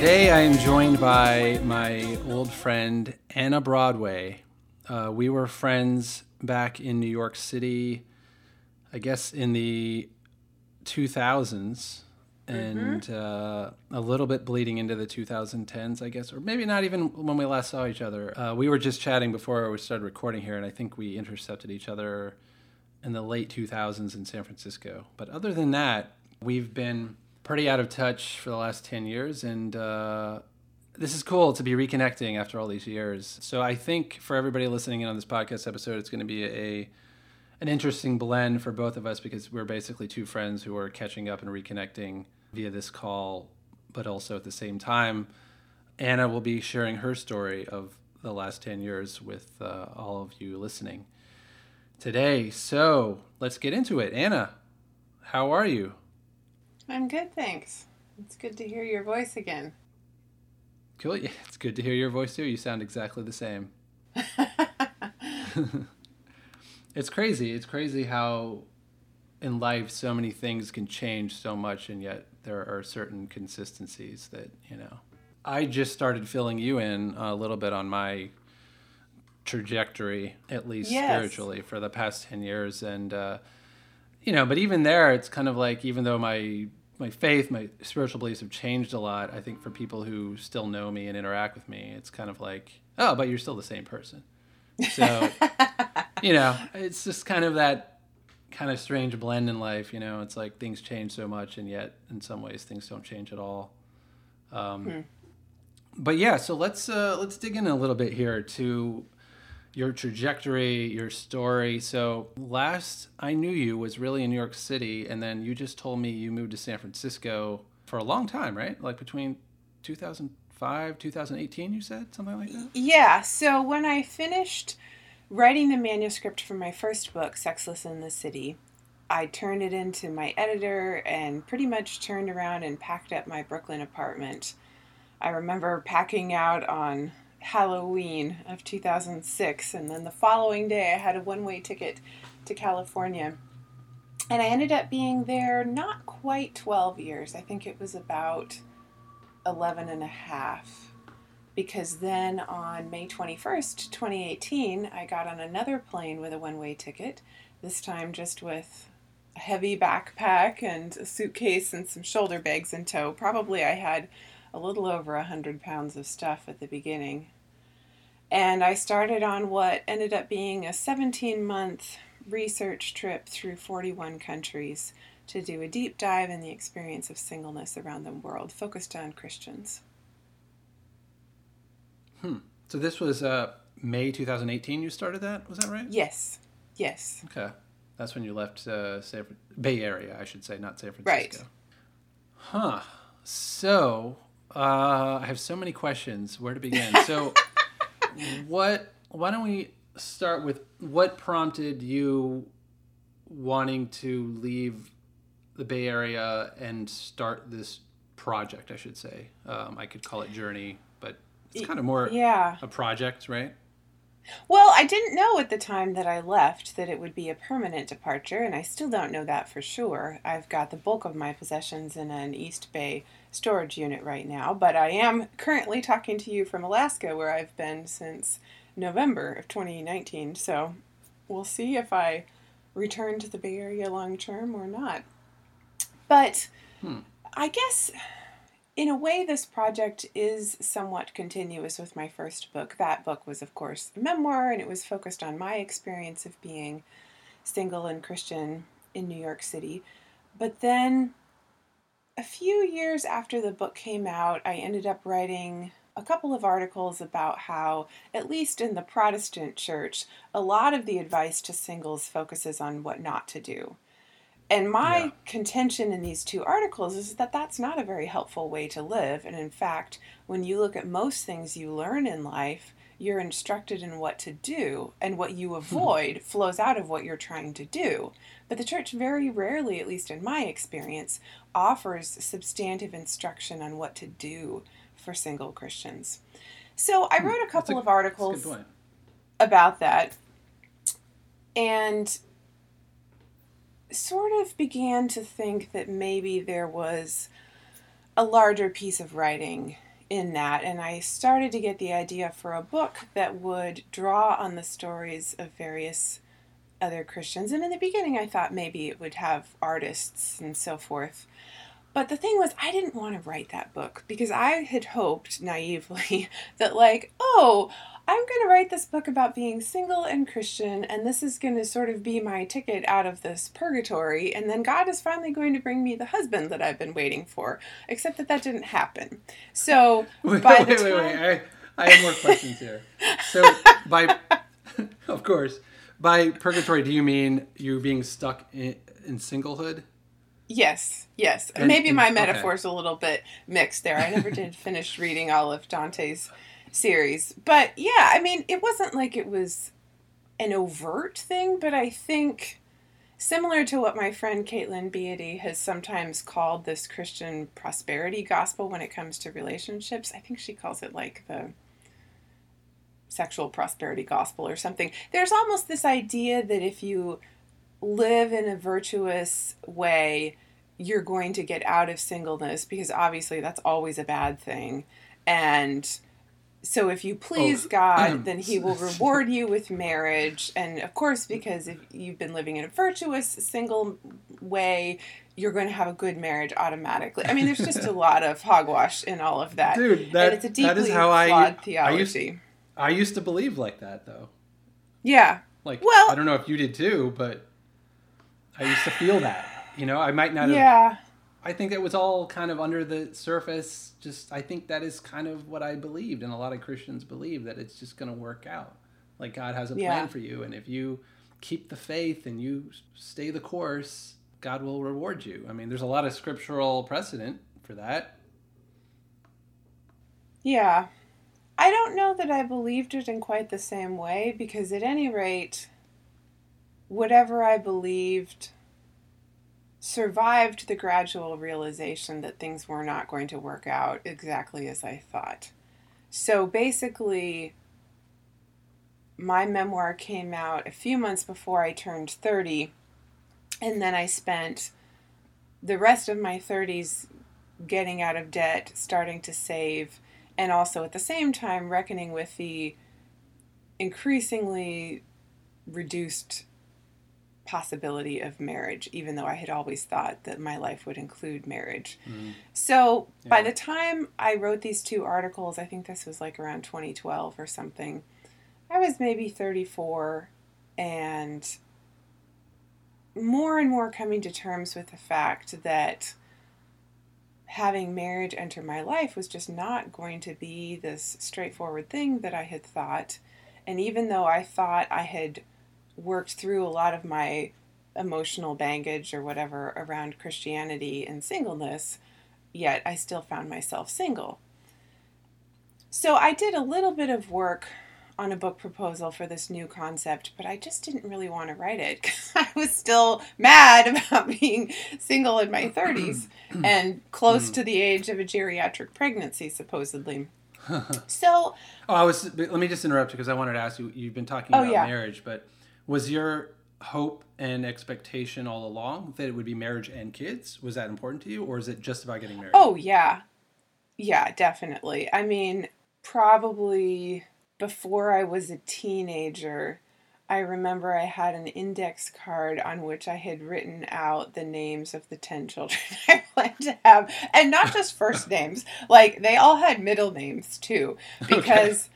Today I am joined by my old friend Anna Broadway. Uh, we were friends back in New York City, I guess in the 2000s, and uh, a little bit bleeding into the 2010s, I guess, or maybe not even when we last saw each other. Uh, we were just chatting before we started recording here, and I think we intercepted each other in the late 2000s in San Francisco. But other than that, we've been pretty out of touch for the last 10 years, and uh, this is cool to be reconnecting after all these years. So I think for everybody listening in on this podcast episode, it's going to be a an interesting blend for both of us because we're basically two friends who are catching up and reconnecting via this call, but also at the same time, Anna will be sharing her story of the last 10 years with uh, all of you listening today. So let's get into it. Anna, how are you? I'm good, thanks. It's good to hear your voice again. Cool. Yeah, it's good to hear your voice too. You sound exactly the same. it's crazy. It's crazy how in life so many things can change so much and yet there are certain consistencies that, you know. I just started filling you in a little bit on my trajectory, at least Yes. spiritually, for the past 10 years. And, uh, you know, but even there, it's kind of like, even though my my faith, my spiritual beliefs have changed a lot. I think for people who still know me and interact with me, it's kind of like, oh, but you're still the same person. So, you know, it's just kind of that kind of strange blend in life. You know, it's like things change so much, and yet in some ways things don't change at all. Um, But yeah, so let's uh, let's dig in a little bit here to your trajectory, your story. So last I knew you was really in New York City, and then you just told me you moved to San Francisco for a long time, right? Like between 2005, 2018, you said something like that. Yeah, so when I finished writing the manuscript for my first book, Sexless in the City, I turned it into my editor and pretty much turned around and packed up my Brooklyn apartment. I remember packing out on Halloween of 2006, and then the following day I had a one way ticket to California. And I ended up being there not quite 12 years. I think it was about 11 and a half. Because then on May 21st, 2018, I got on another plane with a one way ticket, this time just with a heavy backpack and a suitcase and some shoulder bags in tow. Probably I had a little over a 100 pounds of stuff at the beginning. And I started on what ended up being a 17 month research trip through 41 countries to do a deep dive in the experience of singleness around the world, focused on Christians. Hmm. So this was uh, May 2018. You started that. Was that right? Yes, yes. Okay, that's when you left uh, San Bay Area, I should say, not San Francisco. Right. Huh. So uh, I have so many questions. Where to begin? So, what? Why don't we start with what prompted you wanting to leave the Bay Area and start this project? I should say. Um, I could call it journey, but it's kind of more Yeah. a project, right? Well, I didn't know at the time that I left that it would be a permanent departure, and I still don't know that for sure. I've got the bulk of my possessions in an East Bay storage unit right now, but I am currently talking to you from Alaska, where I've been since November of 2019. So we'll see if I return to the Bay Area long term or not. But hmm. I guess in a way, this project is somewhat continuous with my first book. That book was, of course, a memoir, and it was focused on my experience of being single and Christian in New York City. But then, a few years after the book came out, I ended up writing a couple of articles about how, at least in the Protestant church, a lot of the advice to singles focuses on what not to do. And my Yeah. contention in these two articles is that that's not a very helpful way to live. And in fact, when you look at most things you learn in life, you're instructed in what to do, and what you avoid flows out of what you're trying to do. But the church very rarely, at least in my experience, offers substantive instruction on what to do for single Christians. So I wrote a couple a- of articles about that and sort of began to think that maybe there was a larger piece of writing in that, and I started to get the idea for a book that would draw on the stories of various other Christians. And in the beginning, I thought maybe it would have artists and so forth. But the thing was, I didn't want to write that book because I had hoped naively that, like, oh, I'm going to write this book about being single and Christian, and this is going to sort of be my ticket out of this purgatory, and then God is finally going to bring me the husband that I've been waiting for. Except that that didn't happen. So, wait, by wait, the wait, time... wait. I, I have more questions here. So, by, of course, by purgatory, do you mean you being stuck in, in singlehood? Yes, yes. And- Maybe my okay. metaphor's a little bit mixed there. I never did finish reading all of Dante's series. But yeah, I mean, it wasn't like it was an overt thing, but I think similar to what my friend Katelyn Beaty has sometimes called this Christian prosperity gospel when it comes to relationships, I think she calls it like the sexual prosperity gospel or something. There's almost this idea that if you live in a virtuous way, you're going to get out of singleness because obviously that's always a bad thing. And so if you oh. please Oh, God, then he will reward you with marriage. And of course, because if you've been living in a virtuous single way, you're going to have a good marriage automatically. I mean, there's just a lot of hogwash in all of that. Dude, that- and it's a deeply that is how I- flawed I used- theology. I used to believe like that, though. yeah. Like, Well- I don't know if you did too, but I used to feel that. You know, I might not have. Yeah. I think it was all kind of under the surface. Just, I think that is kind of what I believed, and a lot of Christians believe that it's just going to work out. Like God has a Yeah. plan for you, and if you keep the faith and you stay the course, God will reward you. I mean, there's a lot of scriptural precedent for that. Yeah. I don't know that I believed it in quite the same way because, at any rate, whatever I believed survived the gradual realization that things were not going to work out exactly as I thought. So basically, my memoir came out a few months before I turned 30, and then I spent the rest of my 30s getting out of debt, starting to save, and also at the same time reckoning with the increasingly reduced possibility of marriage, even though I had always thought that my life would include marriage. Mm-hmm. So by the time I wrote these two articles, I think this was like around 2012 or something, I was maybe 34 and more and more coming to terms with the fact that having marriage enter my life was just not going to be this straightforward thing that I had thought. And even though I thought I had worked through a lot of my emotional baggage or whatever around Christianity and singleness, yet I still found myself single. So I did a little bit of work on a book proposal for this new concept, but I just didn't really want to write it because I was still mad about being single in my 30s and close hmm. to the age of a geriatric pregnancy, supposedly. so, Oh, I was. Let me just interrupt you because I wanted to ask you. You've been talking Oh, about yeah. marriage, but was your hope and expectation all along that it would be marriage and kids? Was that important to you, or is it just about getting married? oh, yeah. Yeah, definitely. I mean, probably before I was a teenager, I remember I had an index card on which I had written out the names of the 10 children I planned to have. And not just first names, like they all had middle names too. Because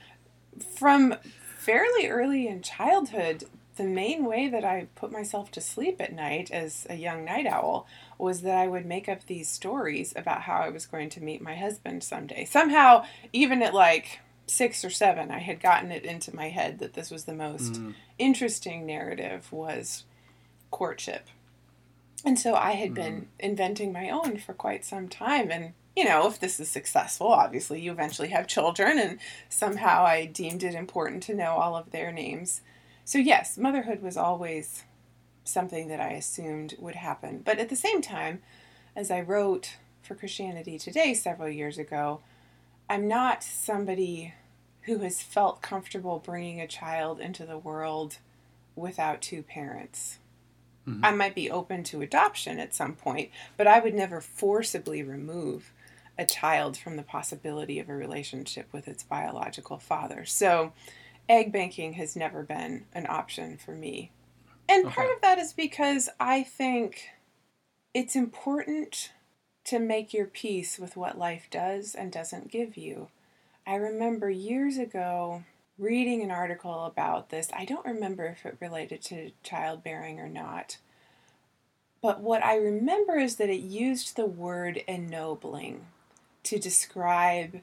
from fairly early in childhood, the main way that I put myself to sleep at night as a young night owl was that I would make up these stories about how I was going to meet my husband someday. Somehow, even at like six or seven, I had gotten it into my head that this was the most mm. interesting narrative was courtship. And so I had been mm. inventing my own for quite some time. And, you know, if this is successful, obviously you eventually have children. And somehow I deemed it important to know all of their names. So, yes, motherhood was always something that I assumed would happen. But at the same time, as I wrote for Christianity Today several years ago, I'm not somebody who has felt comfortable bringing a child into the world without two parents. Mm-hmm. I might be open to adoption at some point, but I would never forcibly remove a child from the possibility of a relationship with its biological father. So, egg banking has never been an option for me. And part of that is because I think it's important to make your peace with what life does and doesn't give you. I remember years ago reading an article about this. I don't remember if it related to childbearing or not. But what I remember is that it used the word ennobling to describe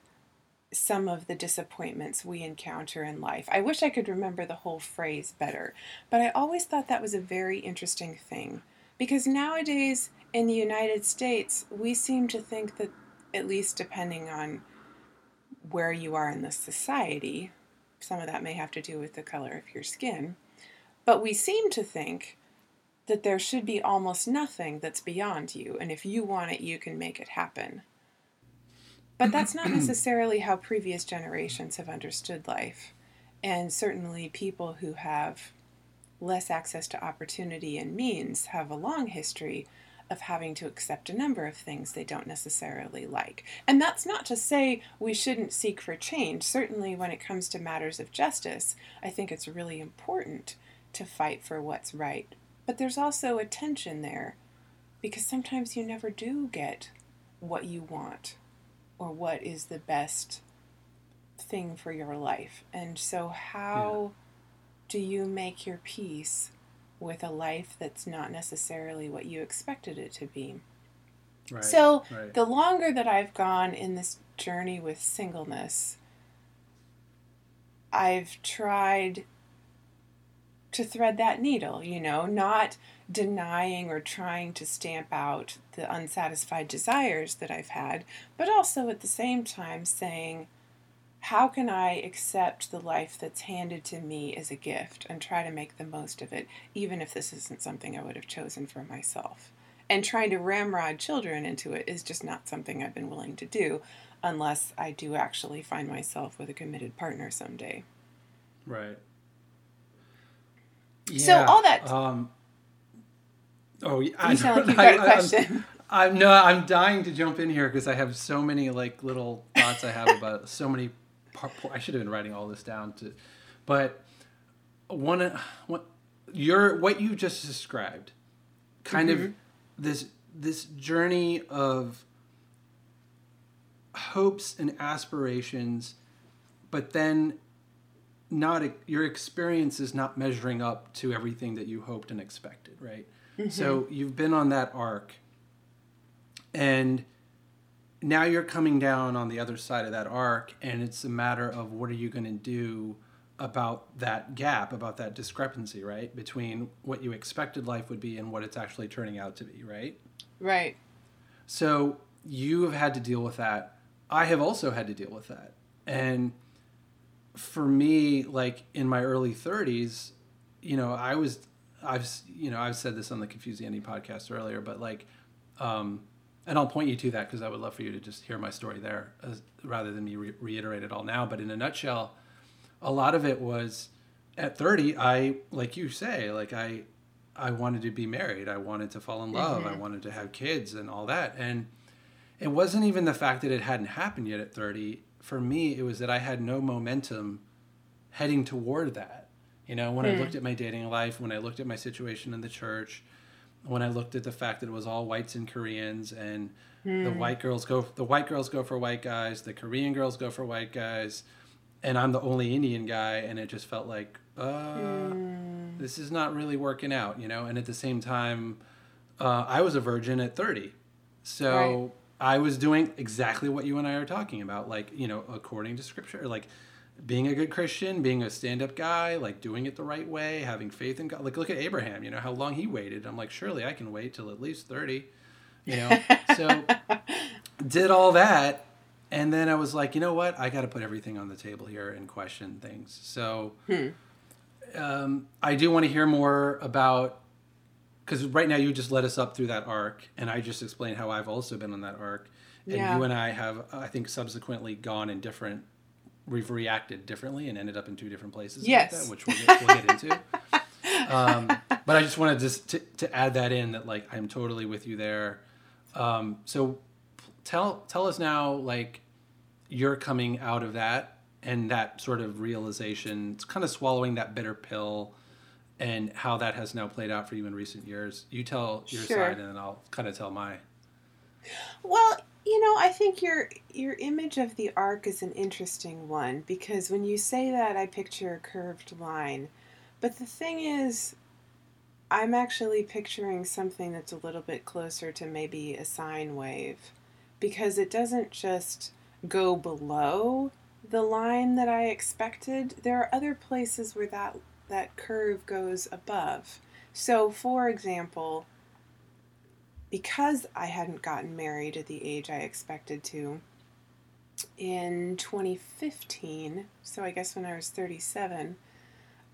some of the disappointments we encounter in life. I wish I could remember the whole phrase better, but I always thought that was a very interesting thing because nowadays in the United States, we seem to think that, at least depending on where you are in the society, some of that may have to do with the color of your skin, but we seem to think that there should be almost nothing that's beyond you, and if you want it, you can make it happen. But that's not necessarily how previous generations have understood life. And certainly, people who have less access to opportunity and means have a long history of having to accept a number of things they don't necessarily like. And that's not to say we shouldn't seek for change. Certainly, when it comes to matters of justice, I think it's really important to fight for what's right. But there's also a tension there because sometimes you never do get what you want or what is the best thing for your life. And so, how do you make your peace with a life that's not necessarily what you expected it to be? Right. So, right. the longer that I've gone in this journey with singleness, I've tried to thread that needle, you know, not denying or trying to stamp out the unsatisfied desires that I've had, but also at the same time saying, how can I accept the life that's handed to me as a gift and try to make the most of it, even if this isn't something I would have chosen for myself? And trying to ramrod children into it is just not something I've been willing to do unless I do actually find myself with a committed partner someday. Right. So all that- Um, oh, yeah, I You sound like you've got a I- I'm- question. I'm no, I'm dying to jump in here because I have so many like little thoughts I have about so many. Par- I should have been writing all this down to, but one, what your what you just described, kind of mm-hmm. this this journey of hopes and aspirations, but then not your experience is not measuring up to everything that you hoped and expected, right? Mm-hmm. So you've been on that arc. And now you're coming down on the other side of that arc and it's a matter of what are you going to do about that gap about that discrepancy right between what you expected life would be and what it's actually turning out to be right? Right. so you have had to deal with that. I have also had to deal with that. And for me like in my early 30s you know i was i've you know i've said this on the confused andy podcast earlier but like um and I'll point you to that because I would love for you to just hear my story there as, rather than me re- reiterate it all now. But in a nutshell, a lot of it was at 30, I, like you say, like I, I wanted to be married. I wanted to fall in love. I wanted to have kids and all that. And it wasn't even the fact that it hadn't happened yet at 30. For me, it was that I had no momentum heading toward that. You know, when I looked at my dating life, when I looked at my situation in the church, when I looked at the fact that it was all whites and Koreans and the white girls go the white girls go for white guys, the Korean girls go for white guys, and I'm the only Indian guy and it just felt like uh this is not really working out, you know, and at the same time uh, I was a virgin at 30. So Right. I was doing exactly what you and I are talking about, like, you know, according to scripture, like being a good Christian, being a stand up guy, like doing it the right way, having faith in God. Like, look at Abraham, you know, how long he waited. I'm like, surely I can wait till at least 30, you know? so, did all that. And then I was like, you know what? I got to put everything on the table here and question things. So, um, I do want to hear more about because right now you just led us up through that arc, and I just explained how I've also been on that arc, and Yeah. you and I have, I think, subsequently gone in different. We've reacted differently and ended up in two different places. like Yes. that, which we'll get, we'll get into. Um, but I just wanted just to, to add that in that like I'm totally with you there. Um, so tell tell us now, like you're coming out of that and that sort of realization, it's kind of swallowing that bitter pill, and how that has now played out for you in recent years. You tell your Sure. side, and then I'll kind of tell my. Well, you know, I think your your image of the arc is an interesting one because when you say that, I picture a curved line. But the thing is, I'm actually picturing something that's a little bit closer to maybe a sine wave because it doesn't just go below the line that I expected. There are other places where that that curve goes above. So, for example, because I hadn't gotten married at the age I expected to in 2015, so I guess when I was 37,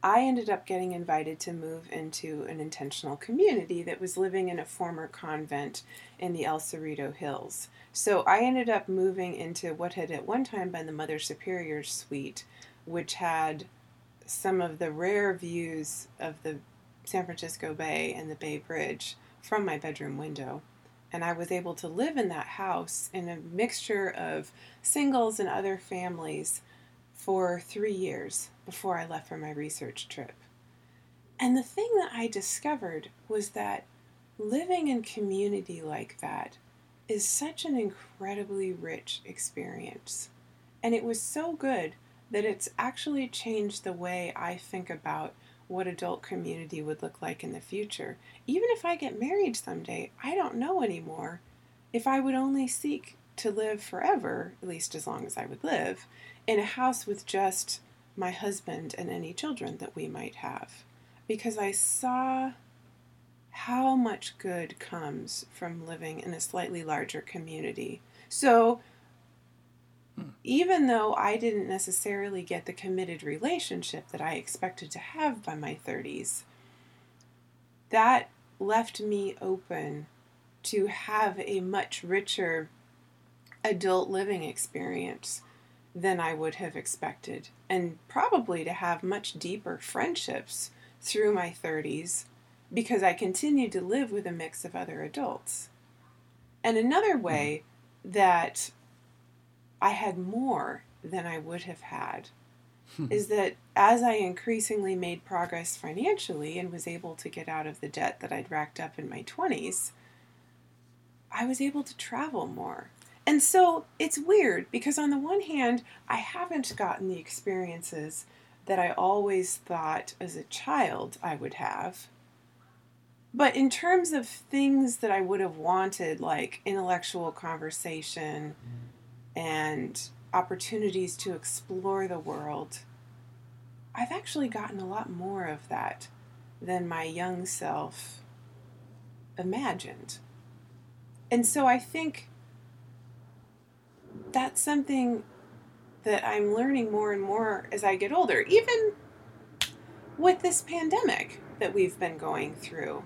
I ended up getting invited to move into an intentional community that was living in a former convent in the El Cerrito Hills. So I ended up moving into what had at one time been the Mother Superior's suite, which had some of the rare views of the San Francisco Bay and the Bay Bridge from my bedroom window. And I was able to live in that house in a mixture of singles and other families for three years before I left for my research trip. And the thing that I discovered was that living in community like that is such an incredibly rich experience. And it was so good that it's actually changed the way I think about what adult community would look like in the future. Even if I get married someday, I don't know anymore if I would only seek to live forever, at least as long as I would live, in a house with just my husband and any children that we might have. Because I saw how much good comes from living in a slightly larger community. So, even though I didn't necessarily get the committed relationship that I expected to have by my 30s, that left me open to have a much richer adult living experience than I would have expected, and probably to have much deeper friendships through my 30s because I continued to live with a mix of other adults. And another mm-hmm. way that I had more than I would have had hmm. is that as I increasingly made progress financially and was able to get out of the debt that I'd racked up in my 20s, I was able to travel more. And so it's weird because, on the one hand, I haven't gotten the experiences that I always thought as a child I would have. But in terms of things that I would have wanted, like intellectual conversation and opportunities to explore the world, I've actually gotten a lot more of that than my young self imagined. And so I think that's something that I'm learning more and more as I get older, even with this pandemic that we've been going through.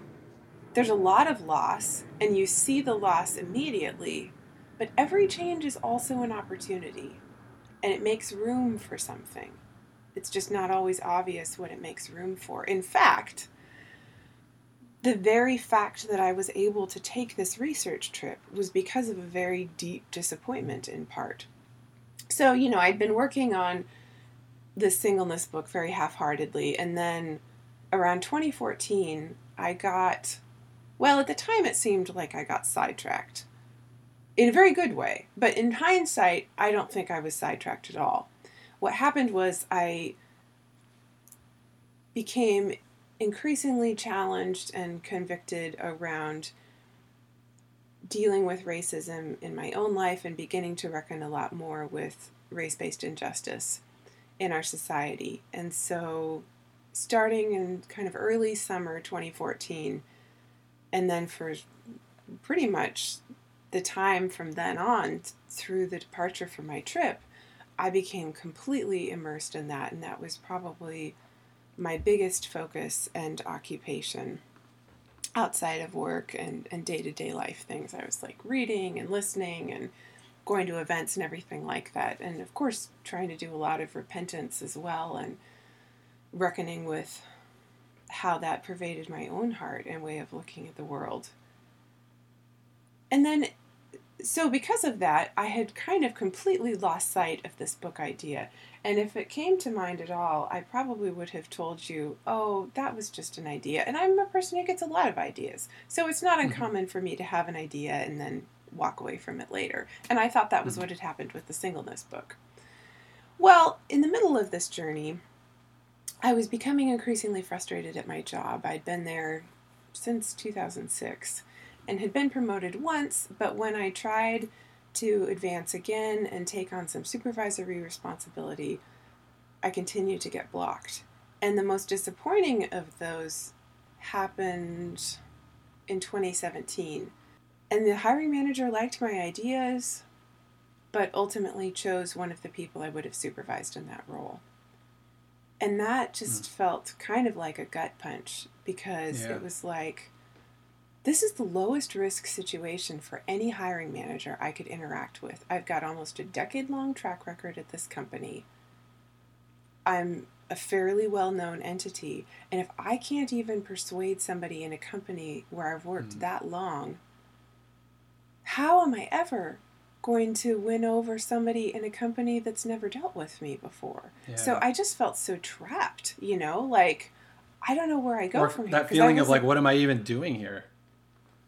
There's a lot of loss, and you see the loss immediately, but every change is also an opportunity, and it makes room for something. It's just not always obvious what it makes room for. In fact, the very fact that I was able to take this research trip was because of a very deep disappointment, in part. So, you know, I'd been working on this singleness book very half heartedly, and then around 2014, I got, well, at the time it seemed like I got sidetracked in a very good way, but in hindsight, I don't think I was sidetracked at all. What happened was I became increasingly challenged and convicted around dealing with racism in my own life and beginning to reckon a lot more with race based injustice in our society. And so, starting in kind of early summer 2014, and then for pretty much the time from then on through the departure from my trip, I became completely immersed in that, and that was probably my biggest focus and occupation outside of work and, and day-to-day life things i was like reading and listening and going to events and everything like that and of course trying to do a lot of repentance as well and reckoning with how that pervaded my own heart and way of looking at the world. And then so because of that, I had kind of completely lost sight of this book idea. And if it came to mind at all, I probably would have told you, oh, that was just an idea. And I'm a person who gets a lot of ideas. So it's not Mm-hmm. uncommon for me to have an idea and then walk away from it later. And I thought that was Mhm. what had happened with the singleness book. Well, in the middle of this journey, I was becoming increasingly frustrated at my job. I'd been there since 2006 and had been promoted once, but when I tried to advance again and take on some supervisory responsibility, I continued to get blocked. And the most disappointing of those happened in 2017. And the hiring manager liked my ideas, but ultimately chose one of the people I would have supervised in that role. And that just hmm. felt kind of like a gut punch because Yeah. it was like, this is the lowest risk situation for any hiring manager I could interact with. I've got almost a decade long track record at this company. I'm a fairly well known entity. And if I can't even persuade somebody in a company where I've worked Mm. that long, how am I ever going to win over somebody in a company that's never dealt with me before? So I just felt so trapped, you know, like I don't know where I go or from here. that feeling of like, what am I even doing here?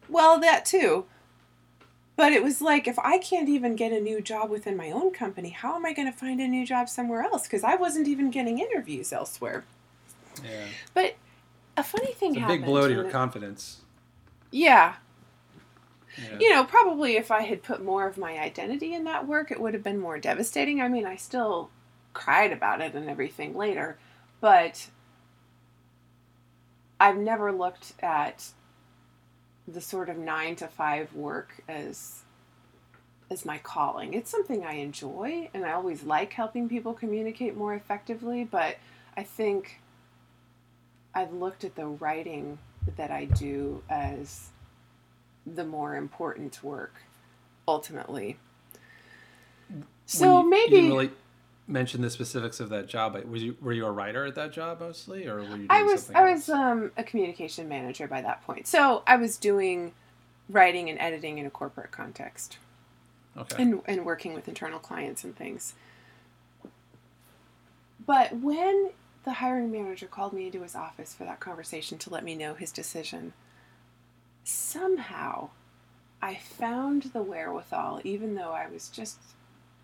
Well, that too. But it was like, if I can't even get a new job within my own company, how am I going to find a new job somewhere else? Because I wasn't even getting interviews elsewhere. Yeah, But a funny thing it's a happened. big blow to your it- confidence. Yeah. Yeah. You know, probably if I had put more of my identity in that work, it would have been more devastating. I mean, I still cried about it and everything later, but I've never looked at the sort of nine to five work as as my calling. It's something I enjoy and I always like helping people communicate more effectively, but I think I've looked at the writing that I do as the more important work ultimately. So you, maybe you really mention the specifics of that job. Was you were you a writer at that job mostly, or were you? Doing I was I was um, a communication manager by that point. So I was doing writing and editing in a corporate context okay. and and working with internal clients and things. But when the hiring manager called me into his office for that conversation to let me know his decision, somehow I found the wherewithal, even though I was just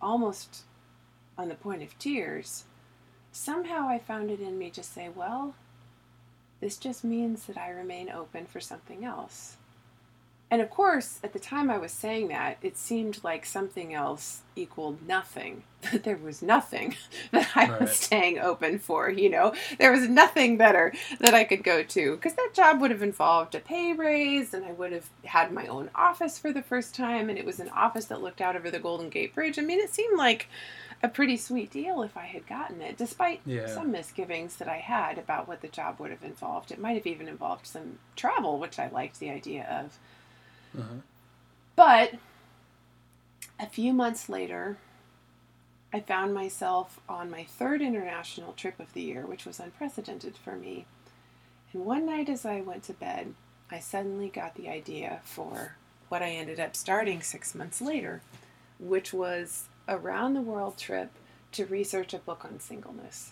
almost on the point of tears, somehow I found it in me to say, well, this just means that I remain open for something else. And of course, at the time I was saying that, it seemed like something else equaled nothing. That there was nothing that I Right. was staying open for, you know? There was nothing better that I could go to. Because that job would have involved a pay raise, and I would have had my own office for the first time, and it was an office that looked out over the Golden Gate Bridge. I mean, it seemed like a pretty sweet deal if I had gotten it, despite Yeah. some misgivings that I had about what the job would have involved. It might have even involved some travel, which I liked the idea of. Uh-huh. But a few months later, I found myself on my third international trip of the year, which was unprecedented for me. And one night as I went to bed, I suddenly got the idea for what I ended up starting six months later, which was a round the world trip to research a book on singleness.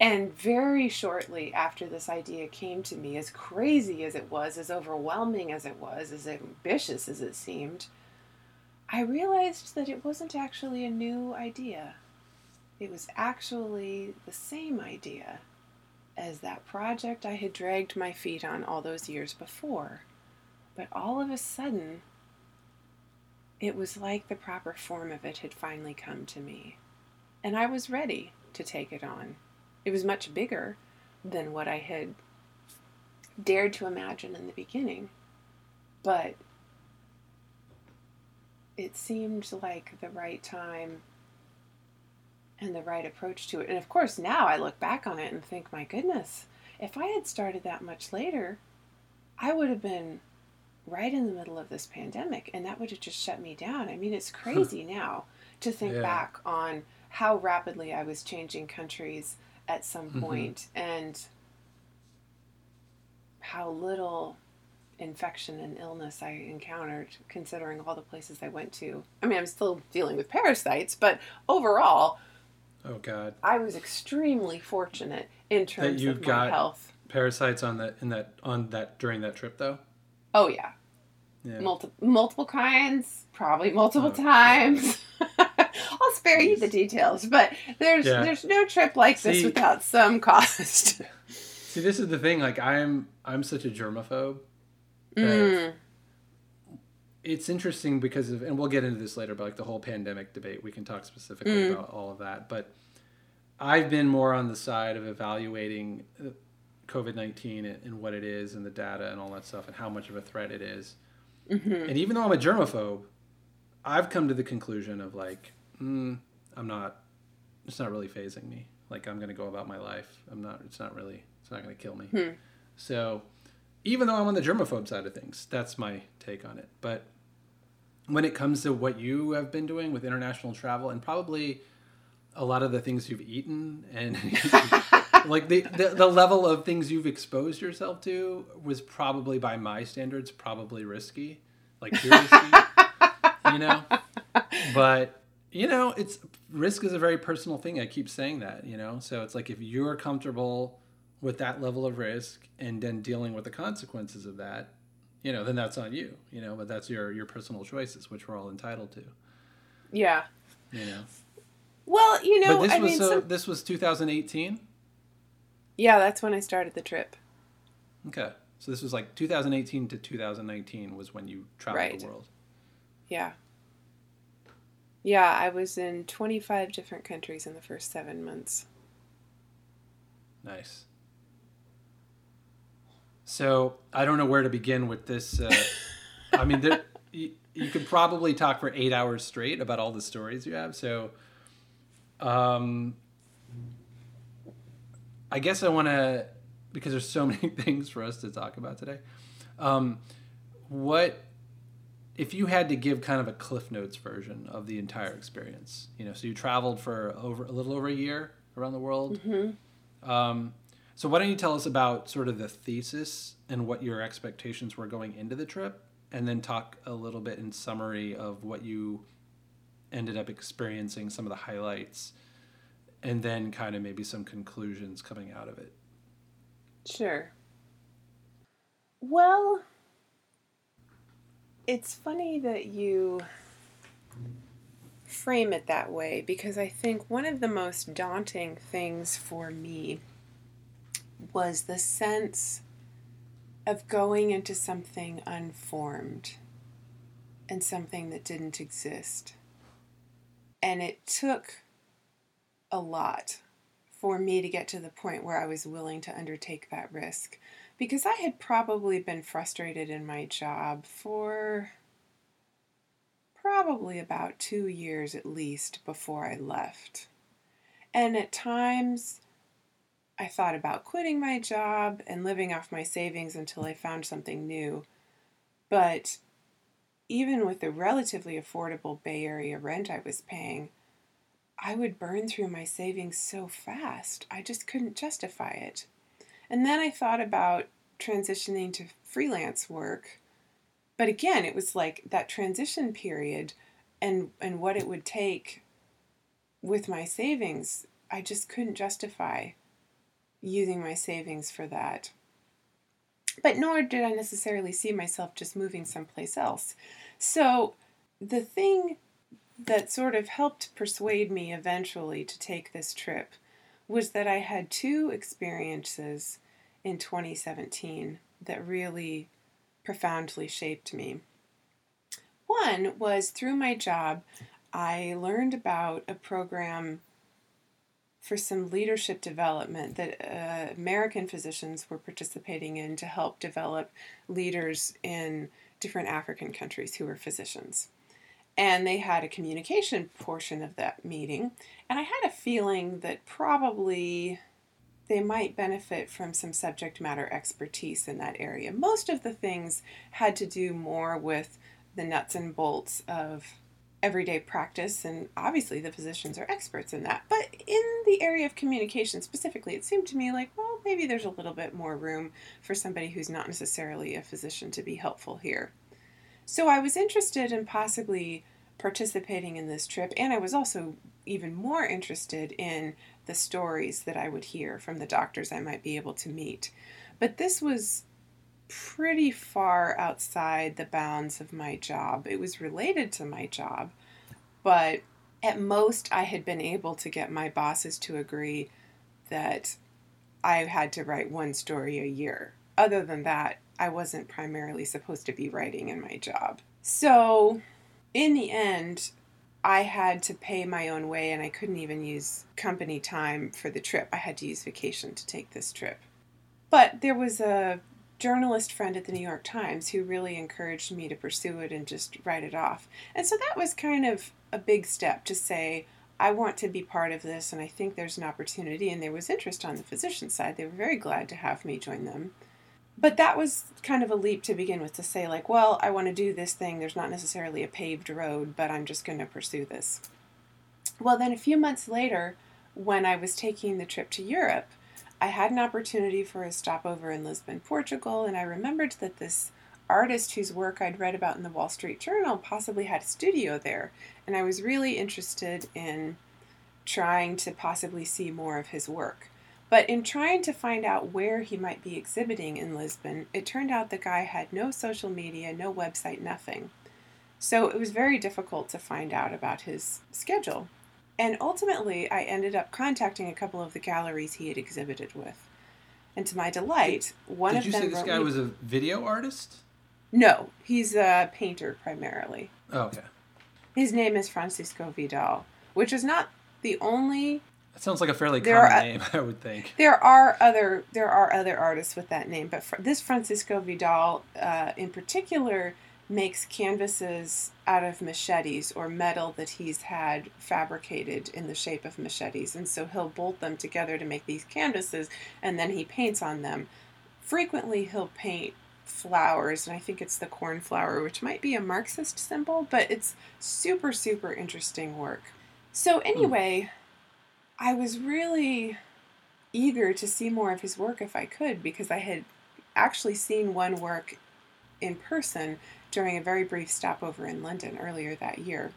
And very shortly after this idea came to me, as crazy as it was, as overwhelming as it was, as ambitious as it seemed, I realized that it wasn't actually a new idea. It was actually the same idea as that project I had dragged my feet on all those years before. But all of a sudden, it was like the proper form of it had finally come to me. And I was ready to take it on. It was much bigger than what I had dared to imagine in the beginning. But it seemed like the right time and the right approach to it. And of course, now I look back on it and think, my goodness, if I had started that much later, I would have been right in the middle of this pandemic and that would have just shut me down. I mean, it's crazy now to think Yeah. back on how rapidly I was changing countries at some Mhm. point and how little infection and illness I encountered, considering all the places I went to. I mean, I'm still dealing with parasites, but overall, Oh God, I was extremely fortunate in terms you of my got- health. parasites on that in that on that during that trip though. Oh yeah, Yeah. multiple multiple kinds, probably multiple Oh, times. I'll spare you the details, but there's Yeah. there's no trip like this See- without some cost. See, this is the thing. Like, I'm I'm such a germaphobe. Mm. It's interesting because of, and we'll get into this later, but like the whole pandemic debate, we can talk specifically Mm. about all of that. But I've been more on the side of evaluating COVID nineteen and, and what it is, and the data and all that stuff, and how much of a threat it is. Mm-hmm. And even though I'm a germaphobe, I've come to the conclusion of like, mm, I'm not. It's not really phasing me. Like I'm gonna go about my life. I'm not. It's not really. It's not gonna kill me. Hmm. So, even though I'm on the germaphobe side of things, that's my take on it. But when it comes to what you have been doing with international travel and probably a lot of the things you've eaten and like the, the the level of things you've exposed yourself to was probably by my standards probably risky. Like too risky you know? But you know it's risk is a very personal thing. I keep saying that you know? So it's like if you're comfortable with that level of risk and then dealing with the consequences of that you know then that's on you you know? But that's your your personal choices which we're all entitled to. Yeah. you know? Well, you know, but this I was mean, so, some- this was 2018 yeah, that's when I started the trip. okay so this was like 2018 to 2019 was when you traveled Right. the world Yeah. Yeah, I was in 25 different countries in the first seven months. Nice. So I don't know where to begin with this. Uh, I mean, there, you, you could probably talk for eight hours straight about all the stories you have. So, um, I guess I want to because there's so many things for us to talk about today. Um, what if you had to give kind of a cliff notes version of the entire experience? You know, so you traveled for over a little over a year around the world. Um, so why don't you tell us about sort of the thesis and what your expectations were going into the trip, and then talk a little bit in summary of what you ended up experiencing, some of the highlights, and then kind of maybe some conclusions coming out of it. Sure. Well, it's funny that you frame it that way because I think one of the most daunting things for me was the sense of going into something unformed and something that didn't exist. And it took a lot for me to get to the point where I was willing to undertake that risk because I had probably been frustrated in my job for probably about two years at least before I left. And at times, I thought about quitting my job and living off my savings until I found something new. But even with the relatively affordable Bay Area rent I was paying, I would burn through my savings so fast. I just couldn't justify it. And then I thought about transitioning to freelance work. But again, it was like that transition period and and what it would take with my savings, I just couldn't justify using my savings for that. But nor did I necessarily see myself just moving someplace else. So the thing that sort of helped persuade me eventually to take this trip was that I had two experiences in 2017 that really profoundly shaped me. One was through my job, I learned about a program for some leadership development that uh, American physicians were participating in to help develop leaders in different African countries who were physicians and they had a communication portion of that meeting and i had a feeling that probably they might benefit from some subject matter expertise in that area most of the things had to do more with the nuts and bolts of everyday practice, and obviously the physicians are experts in that. But in the area of communication specifically, it seemed to me like, well, maybe there's a little bit more room for somebody who's not necessarily a physician to be helpful here. So I was interested in possibly participating in this trip, and I was also even more interested in the stories that I would hear from the doctors I might be able to meet. But this was pretty far outside the bounds of my job. It was related to my job, but at most I had been able to get my bosses to agree that I had to write one story a year. Other than that, I wasn't primarily supposed to be writing in my job. So, in the end, I had to pay my own way and I couldn't even use company time for the trip. I had to use vacation to take this trip. But there was a journalist friend at the New York Times who really encouraged me to pursue it and just write it off. And so that was kind of a big step to say, I want to be part of this and I think there's an opportunity. And there was interest on the physician side. They were very glad to have me join them. But that was kind of a leap to begin with to say, like, well, I want to do this thing. There's not necessarily a paved road, but I'm just going to pursue this. Well, then a few months later, when I was taking the trip to Europe, I had an opportunity for a stopover in Lisbon, Portugal, and I remembered that this artist whose work I'd read about in the Wall Street Journal possibly had a studio there. And I was really interested in trying to possibly see more of his work. But in trying to find out where he might be exhibiting in Lisbon, it turned out the guy had no social media, no website, nothing. So it was very difficult to find out about his schedule. And ultimately, I ended up contacting a couple of the galleries he had exhibited with. And to my delight, one Did of you them say this guy me- was a video artist? No, he's a painter primarily. Oh, okay. His name is Francisco Vidal, which is not the only That sounds like a fairly There common are- name, I would think. There are other there are other artists with that name, but this Francisco Vidal, uh, in particular, makes canvases out of machetes or metal that he's had fabricated in the shape of machetes, and so he'll bolt them together to make these canvases, and then he paints on them. Frequently, he'll paint flowers, and I think it's the cornflower, which might be a Marxist symbol, but it's super super interesting work. So anyway, I was really eager to see more of his work if I could because I had actually seen one work in person during a very brief stopover in London earlier that year.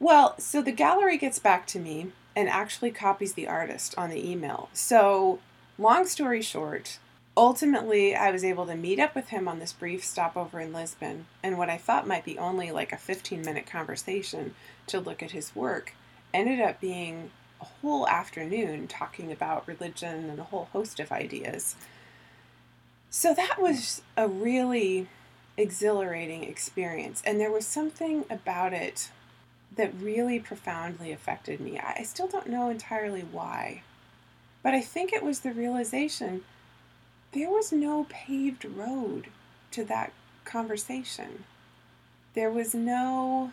Well, so the gallery gets back to me and actually copies the artist on the email. So, long story short, ultimately I was able to meet up with him on this brief stopover in Lisbon, and what I thought might be only like a 15 minute conversation to look at his work ended up being a whole afternoon talking about religion and a whole host of ideas. So that was a really exhilarating experience, and there was something about it that really profoundly affected me. I I still don't know entirely why, but I think it was the realization there was no paved road to that conversation. There was no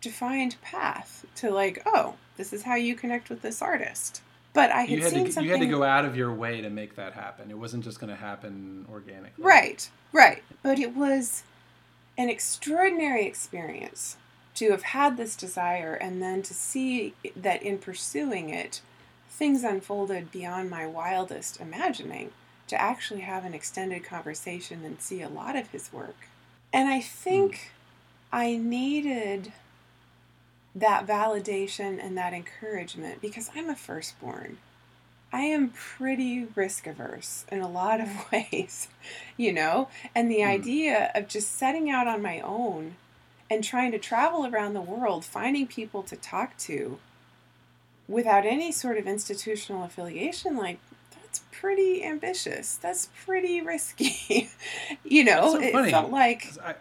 defined path to like, oh, this is how you connect with this artist. But I had You had, seen to, something. you had to go out of your way to make that happen. It wasn't just going to happen organically. Right, right. But it was an extraordinary experience to have had this desire and then to see that in pursuing it, things unfolded beyond my wildest imagining. To actually have an extended conversation and see a lot of his work. And I think hmm. I needed that validation and that encouragement because I'm a firstborn. I am pretty risk averse in a lot of ways, you know? And the Mhm. idea of just setting out on my own and trying to travel around the world, finding people to talk to without any sort of institutional affiliation, like, that's pretty ambitious. That's pretty risky. you know, so it funny. felt like. I,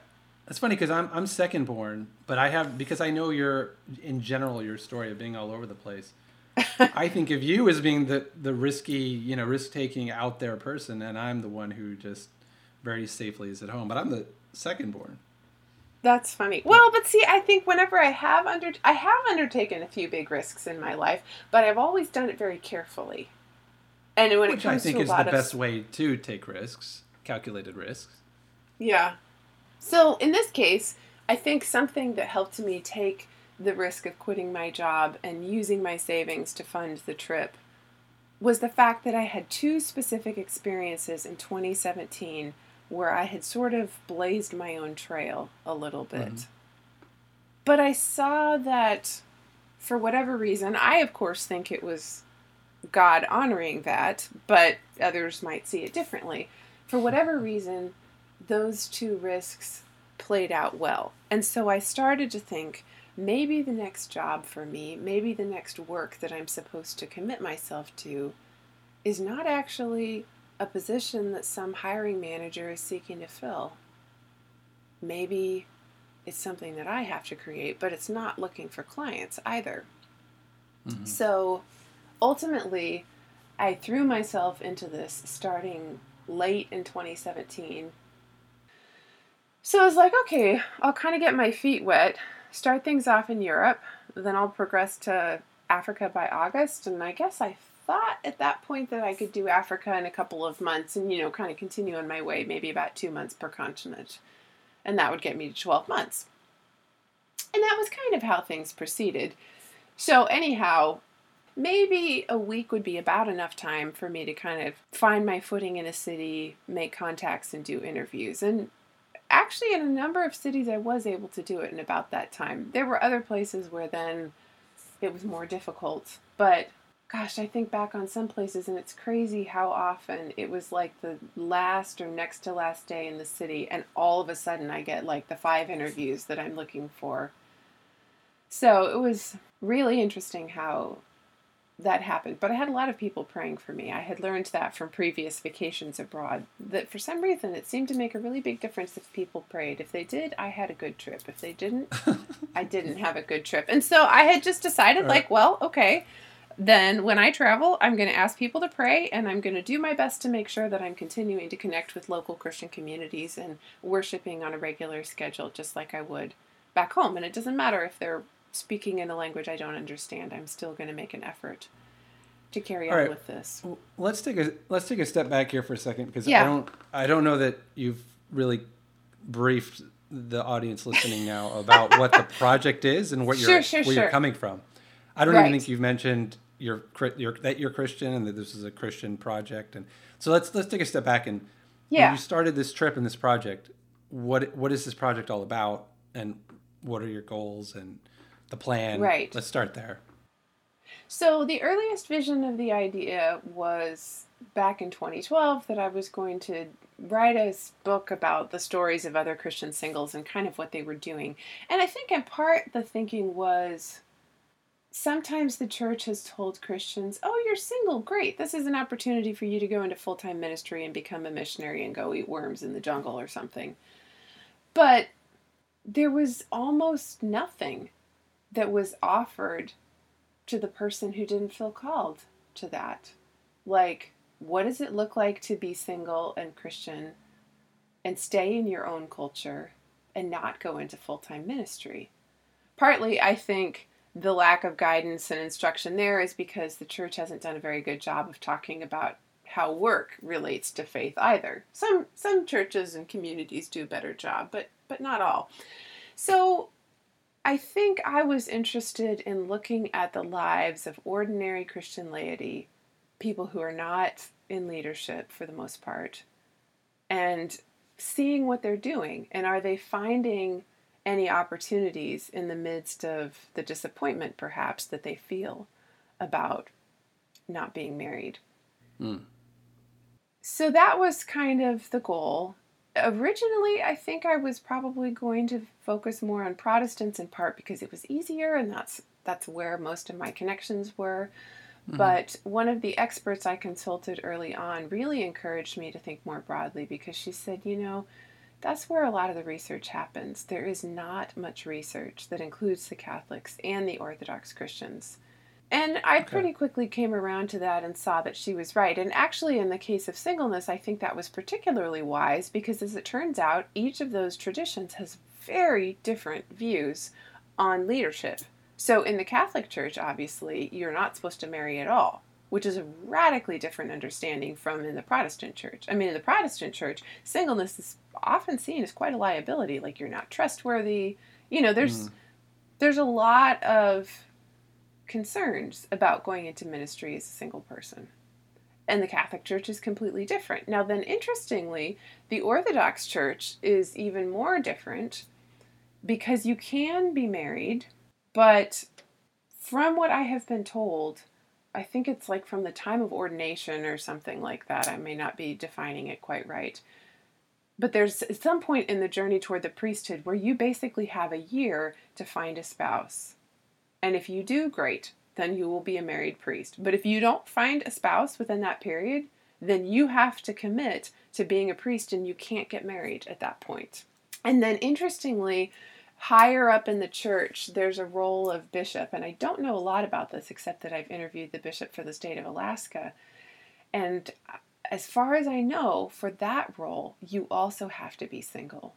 it's funny because I'm I'm second born, but I have because I know your in general your story of being all over the place. I think of you as being the the risky, you know, risk taking out there person, and I'm the one who just very safely is at home. But I'm the second born. That's funny. Well, but see, I think whenever I have under I have undertaken a few big risks in my life, but I've always done it very carefully. And when which it I comes think to is the of best way to take risks, calculated risks. yeah. So in this case, I think something that helped me take the risk of quitting my job and using my savings to fund the trip was the fact that I had two specific experiences in 2017 where I had sort of blazed my own trail a little bit. Mm-hmm. But I saw that for whatever reason, I of course think it was God honoring that, but others might see it differently. For whatever reason, those two risks played out well. And so I started to think maybe the next job for me, maybe the next work that I'm supposed to commit myself to, is not actually a position that some hiring manager is seeking to fill. Maybe it's something that I have to create, but it's not looking for clients either. Mm-hmm. So ultimately, I threw myself into this starting late in 2017 so I was like, okay, I'll kind of get my feet wet, start things off in Europe, then I'll progress to Africa by August. And I guess I thought at that point that I could do Africa in a couple of months and, you know, kind of continue on my way, maybe about two months per continent. And that would get me to 12 months. And that was kind of how things proceeded. So, anyhow, maybe a week would be about enough time for me to kind of find my footing in a city, make contacts, and do interviews. And actually in a number of cities I was able to do it in about that time. There were other places where then it was more difficult, but gosh, I think back on some places and it's crazy how often it was like the last or next to last day in the city and all of a sudden I get like the five interviews that I'm looking for. So it was really interesting how that happened. But I had a lot of people praying for me. I had learned that from previous vacations abroad, that for some reason it seemed to make a really big difference if people prayed. If they did, I had a good trip. If they didn't, I didn't have a good trip. And so I had just decided, right. like, well, okay, then when I travel, I'm going to ask people to pray and I'm going to do my best to make sure that I'm continuing to connect with local Christian communities and worshiping on a regular schedule, just like I would back home. And it doesn't matter if they're speaking in a language I don't understand, I'm still going to make an effort to carry All on right. with this. let's take a let's take a step back here for a second because yeah. I don't I don't know that you've really briefed the audience listening now about what the project is and what you're sure, where sure. you're coming from. I don't right. even think you've mentioned you're, you're, that you're Christian and that this is a Christian project. And so let's let's take a step back and yeah. when you started this trip and this project, what what is this project all about and what are your goals and the plan. Right. Let's start there. So the earliest vision of the idea was back in 2012 that I was going to write a book about the stories of other Christian singles and kind of what they were doing. And I think in part the thinking was sometimes the church has told Christians, "Oh, you're single, great. This is an opportunity for you to go into full-time ministry and become a missionary and go eat worms in the jungle or something." But there was almost nothing that was offered to the person who didn't feel called to that. Like, what does it look like to be single and Christian and stay in your own culture and not go into full time ministry? Partly, I think the lack of guidance and instruction there is because the church hasn't done a very good job of talking about how work relates to faith either. Some some churches and communities do a better job, but but not all. So I think I was interested in looking at the lives of ordinary Christian laity, people who are not in leadership for the most part, and seeing what they're doing. And are they finding any opportunities in the midst of the disappointment, perhaps, that they feel about not being married? Mm. So that was kind of the goal originally I think I was probably going to focus more on Protestants in part because it was easier and that's that's where most of my connections were. Mm-hmm. But one of the experts I consulted early on really encouraged me to think more broadly because she said, you know, that's where a lot of the research happens. There is not much research that includes the Catholics and the Orthodox Christians. And I okay. pretty quickly came around to that and saw that she was right. And actually, in the case of singleness, I think that was particularly wise because, as it turns out, each of those traditions has very different views on leadership. So, in the Catholic Church, obviously, you're not supposed to marry at all, which is a radically different understanding from in the Protestant Church. I mean, in the Protestant Church, singleness is often seen as quite a liability, like you're not trustworthy. You know, there's. Mm there's a lot of concerns about going into ministry as a single person. And the Catholic Church is completely different. Now, then, interestingly, the Orthodox Church is even more different because you can be married, but from what I have been told, I think it's like from the time of ordination or something like that. I may not be defining it quite right. But there's some point in the journey toward the priesthood where you basically have a year to find a spouse. And if you do, great, then you will be a married priest. But if you don't find a spouse within that period, then you have to commit to being a priest and you can't get married at that point. And then interestingly, higher up in the church, there's a role of bishop. And I don't know a lot about this except that I've interviewed the bishop for the state of Alaska. And uh, as far as I know, for that role, you also have to be single.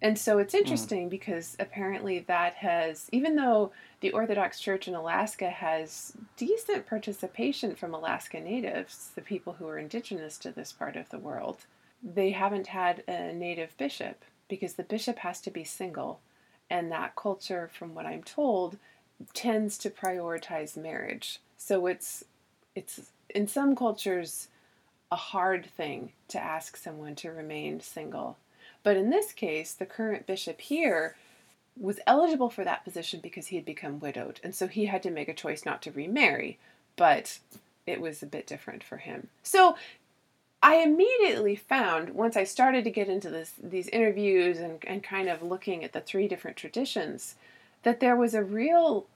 And so it's hmm. interesting mm. because apparently that has, even though the Orthodox Church in Alaska has decent participation from Alaska Natives, the people who are indigenous to this part of the world, they haven't had a native bishop because the bishop has to be single. And that culture, from what I'm told, tends to prioritize marriage. So it's it's in some cultures a hard thing to ask someone to remain single. But in this case, the current bishop here was eligible for that position because he had become widowed. And so he had to make a choice not to remarry, but it was a bit different for him. So I immediately found, once I started to get into this, these interviews and, and kind of looking at the three different traditions, that there was a real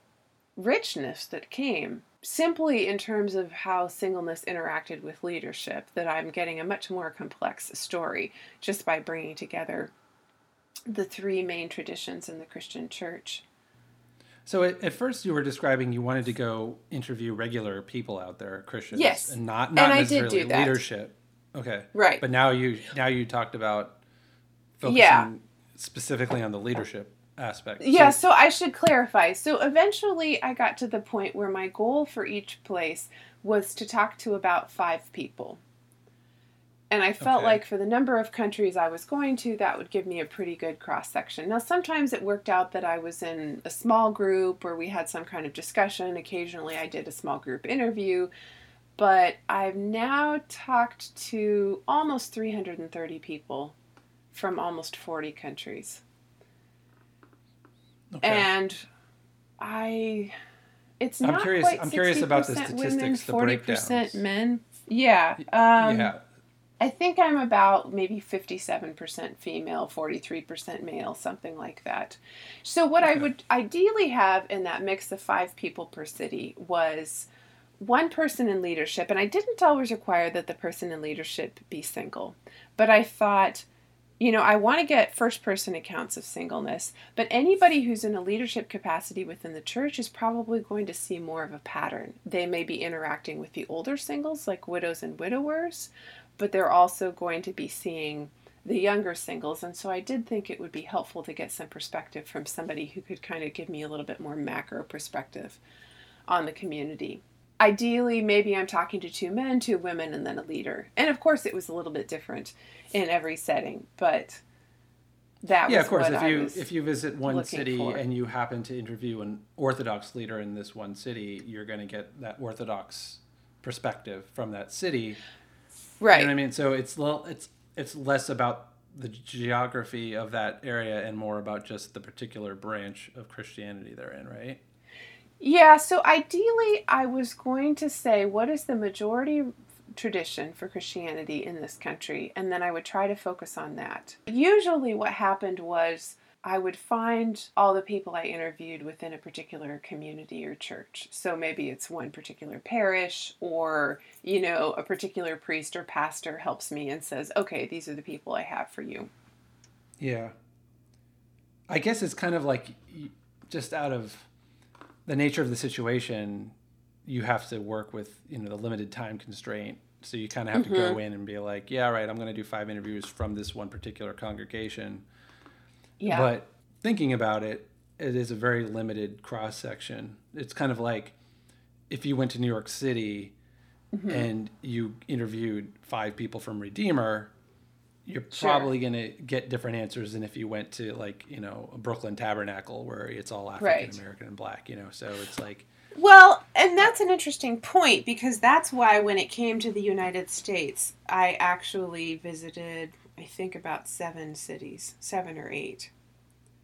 richness that came simply in terms of how singleness interacted with leadership that I'm getting a much more complex story just by bringing together the three main traditions in the Christian church. So at, at, first you were describing you wanted to go interview regular people out there, Christians, yes, and not not and necessarily leadership. Okay, right. But now you now you talked about focusing yeah. specifically on the leadership aspect. Yeah, so, so I should clarify. So eventually I got to the point where my goal for each place was to talk to about five people. And I felt okay. like for the number of countries I was going to, that would give me a pretty good cross section. Now, sometimes it worked out that I was in a small group where we had some kind of discussion. Occasionally, I did a small group interview. But I've now talked to almost 330 people from almost 40 countries. Okay. And I, it's I'm not curious. Quite I'm curious about the statistics, women, the 40% men. Yeah. Um, yeah. I think I'm about maybe 57% female, 43% male, something like that. So, what okay. I would ideally have in that mix of five people per city was one person in leadership. And I didn't always require that the person in leadership be single, but I thought you know, I want to get first person accounts of singleness, but anybody who's in a leadership capacity within the church is probably going to see more of a pattern. They may be interacting with the older singles, like widows and widowers, but they're also going to be seeing the younger singles. And so I did think it would be helpful to get some perspective from somebody who could kind of give me a little bit more macro perspective on the community ideally maybe i'm talking to two men two women and then a leader and of course it was a little bit different in every setting but that yeah of course if you if you visit one city for. and you happen to interview an orthodox leader in this one city you're going to get that orthodox perspective from that city right you know what i mean so it's little. it's it's less about the geography of that area and more about just the particular branch of christianity they're in right yeah, so ideally, I was going to say what is the majority tradition for Christianity in this country, and then I would try to focus on that. Usually, what happened was I would find all the people I interviewed within a particular community or church. So maybe it's one particular parish, or, you know, a particular priest or pastor helps me and says, okay, these are the people I have for you. Yeah. I guess it's kind of like just out of the nature of the situation, you have to work with you know the limited time constraint. So you kind of have mm-hmm. to go mm-hmm. in and be like, yeah, right, I'm going to do five interviews from this one particular congregation. Yeah. But thinking about it, it is a very limited cross section. It's kind of like if you went to New York City mm-hmm. and you interviewed five people from Redeemer, you're Sure. probably going to get different answers than if you went to like you know a Brooklyn Tabernacle where it's all African American and black. You know, so it's like Well, and that's an interesting point because that's why when it came to the United States, I actually visited, I think, about seven cities, seven or eight.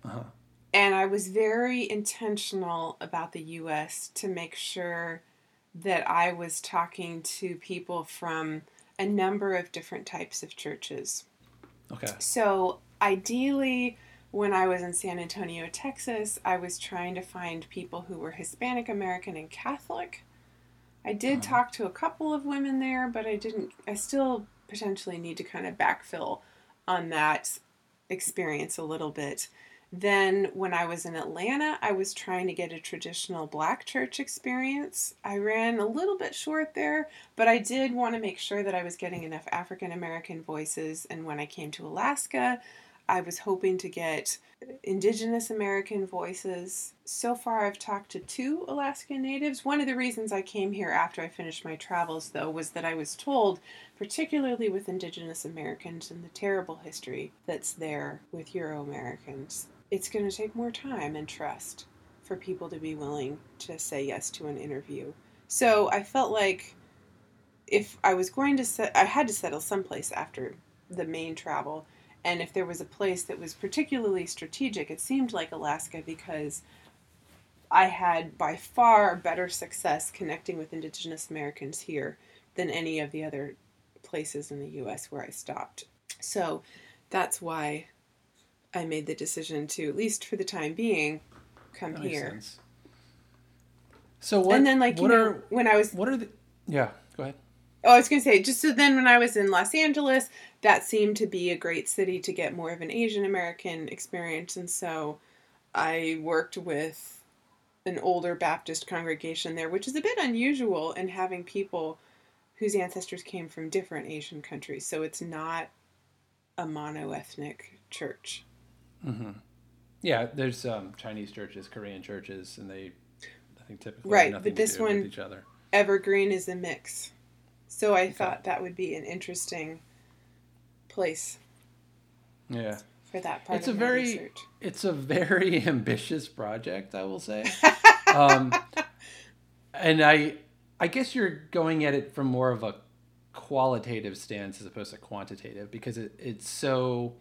uh And I was very intentional about the US to make sure that I was talking to people from a number of different types of churches. Okay, So, ideally, when I was in San Antonio, Texas, I was trying to find people who were Hispanic American and Catholic. I did Uh-huh. talk to a couple of women there, but I didn't, I still potentially need to kind of backfill on that experience a little bit. Then, when I was in Atlanta, I was trying to get a traditional black church experience. I ran a little bit short there, but I did want to make sure that I was getting enough African American voices. And when I came to Alaska, I was hoping to get Indigenous American voices. So far, I've talked to two Alaskan natives. One of the reasons I came here after I finished my travels, though, was that I was told, particularly with Indigenous Americans and the terrible history that's there with Euro Americans, it's going to take more time and trust for people to be willing to say yes to an interview. So I felt like if I was going to set, I had to settle someplace after the main travel. And if there was a place that was particularly strategic, it seemed like Alaska because I had by far better success connecting with Indigenous Americans here than any of the other places in the US where I stopped. So that's why I made the decision to, at least for the time being, come here. sense. So what? and then, like, you know, are when I was what are the? Yeah, go ahead. Oh, I was going to say, just so then when I was in Los Angeles, that seemed to be a great city to get more of an Asian American experience. And so I worked with an older Baptist congregation there, which is a bit unusual in having people whose ancestors came from different Asian countries. So it's not a mono ethnic church. hmm Yeah, there's um, Chinese churches, Korean churches, and they, I think typically Right, but this one- each other. Evergreen is a mix. So I thought that would be an interesting place Yeah, for that part It's of a very- research. it's a very ambitious project, I will say. um, and I, I guess you're going at it from more of a qualitative stance as opposed to quantitative because it, it's so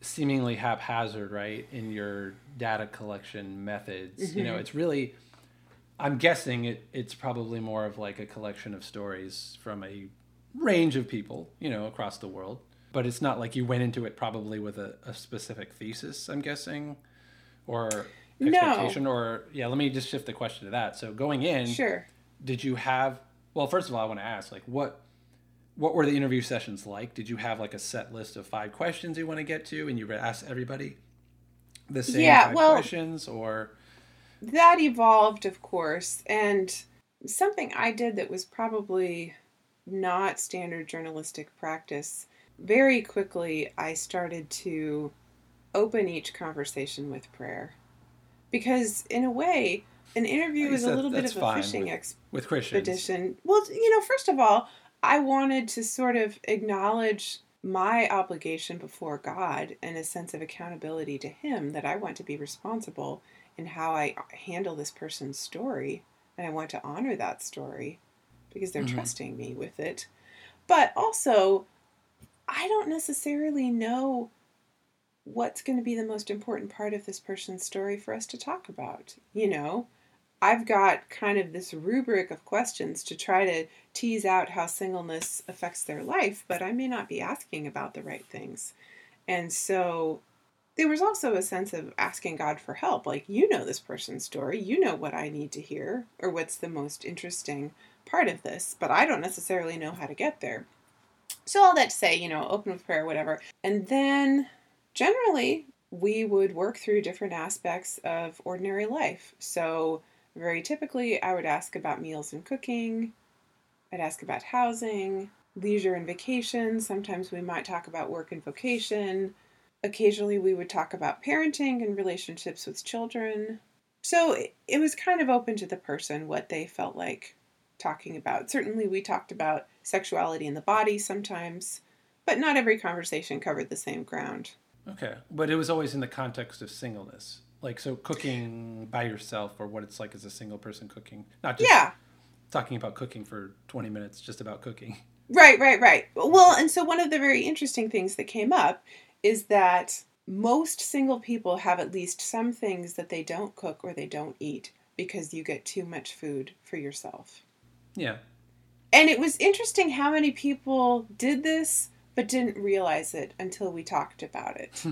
seemingly haphazard, right? In your data collection methods, you know, Mhm. it's really. I'm guessing it, it's probably more of like a collection of stories from a range of people, you know, across the world. But it's not like you went into it probably with a, a specific thesis, I'm guessing, or No. expectation, or yeah. Let me just shift the question to that. So going in, Sure. did you have? Well, first of all, I want to ask, like, what what were the interview sessions like? Did you have like a set list of five questions you want to get to, and you asked everybody the same Yeah, five well- questions, or that evolved, of course, and something I did that was probably not standard journalistic practice. Very quickly, I started to open each conversation with prayer. Because, in a way, an interview is a little bit of a fishing with- with expedition. Well, you know, first of all, I wanted to sort of acknowledge my obligation before God and a sense of accountability to Him that I want to be responsible in how I handle this person's story. And I want to honor that story because they're Mhm. trusting me with it. But also, I don't necessarily know what's going to be the most important part of this person's story for us to talk about. You know, I've got kind of this rubric of questions to try to tease out how singleness affects their life, but I may not be asking about the right things. And so there was also a sense of asking God for help. Like, you know this person's story, you know what I need to hear, or what's the most interesting part of this, but I don't necessarily know how to get there. So, all that to say, you know, open with prayer, whatever. And then generally, we would work through different aspects of ordinary life. So, very typically, I would ask about meals and cooking, I'd ask about housing, leisure and vacation. Sometimes we might talk about work and vocation. Occasionally, we would talk about parenting and relationships with children. So it- was kind of open to the person what they felt like talking about. Certainly, we talked about sexuality in the body sometimes, but not every conversation covered the same ground. Okay, but it was always in the context of singleness, like so cooking by yourself or what it's like as a single person cooking, not just Yeah. talking about cooking for twenty minutes, just about cooking. Right, right, right. Well, and so one of the very interesting things that came up is that most single people have at least some things that they don't cook or they don't eat because you get too much food for yourself. Yeah, And it was interesting how many people did this but didn't realize it until we talked about it.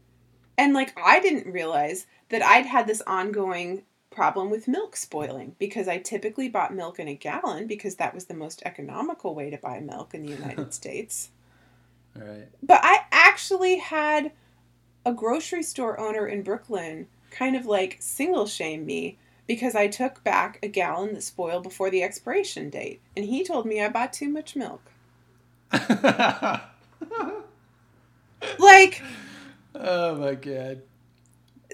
and like I didn't realize that I'd had this ongoing problem with milk spoiling because I typically bought milk in a gallon because that was the most economical way to buy milk in the United States. Right. But I actually had a grocery store owner in Brooklyn kind of like single shame me because I took back a gallon that spoiled before the expiration date. And he told me I bought too much milk. Like, oh my god.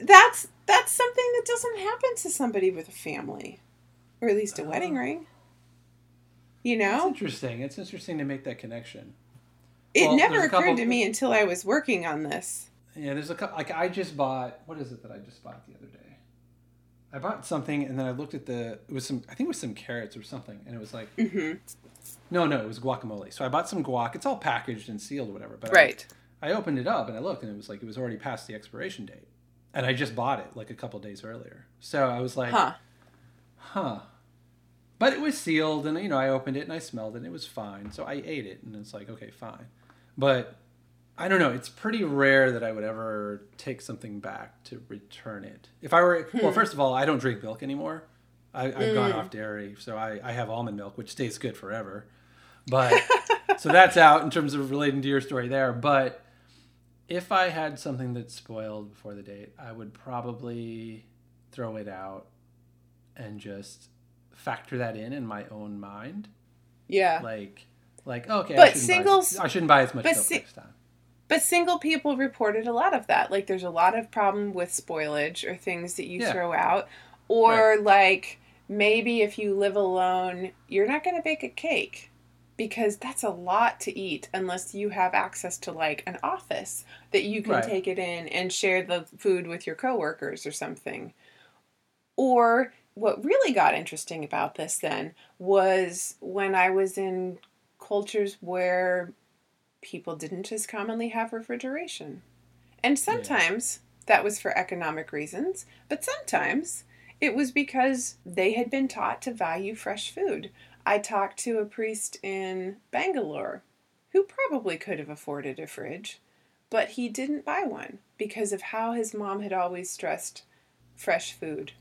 that's that's something that doesn't happen to somebody with a family. Or at least a Oh. wedding uh-huh. ring. You It's know? interesting. It's interesting to make that connection. It Well, never occurred couple- to me until I was working on this. Yeah, there's a couple. Like I just bought. What is it that I just bought the other day? I bought something and then I looked at the. It was some. I think it was some carrots or something, and it was like. Mm-hmm. No, no, it was guacamole. So I bought some guac. It's all packaged and sealed or whatever. But I- Right. I, opened it up and I looked and it was like it was already past the expiration date, and I just bought it like a couple days earlier. So I was like, Huh. huh. But it was sealed, and you know, I opened it and I smelled it, and it was fine. So I ate it, and it's like, okay, fine. But I don't know. It's pretty rare that I would ever take something back to return it. If I were, well, hmm. first of all, I don't drink milk anymore. I, I've gone hmm. off dairy, so I, I have almond milk, which stays good forever. But so that's out in terms of relating to your story there. But if I had something that spoiled before the date, I would probably throw it out and just factor that in in my own mind. Yeah. Like, like oh, okay, I But shouldn't singles- buy, I shouldn't buy as much but si- next time. But single people reported a lot of that. Like there's a lot of problem with spoilage or things that you Yeah. throw out. Or like maybe if you live alone, you're not going to bake a cake because that's a lot to eat unless you have access to like an office that you can Right. take it in and share the food with your coworkers or something. Or what really got interesting about this then was when I was in cultures where people didn't as commonly have refrigeration. And sometimes that was for economic reasons, but sometimes it was because they had been taught to value fresh food. I talked to a priest in Bangalore who probably could have afforded a fridge, but he didn't buy one because of how his mom had always stressed fresh food.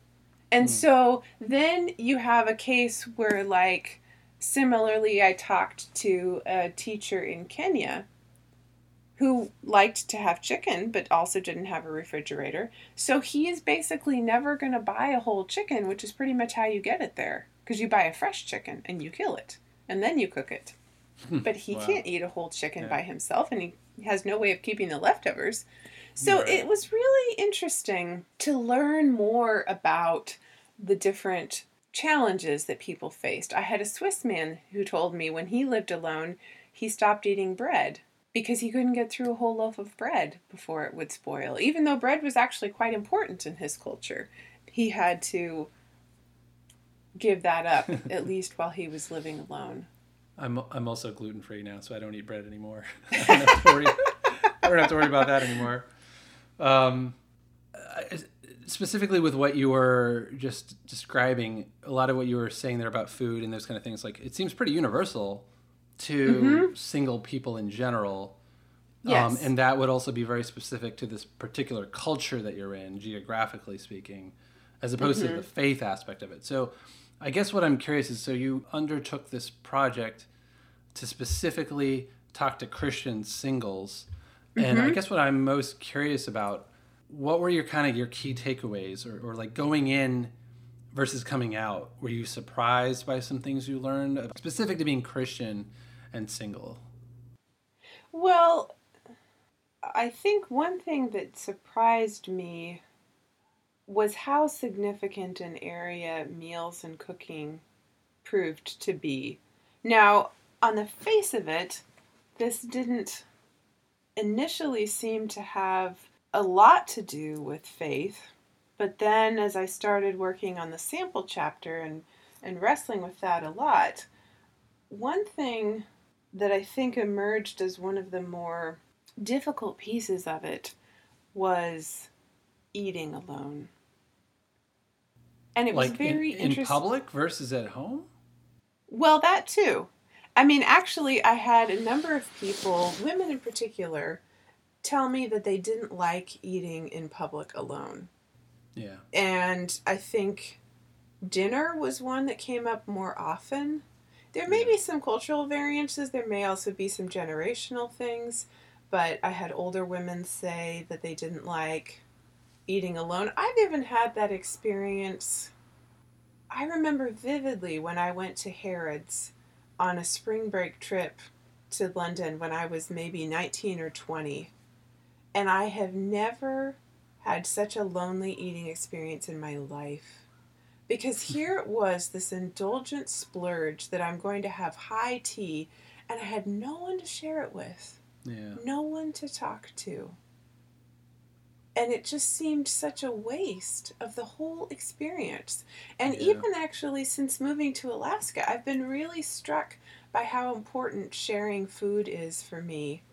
And hmm. so then you have a case where, like, similarly, I talked to a teacher in Kenya who liked to have chicken but also didn't have a refrigerator. So he is basically never going to buy a whole chicken, which is pretty much how you get it there. Because you buy a fresh chicken and you kill it and then you cook it. Hmm, but he Wow. can't eat a whole chicken Yeah. by himself and he has no way of keeping the leftovers. So Right. it was really interesting to learn more about the different challenges that people faced. I had a Swiss man who told me when he lived alone, he stopped eating bread because he couldn't get through a whole loaf of bread before it would spoil. Even though bread was actually quite important in his culture, he had to give that up at least while he was living alone. I'm I'm also gluten free now, so I don't eat bread anymore. I don't have to worry. I don't have to worry about that anymore. Um, I- specifically with what you were just describing, a lot of what you were saying there about food and those kind of things, like it seems pretty universal to mm-hmm. single people in general. Um, Yes. and that would also be very specific to this particular culture that you're in, geographically speaking, as opposed to mm-hmm. the faith aspect of it. So, I guess what I'm curious is so you undertook this project to specifically talk to Christian singles. And I mm-hmm. guess what I'm most curious about, what were your kind of your key takeaways or, or like going in versus coming out? Were you surprised by some things you learned uh, specific to being Christian and single? Well, I think one thing that surprised me was how significant an area meals and cooking proved to be. Now, on the face of it, this didn't initially seem to have a lot to do with faith. But then, as I started working on the sample chapter and, and wrestling with that a lot, one thing that I think emerged as one of the more difficult pieces of it was eating alone. And it like was very in, interesting. in public versus at home. Well, that too. I mean, actually, I had a number of people, women in particular, tell me that they didn't like eating in public alone. Yeah. And I think dinner was one that came up more often. There may be some cultural variances, there may also be some generational things, but I had older women say that they didn't like eating alone. I've even had that experience. I remember vividly when I went to Harrods on a spring break trip to London when I was maybe 19 or 20. And I have never had such a lonely eating experience in my life. Because hmm. here it was, this indulgent splurge that I'm going to have high tea, and I had no one to share it with, Yeah. no one to talk to. And it just seemed such a waste of the whole experience. And Yeah. even actually, since moving to Alaska, I've been really struck by how important sharing food is for me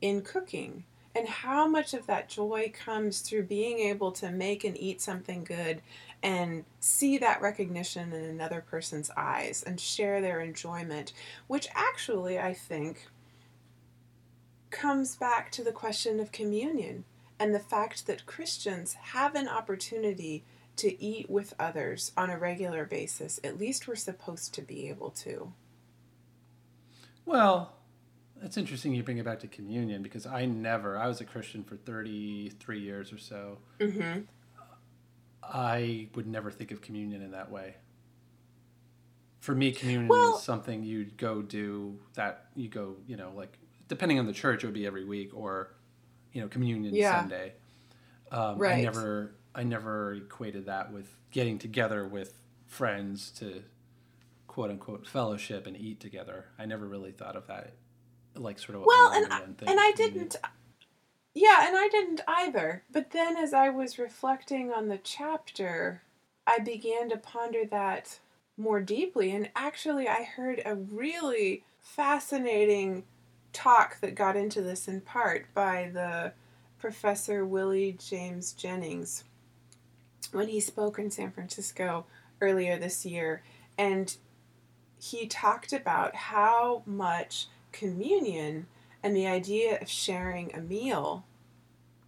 in cooking and how much of that joy comes through being able to make and eat something good and see that recognition in another person's eyes and share their enjoyment, which actually I think comes back to the question of communion and the fact that Christians have an opportunity to eat with others on a regular basis. At least we're supposed to be able to. Well, that's interesting you bring it back to communion because I never, I was a Christian for 33 years or so. Mm-hmm. I would never think of communion in that way. For me, communion Well- is something you'd go do that you go, you know, like depending on the church, it would be every week or, you know, communion Yeah. Sunday. Um, I never, I never equated that with getting together with friends to quote unquote fellowship and eat together. I never really thought of that like sort of Well, and I, and I didn't. Yeah, and I didn't either. But then, as I was reflecting on the chapter, I began to ponder that more deeply. And actually, I heard a really fascinating talk that got into this in part by the professor Willie James Jennings when he spoke in San Francisco earlier this year. And he talked about how much communion and the idea of sharing a meal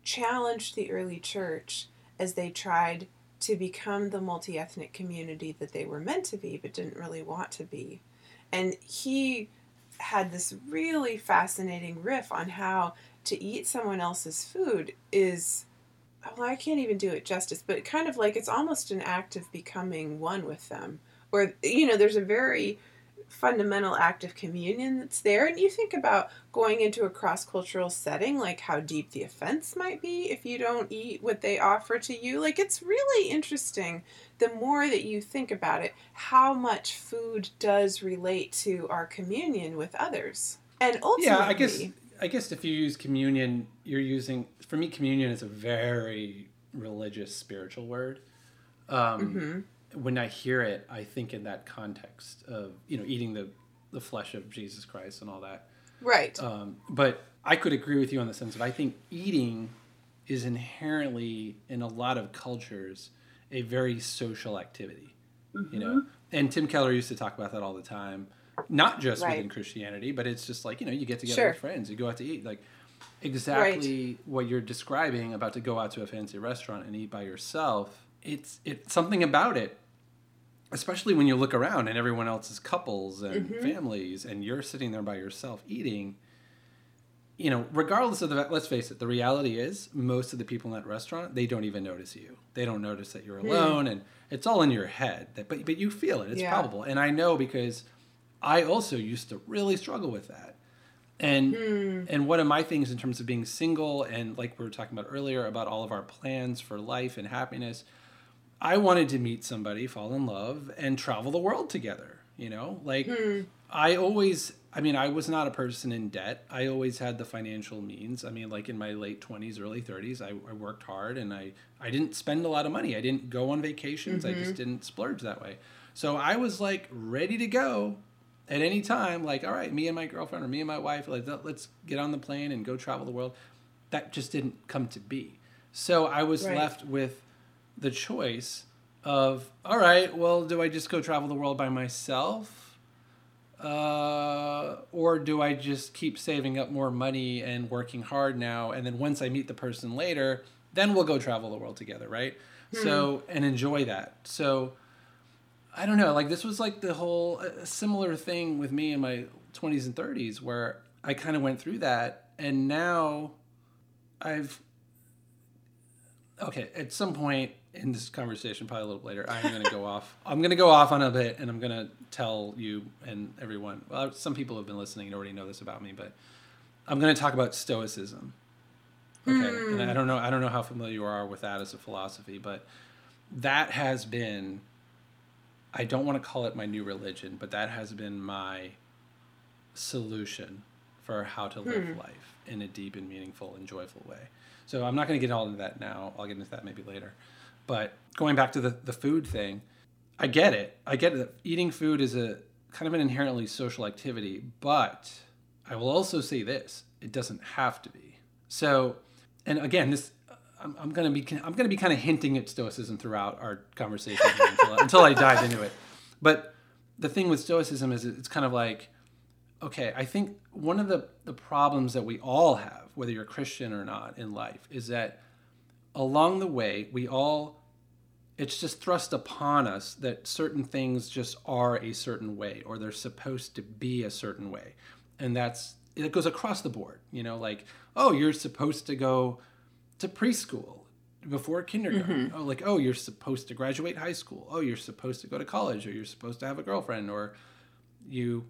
challenged the early church as they tried to become the multi ethnic community that they were meant to be but didn't really want to be. And he had this really fascinating riff on how to eat someone else's food is well, I can't even do it justice, but kind of like it's almost an act of becoming one with them. Or, you know, there's a very fundamental act of communion that's there. And you think about going into a cross cultural setting, like how deep the offense might be if you don't eat what they offer to you. Like, it's really interesting the more that you think about it, how much food does relate to our communion with others. And ultimately, yeah i guess i guess if you use communion you're using for me communion is a very religious spiritual word um, when i hear it i think in that context of you know eating the the flesh of jesus christ and all that right. um, but i could agree with you on the sense of i think eating is inherently in a lot of cultures a very social activity you know and tim keller used to talk about that all the time not just Right. within christianity but it's just like you know you get together Sure. with friends you go out to eat like exactly what you're describing about to go out to a fancy restaurant and eat by yourself it's it's something about it especially when you look around and everyone else is couples and Mm-hmm. families and you're sitting there by yourself eating you know regardless of the let's face it the reality is most of the people in that restaurant they don't even notice you. They don't notice that you're alone and it's all in your head that but but you feel it. It's Yeah. palpable. And i know because i also used to really struggle with that. And and one of my things in terms of being single and like we were talking about earlier about all of our plans for life and happiness i wanted to meet somebody fall in love and travel the world together you know like i always I mean, I was not a person in debt. I always had the financial means. I mean, like in my late 20s, early 30s, I, I worked hard and I, I didn't spend a lot of money. I didn't go on vacations. Mm-hmm. I just didn't splurge that way. So I was like ready to go at any time. Like, all right, me and my girlfriend or me and my wife, like, let's get on the plane and go travel the world. That just didn't come to be. So I was right. left with the choice of, all right, well, do I just go travel the world by myself? uh, or do I just keep saving up more money and working hard now, and then once I meet the person later, then we'll go travel the world together, right? Mm-hmm. So and enjoy that. So I don't know, like this was like the whole similar thing with me in my 20s and 30s where I kind of went through that, and now I've okay at some point in this conversation, probably a little later, I'm going to go off. I'm going to go off on a bit, and I'm going to tell you and everyone. Well, some people have been listening and already know this about me, but I'm going to talk about Stoicism. Okay, mm. and I don't know. I don't know how familiar you are with that as a philosophy, but that has been. I don't want to call it my new religion, but that has been my solution for how to live mm. life in a deep and meaningful and joyful way. So I'm not going to get all into that now. I'll get into that maybe later. But going back to the, the food thing, I get it. I get that eating food is a kind of an inherently social activity, but I will also say this: it doesn't have to be. So, and again, this I'm, I'm gonna be I'm gonna be kind of hinting at stoicism throughout our conversation until, until I dive into it. But the thing with stoicism is it's kind of like, okay, I think one of the the problems that we all have, whether you're Christian or not in life, is that along the way, we all, it's just thrust upon us that certain things just are a certain way or they're supposed to be a certain way. And that's, it goes across the board, you know, like, oh, you're supposed to go to preschool before kindergarten. Mm-hmm. Oh, like, oh, you're supposed to graduate high school. Oh, you're supposed to go to college or you're supposed to have a girlfriend or you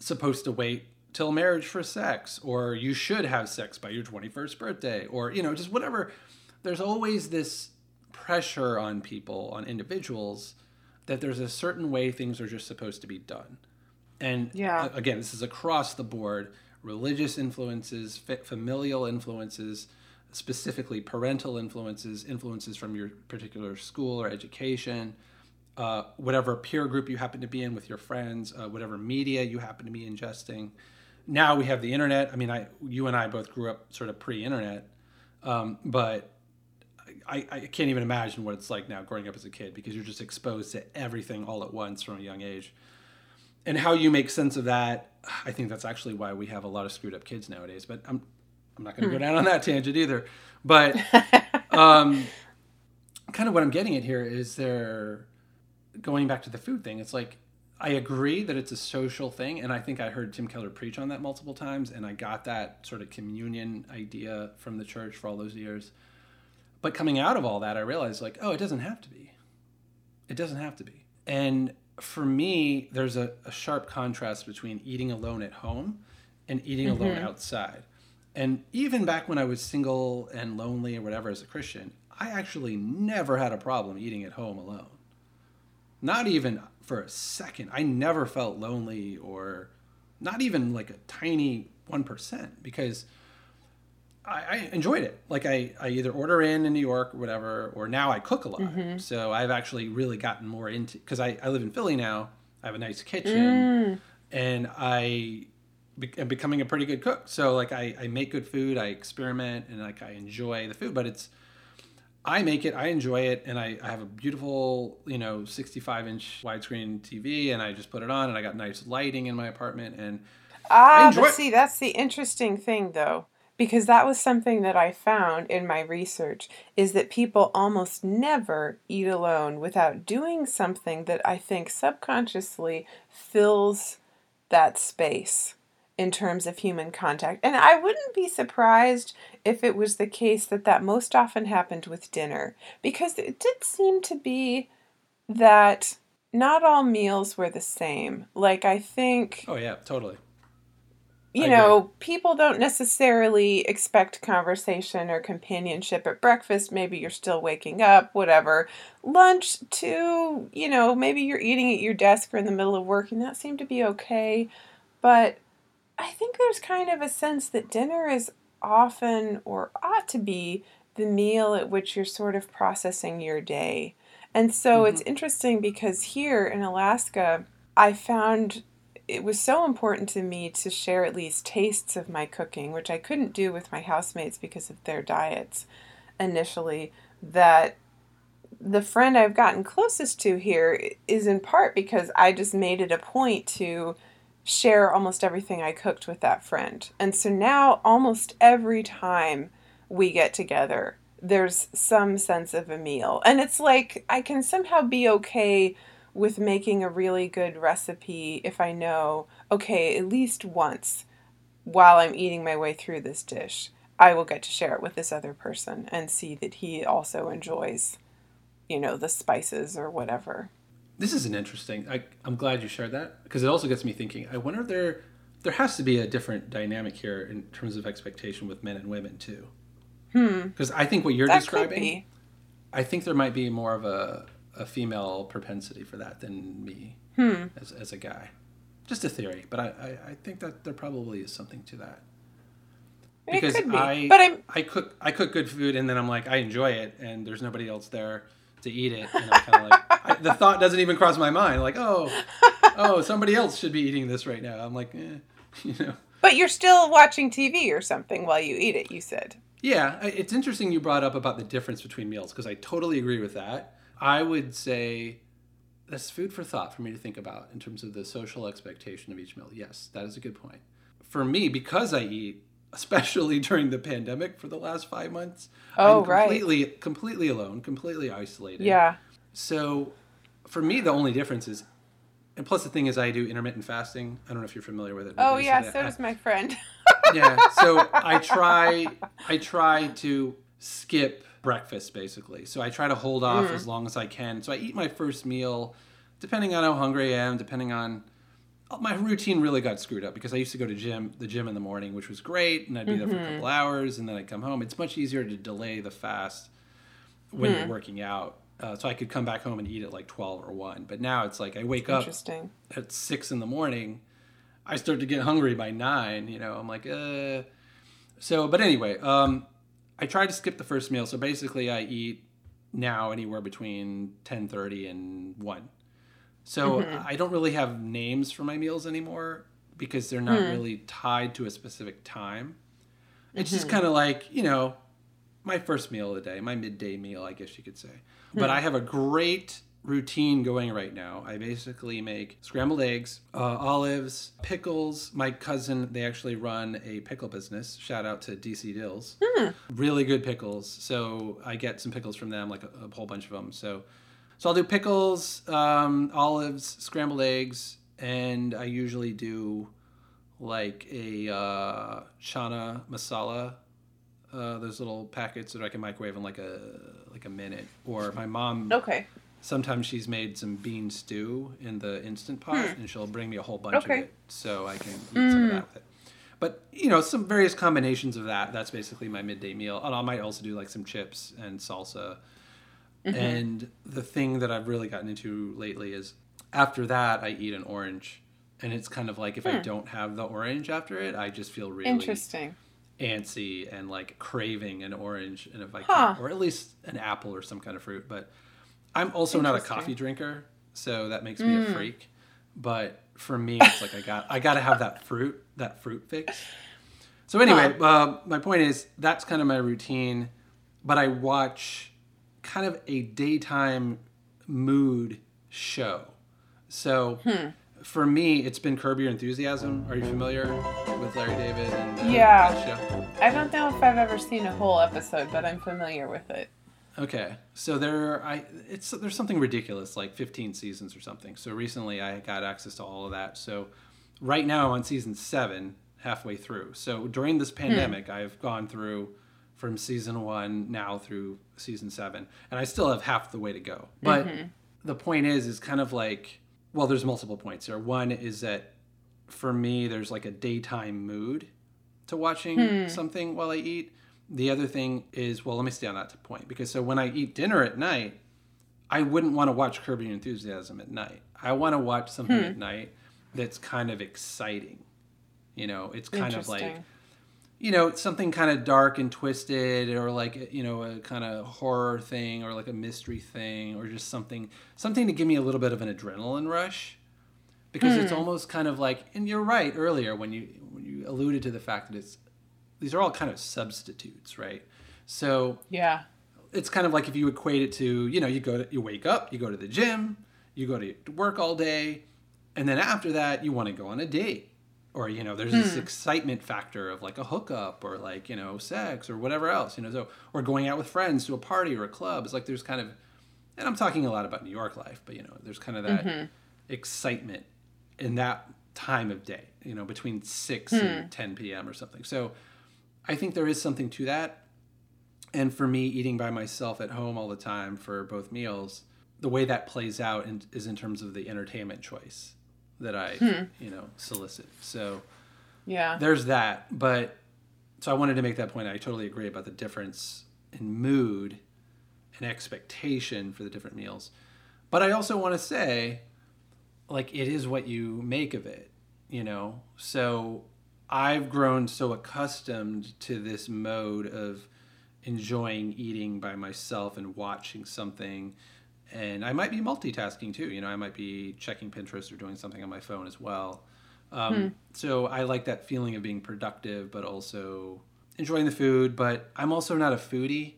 supposed to wait till marriage for sex or you should have sex by your 21st birthday or you know just whatever. There's always this pressure on people on individuals that there's a certain way things are just supposed to be done. And yeah. again this is across the board. Religious influences familial influences specifically parental influences influences from your particular school or education uh, whatever peer group you happen to be in with your friends uh, whatever media you happen to be ingesting now we have the internet. I mean, I you and I both grew up sort of pre-internet, um, but I, I can't even imagine what it's like now growing up as a kid because you're just exposed to everything all at once from a young age. And how you make sense of that, I think that's actually why we have a lot of screwed up kids nowadays. But I'm I'm not going to hmm. go down on that tangent either. But um, kind of what I'm getting at here is there going back to the food thing. It's like I agree that it's a social thing, and I think I heard Tim Keller preach on that multiple times, and I got that sort of communion idea from the church for all those years. But coming out of all that, I realized like, oh, it doesn't have to be. It doesn't have to be. And for me, there's a, a sharp contrast between eating alone at home and eating mm-hmm. alone outside. And even back when I was single and lonely or whatever as a Christian, I actually never had a problem eating at home alone. Not even for a second. I never felt lonely or not even like a tiny 1% because I, I enjoyed it. Like I, I either order in in New York or whatever, or now I cook a lot. Mm-hmm. So I've actually really gotten more into, cause I, I live in Philly now. I have a nice kitchen mm. and I am becoming a pretty good cook. So like I, I make good food, I experiment and like I enjoy the food, but it's, I make it, I enjoy it, and I, I have a beautiful, you know, 65 inch widescreen TV, and I just put it on, and I got nice lighting in my apartment, and ah, but see, that's the interesting thing, though, because that was something that I found in my research is that people almost never eat alone without doing something that I think subconsciously fills that space in terms of human contact. And I wouldn't be surprised if it was the case that that most often happened with dinner, because it did seem to be that not all meals were the same. Like, I think. Oh, yeah, totally. You I know, agree. people don't necessarily expect conversation or companionship at breakfast. Maybe you're still waking up, whatever. Lunch, too, you know, maybe you're eating at your desk or in the middle of work, and that seemed to be okay But I think there's kind of a sense that dinner is often or ought to be the meal at which you're sort of processing your day. And so mm-hmm. it's interesting because here in Alaska, I found it was so important to me to share at least tastes of my cooking, which I couldn't do with my housemates because of their diets initially, that the friend I've gotten closest to here is in part because I just made it a point to share almost everything I cooked with that friend. And so now almost every time we get together, there's some sense of a meal. And it's like I can somehow be okay with making a really good recipe if I know, okay, at least once while I'm eating my way through this dish, I will get to share it with this other person and see that he also enjoys, you know, the spices or whatever. This is an interesting. I, I'm glad you shared that because it also gets me thinking. I wonder if there there has to be a different dynamic here in terms of expectation with men and women too. Hmm. Because I think what you're that describing, I think there might be more of a a female propensity for that than me hmm. as as a guy. Just a theory, but I, I, I think that there probably is something to that because be. I but I'm... I cook I cook good food and then I'm like I enjoy it and there's nobody else there to eat it and I'm kind of like I, the thought doesn't even cross my mind like oh oh somebody else should be eating this right now. I'm like eh, you know. But you're still watching TV or something while you eat it you said. Yeah it's interesting you brought up about the difference between meals because I totally agree with that. I would say that's food for thought for me to think about in terms of the social expectation of each meal. Yes that is a good point. For me because I eat especially during the pandemic for the last five months. Oh, I'm completely, right. Completely alone, completely isolated. Yeah. So for me, the only difference is, and plus the thing is, I do intermittent fasting. I don't know if you're familiar with it. Oh yeah, so does my friend. yeah. So I try, I try to skip breakfast basically. So I try to hold off mm. as long as I can. So I eat my first meal, depending on how hungry I am, depending on my routine really got screwed up because I used to go to gym the gym in the morning, which was great, and I'd be mm-hmm. there for a couple mm-hmm. hours, and then I'd come home. It's much easier to delay the fast when mm. you're hmm. working out. Uh, so I could come back home and eat at like twelve or one. But now it's like I wake up at six in the morning. I start to get hungry by nine. You know, I'm like, uh. So, but anyway, um, I try to skip the first meal. So basically, I eat now anywhere between ten thirty and one. So mm-hmm. I don't really have names for my meals anymore because they're not mm. really tied to a specific time. It's mm-hmm. just kind of like, you know, my first meal of the day, my midday meal, I guess you could say. Mm. But I have a great routine going right now. I basically make scrambled eggs, uh, olives, pickles. My cousin, they actually run a pickle business. Shout out to DC Dills. Mm. Really good pickles. So I get some pickles from them, like a, a whole bunch of them. So so I'll do pickles, um, olives, scrambled eggs, and I usually do like a uh, chana masala. Uh, those little packets that I can microwave in like a like a minute. Or my mom. Okay. Sometimes she's made some bean stew in the instant pot, hmm. and she'll bring me a whole bunch okay. of it, so I can eat mm. some of that with it. But you know, some various combinations of that. That's basically my midday meal. And I might also do like some chips and salsa Mm-hmm. And the thing that I've really gotten into lately is after that, I eat an orange. And it's kind of like if hmm. I don't have the orange after it, I just feel really interesting, antsy, and like craving an orange. And if I huh. can, or at least an apple or some kind of fruit. But I'm also not a coffee drinker, so that makes me mm. a freak. But for me, it's like I got I got to have that fruit that fruit fix. So anyway, huh. uh, my point is that's kind of my routine. But I watch kind of a daytime mood show. So hmm. for me, it's been Curb Your Enthusiasm. Are you familiar with Larry David and uh, yeah? I don't know if I've ever seen a whole episode, but I'm familiar with it. Okay, so there, I it's there's something ridiculous like 15 seasons or something. So recently, I got access to all of that. So right now, I'm on season seven, halfway through. So during this hmm. pandemic, hmm. I've gone through from season one now through season seven, and I still have half the way to go. But mm-hmm. the point is, is kind of like, well, there's multiple points here. One is that for me, there's like a daytime mood to watching hmm. something while I eat. The other thing is, well, let me stay on that point because so when I eat dinner at night, I wouldn't want to watch Curb Your Enthusiasm at night. I want to watch something hmm. at night that's kind of exciting You know, it's kind of like you know something kind of dark and twisted or like you know a kind of horror thing or like a mystery thing or just something something to give me a little bit of an adrenaline rush because mm. it's hmm. almost kind of like and you're right earlier when you when you alluded to the fact that it's these are all kind of substitutes right so yeah it's kind of like if you equate it to you know you go to you wake up you go to the gym you go to work all day and then after that you want to go on a date or you know there's this hmm. excitement factor of like a hookup or like you know sex or whatever else you know so or going out with friends to a party or a club it's like there's kind of and i'm talking a lot about new york life but you know there's kind of that mm-hmm. excitement in that time of day you know between 6 hmm. and 10 p.m or something so i think there is something to that and for me eating by myself at home all the time for both meals the way that plays out in, is in terms of the entertainment choice that I, hmm. you know, solicit. So, yeah, there's that. But so I wanted to make that point. I totally agree about the difference in mood and expectation for the different meals. But I also want to say, like, it is what you make of it, you know? So I've grown so accustomed to this mode of enjoying eating by myself and watching something and I might be multitasking too. You know, I might be checking Pinterest or doing something on my phone as well. Um, hmm. So I like that feeling of being productive, but also enjoying the food. But I'm also not a foodie.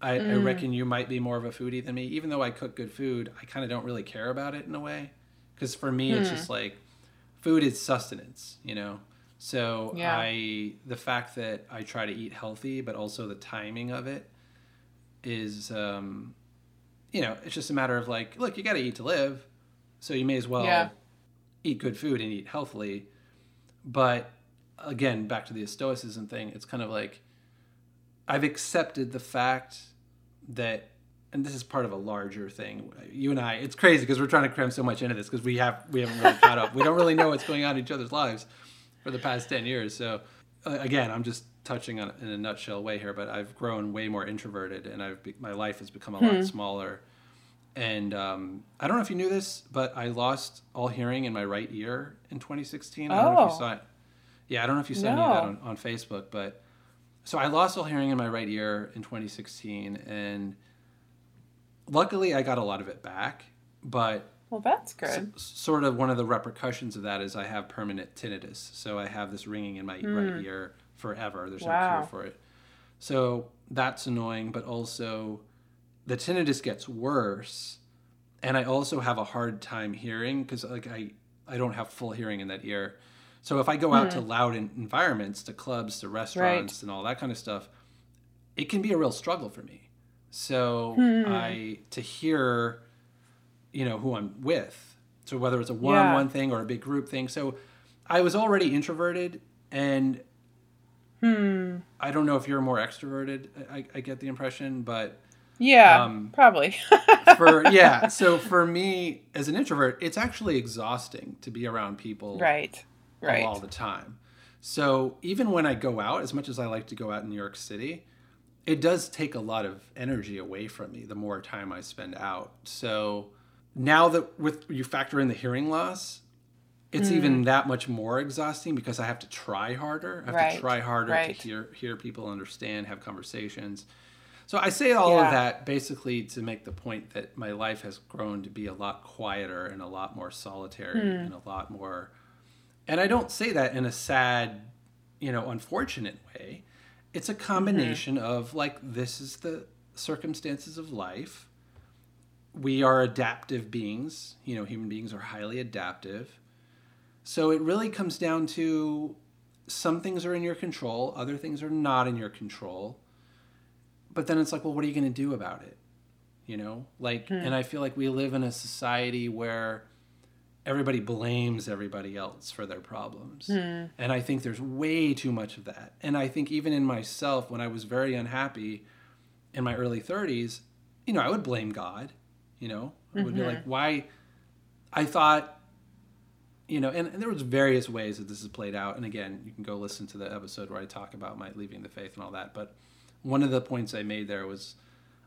I, mm. I reckon you might be more of a foodie than me. Even though I cook good food, I kind of don't really care about it in a way. Because for me, it's hmm. just like food is sustenance, you know. So yeah. I the fact that I try to eat healthy, but also the timing of it is um, you know, it's just a matter of like, look, you got to eat to live, so you may as well yeah. eat good food and eat healthily. But again, back to the stoicism thing, it's kind of like I've accepted the fact that, and this is part of a larger thing. You and I, it's crazy because we're trying to cram so much into this because we have we haven't really caught up. We don't really know what's going on in each other's lives for the past ten years. So uh, again, I'm just touching on in a nutshell way here, but I've grown way more introverted, and I've be, my life has become a hmm. lot smaller. And um, I don't know if you knew this, but I lost all hearing in my right ear in 2016. I don't know if you oh. saw it. Yeah, I don't know if you saw no. any of that on, on Facebook, but so I lost all hearing in my right ear in 2016, and luckily I got a lot of it back. But well, that's good. S- sort of one of the repercussions of that is I have permanent tinnitus, so I have this ringing in my mm. right ear forever. There's wow. no cure for it. So that's annoying, but also the tinnitus gets worse. And I also have a hard time hearing because like I, I don't have full hearing in that ear. So if I go out to hmm. loud environments, to clubs, to restaurants, right. and all that kind of stuff, it can be a real struggle for me. So hmm. I to hear, you know, who I'm with. So whether it's a one-on-one yeah. thing or a big group thing. So I was already introverted, and Hmm. I don't know if you're more extroverted. I, I get the impression, but yeah, um, probably. for yeah, so for me as an introvert, it's actually exhausting to be around people, right, right, all, all the time. So even when I go out, as much as I like to go out in New York City, it does take a lot of energy away from me the more time I spend out. So now that with you factor in the hearing loss, it's mm. even that much more exhausting because I have to try harder. I have right. to try harder right. to hear hear people understand, have conversations. So I say all yeah. of that basically to make the point that my life has grown to be a lot quieter and a lot more solitary mm. and a lot more and I don't say that in a sad, you know, unfortunate way. It's a combination mm-hmm. of like this is the circumstances of life. We are adaptive beings, you know, human beings are highly adaptive so it really comes down to some things are in your control, other things are not in your control. But then it's like, well, what are you going to do about it? You know, like, hmm. and I feel like we live in a society where everybody blames everybody else for their problems. Hmm. And I think there's way too much of that. And I think even in myself, when I was very unhappy in my early 30s, you know, I would blame God. You know, I would mm-hmm. be like, why? I thought you know, and, and, there was various ways that this is played out. And again, you can go listen to the episode where I talk about my leaving the faith and all that. But one of the points I made there was,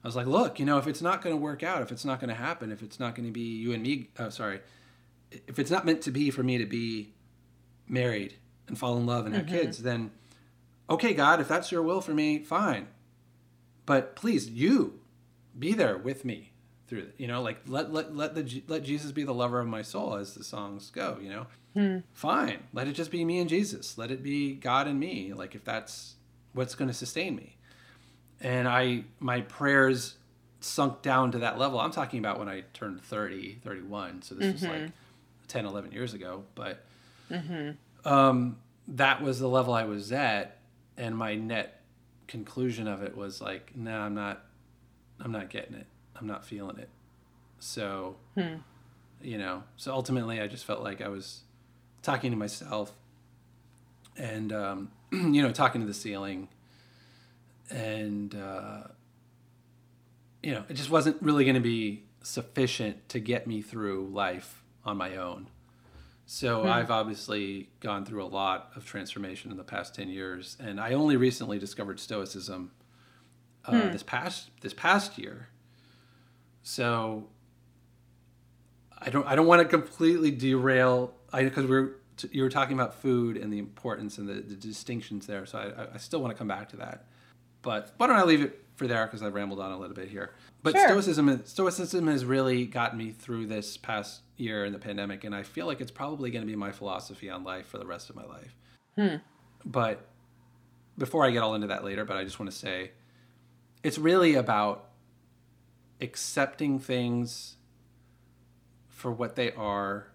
I was like, look, you know, if it's not going to work out, if it's not going to happen, if it's not going to be you and me, uh, sorry, if it's not meant to be for me to be married and fall in love and have kids, then okay, God, if that's your will for me, fine. But please, you be there with me through. You know, like let let let the let Jesus be the lover of my soul, as the songs go. You know, hmm. fine. Let it just be me and Jesus. Let it be God and me. Like if that's what's going to sustain me. And I my prayers sunk down to that level. I'm talking about when I turned 30, 31. So this was mm-hmm. like 10, 11 years ago. But mm-hmm. um, that was the level I was at, and my net conclusion of it was like, no, nah, I'm not, I'm not getting it. I'm not feeling it. So, you know, so ultimately, I just felt like I was talking to myself, and um, you know, talking to the ceiling, and uh, you know, it just wasn't really going to be sufficient to get me through life on my own. So Hmm. I've obviously gone through a lot of transformation in the past 10 years and I only recently discovered stoicism uh, Hmm. this past this past year. So I don't I don't want to completely derail I because we're t- you were talking about food and the importance and the, the distinctions there. So I, I- I still want to come back to that. But why don't I leave it for there because I've rambled on a little bit here. But Sure. stoicism is- stoicism has really gotten me through this past year in the pandemic, and I feel like it's probably going to be my philosophy on life for the rest of my life. Hmm. But before I get all into that later, but I just want to say it's really about accepting things for what they are,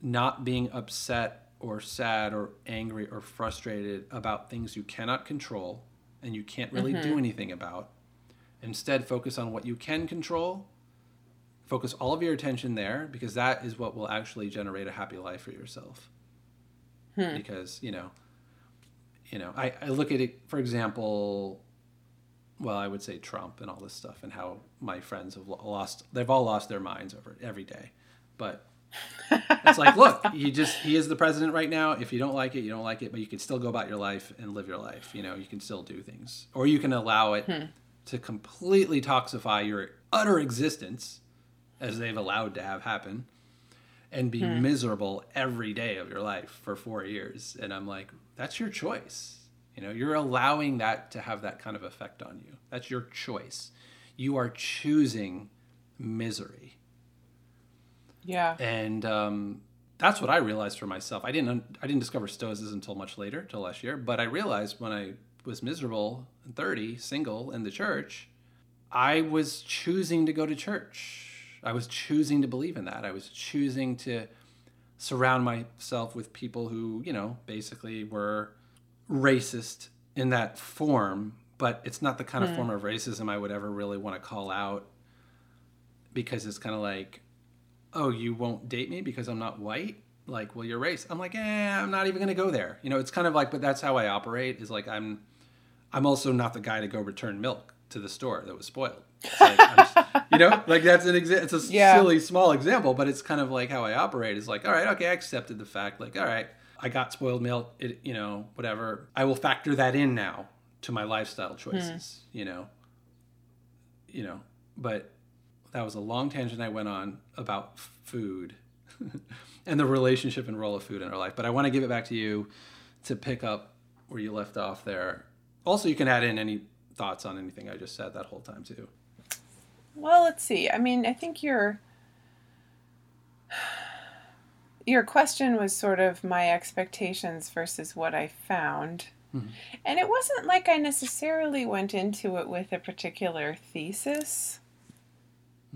not being upset or sad or angry or frustrated about things you cannot control and you can't really do mm-hmm. anything about. Instead, focus on what you can control. Focus all of your attention there because that is what will actually generate a happy life for yourself. Hmm. Because, you know, you know, I, I look at it, for example, well, I would say Trump and all this stuff and how my friends have lost, they've all lost their minds over it every day. But it's like, look, he just, he is the president right now. If you don't like it, you don't like it, but you can still go about your life and live your life. You know, you can still do things. Or you can allow it hmm. to completely toxify your utter existence, as they've allowed to have happen, and be hmm. miserable every day of your life for four years. And I'm like, that's your choice. You know, you're allowing that to have that kind of effect on you. That's your choice. You are choosing misery. Yeah. And um, that's what I realized for myself. I didn't I didn't discover stoicism until much later, till last year. But I realized when I was miserable and 30, single in the church, I was choosing to go to church. I was choosing to believe in that. I was choosing to surround myself with people who, you know, basically were racist in that form, but it's not the kind of form of racism I would ever really want to call out because it's kind of like, oh, you won't date me because I'm not white? Like, well, you're race. I'm like, eh, I'm not even going to go there. You know, it's kind of like, but that's how I operate is like, I'm, I'm also not the guy to go return milk to the store that was spoiled. Like, just- you know, like that's an example. It's a Yeah. silly small example, but it's kind of like how I operate is like, all right, okay, I accepted the fact. Like, all right, I got spoiled milk. It, you know, whatever. I will factor that in now to my lifestyle choices. Hmm. You know, you know, but that was a long tangent I went on about food and the relationship and role of food in our life. But I want to give it back to you to pick up where you left off there. Also, you can add in any thoughts on anything I just said that whole time too. Well, let's see. I mean, I think your your question was sort of my expectations versus what I found. Hmm. And it wasn't like I necessarily went into it with a particular thesis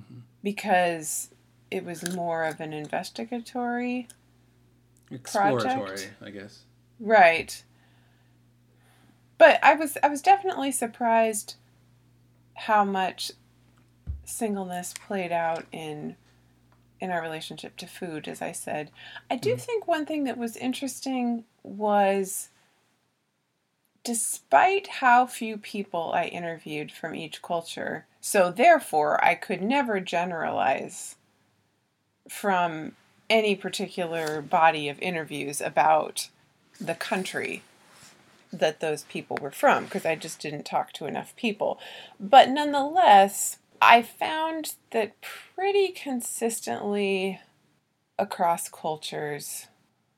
mm-hmm. because it was more of an investigatory Exploratory, Project? I guess. Right. But I was I was definitely surprised how much singleness played out in in our relationship to food as I said. I do mm-hmm. think one thing that was interesting was despite how few people I interviewed from each culture, so therefore I could never generalize from any particular body of interviews about the country that those people were from because I just didn't talk to enough people. But nonetheless, I found that pretty consistently across cultures,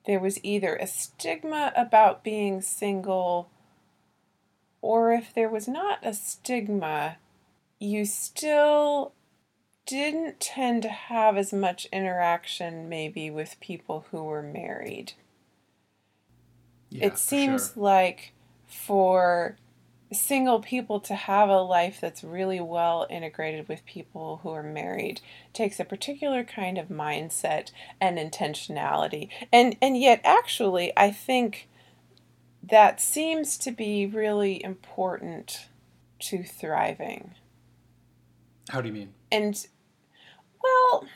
there was either a stigma about being single, or if there was not a stigma, you still didn't tend to have as much interaction maybe with people who were married. Yeah, it seems sure. like for single people to have a life that's really well integrated with people who are married takes a particular kind of mindset and intentionality. And and yet actually I think that seems to be really important to thriving. How do you mean? And well,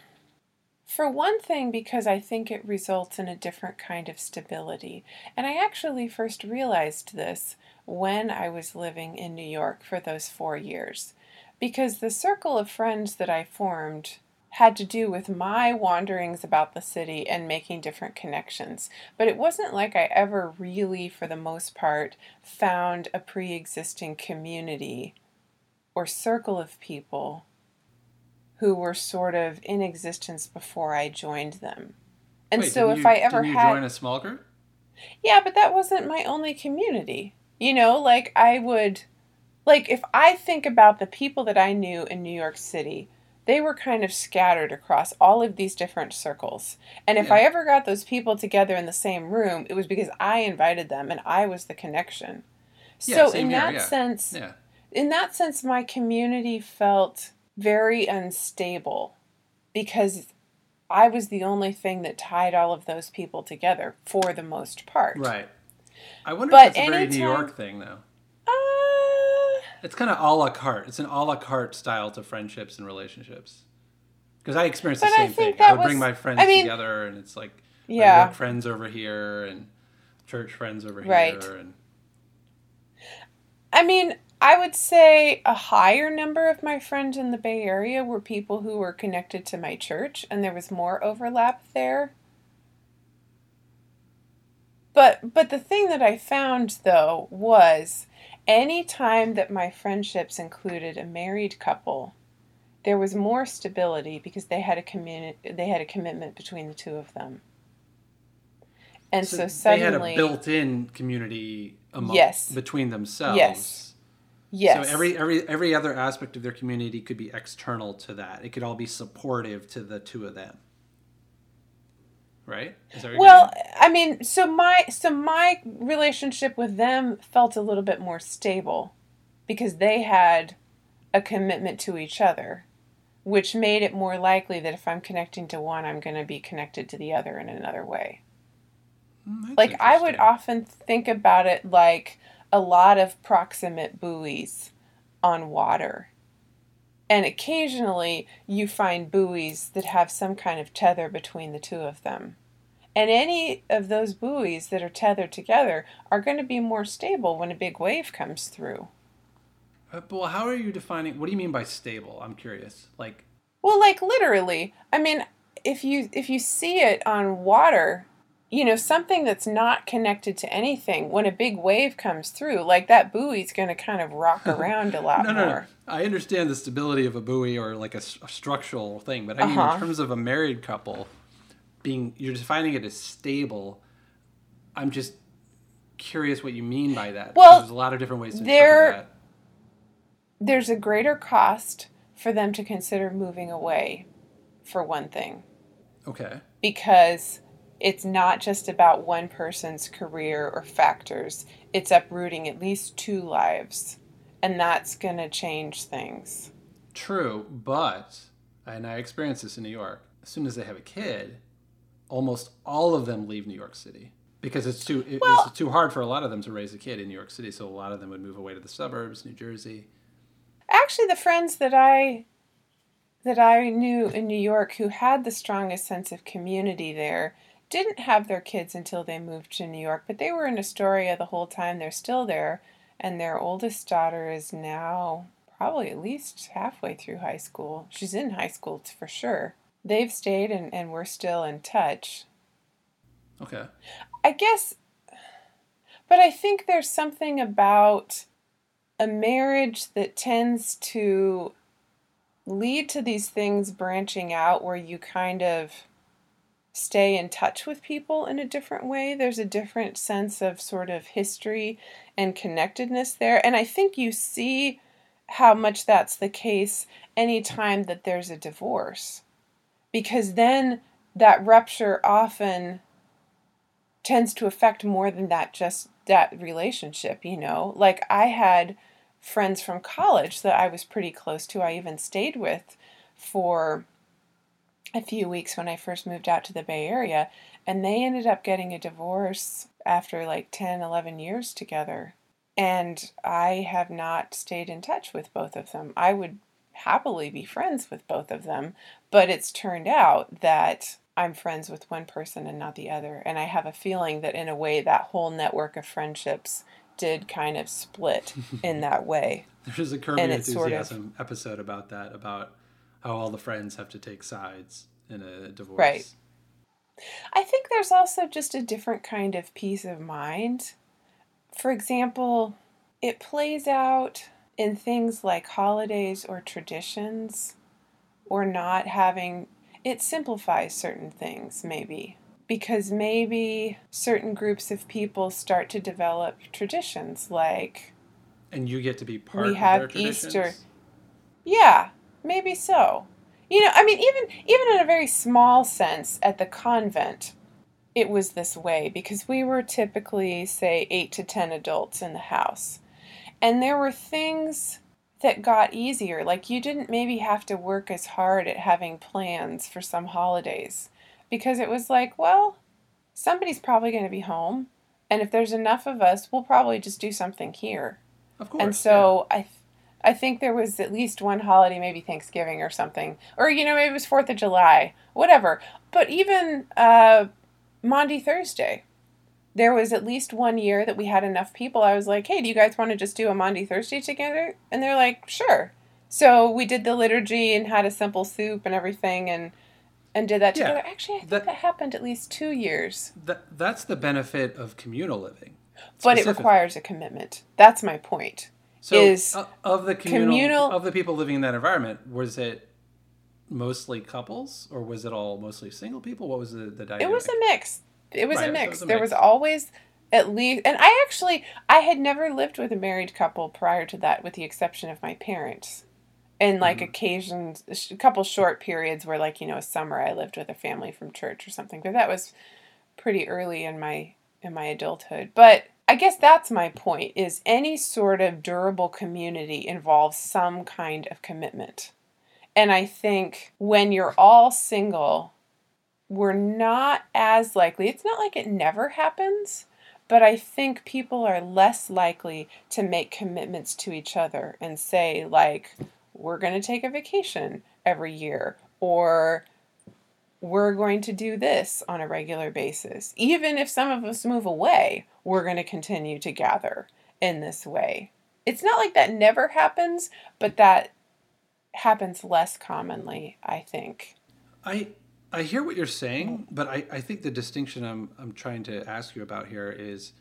for one thing, because I think it results in a different kind of stability. And I actually first realized this when I was living in New York for those four years. Because the circle of friends that I formed had to do with my wanderings about the city and making different connections. But it wasn't like I ever really, for the most part, found a pre existing community or circle of people who were sort of in existence before I joined them. And Wait, so if you- I ever didn't you had join a small group? Yeah, but that wasn't my only community. You know, like I would like if I think about the people that I knew in New York City, they were kind of scattered across all of these different circles. And if Yeah. I ever got those people together in the same room, it was because I invited them and I was the connection. Yeah, So same in here, that yeah. sense, Yeah. in that sense, my community felt very unstable because I was the only thing that tied all of those people together for the most part. Right. I wonder But if that's a very New York thing, though. Uh, It's kind of a la carte. It's an a la carte style to friendships and relationships. Because I experienced the But I same thing. I would bring my friends I mean- together, and it's like yeah. work friends over here and church friends over Right. here, and I mean, I would say a higher number of my friends in the Bay Area were people who were connected to my church, and there was more overlap there. But but the thing that I found though was any time that my friendships included a married couple, there was more stability because they had a communi- they had a commitment between the two of them. And so, they suddenly had a built-in community among, Yes. between themselves. Yes. Yes. So every every every other aspect of their community could be external to that. It could all be supportive to the two of them. Right? Is that Well, getting I mean, so my so my relationship with them felt a little bit more stable because they had a commitment to each other, which made it more likely that if I'm connecting to one, I'm going to be connected to the other in another way. Hmm, Like I would often think about it like a lot of proximate buoys on water. And occasionally you find buoys that have some kind of tether between the two of them. And any of those buoys that are tethered together are going to be more stable when a big wave comes through. Uh, but well, how are you defining? What do you mean by stable? I'm curious. Like, Well, like literally. I mean, if you if you see it on water, you know, something that's not connected to anything, when a big wave comes through, like that buoy's going to kind of rock around a lot no, no, no. I understand the stability of a buoy or like a structural thing, but I mean, Uh-huh. in terms of a married couple, being you're defining it as stable. I'm just curious what you mean by that. Well, there's a lot of different ways to there- interpret There's a greater cost for them to consider moving away, for one thing. Okay. because it's not just about one person's career or factors. It's uprooting at least two lives. And that's going to change things. True, but and I experienced this in New York. As soon as they have a kid, almost all of them leave New York City because it's too it, Well- it's too hard for a lot of them to raise a kid in New York City. So a lot of them would move away to the suburbs, New Jersey. Actually, the friends that I that I knew in New York who had the strongest sense of community there didn't have their kids until they moved to New York, but they were in Astoria the whole time. They're still there, and their oldest daughter is now probably at least halfway through high school. She's in high school for sure. They've stayed and, and we're still in touch. Okay. I guess, but I think there's something about a marriage that tends to lead to these things branching out where you kind of stay in touch with people in a different way. There's a different sense of sort of history and connectedness there. And I think you see how much that's the case anytime that there's a divorce. Because then that rupture often tends to affect more than that just that relationship, you know? Like I had friends from college that I was pretty close to, I even stayed with for a few weeks when I first moved out to the Bay Area, and they ended up getting a divorce after like 10, 11 years together. And I have not stayed in touch with both of them. I would happily be friends with both of them, but it's turned out that I'm friends with one person and not the other. And I have a feeling that in a way that whole network of friendships did kind of split in that way. There's a Curb Enthusiasm sort of, episode about that, about how all the friends have to take sides in a divorce. Right. I think there's also just a different kind of peace of mind. For example, it plays out in things like holidays or traditions or not having it simplifies certain things maybe because maybe certain groups of people start to develop traditions like and you get to be part we have Easter. Yeah, maybe so. You know, I mean, even even in a very small sense, at the convent, it was this way because we were typically, say, eight to ten adults in the house, and there were things that got easier. Like you didn't maybe have to work as hard at having plans for some holidays because it was like, well, somebody's probably going to be home, and if there's enough of us, we'll probably just do something here. Of course. And so yeah. I I think there was at least one holiday, maybe Thanksgiving or something, or you know maybe it was Fourth of July, whatever. But even uh, Maundy Thursday, there was at least one year that we had enough people. I was like, hey, do you guys want to just do a Maundy Thursday together? And they're like, sure. So we did the liturgy and had a simple soup and everything, and and did that together. Yeah, Actually, I think that, that, happened at least two years. That that's the benefit of communal living. But it requires a commitment. That's my point. So is uh, of the communal, communal of the people living in that environment, was it mostly couples or was it all mostly single people? What was the, the dynamic? It was a mix. It was, right, a, mix. Was a mix. There was always at least and I actually I had never lived with a married couple prior to that with the exception of my parents. And like mm-hmm. occasions a couple short periods where like, you know, a summer I lived with a family from church or something, but that was pretty early in my in my adulthood. But I guess that's my point is any sort of durable community involves some kind of commitment. And I think when you're all single, we're not as likely. It's not like it never happens, but I think people are less likely to make commitments to each other and say like we're going to take a vacation every year or we're going to do this on a regular basis. Even if some of us move away, we're going to continue to gather in this way. It's not like that never happens, but that happens less commonly, I think. I I hear what you're saying, but I, I think the distinction I'm I'm trying to ask you about here is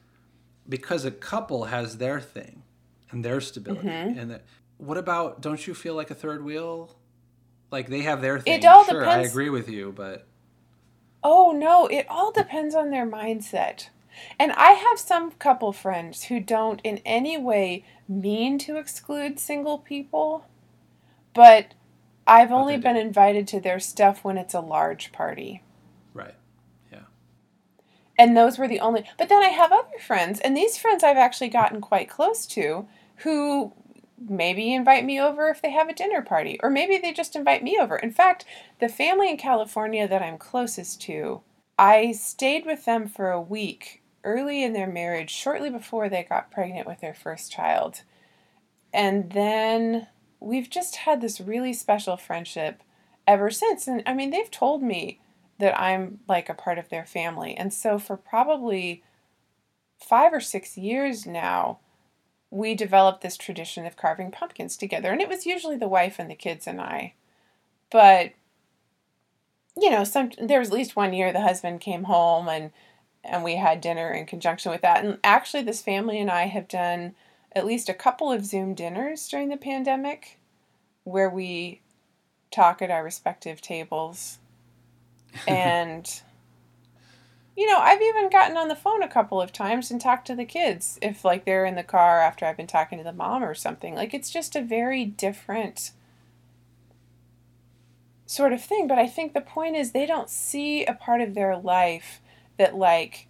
because a couple has their thing and their stability mm-hmm. and that what about don't you feel like a third wheel like they have their thing. It all sure, depends. I agree with you, but Oh no, it all depends on their mindset. And I have some couple friends who don't in any way mean to exclude single people, but I've only been invited to their stuff when it's a large party. Right. Yeah. And those were the only but then I have other friends, and these friends I've actually gotten quite close to who maybe invite me over if they have a dinner party, or maybe they just invite me over. In fact, the family in California that I'm closest to, I stayed with them for a week early in their marriage, shortly before they got pregnant with their first child. And then we've just had this really special friendship ever since. And I mean, they've told me that I'm like a part of their family. And so for probably five or six years now, we developed this tradition of carving pumpkins together. And it was usually the wife and the kids and I. But you know, some there was at least one year the husband came home and and we had dinner in conjunction with that. And actually this family and I have done at least a couple of Zoom dinners during the pandemic where we talk at our respective tables. and you know, I've even gotten on the phone a couple of times and talked to the kids if like they're in the car after I've been talking to the mom or something. Like it's just a very different sort of thing, but I think the point is they don't see a part of their life that like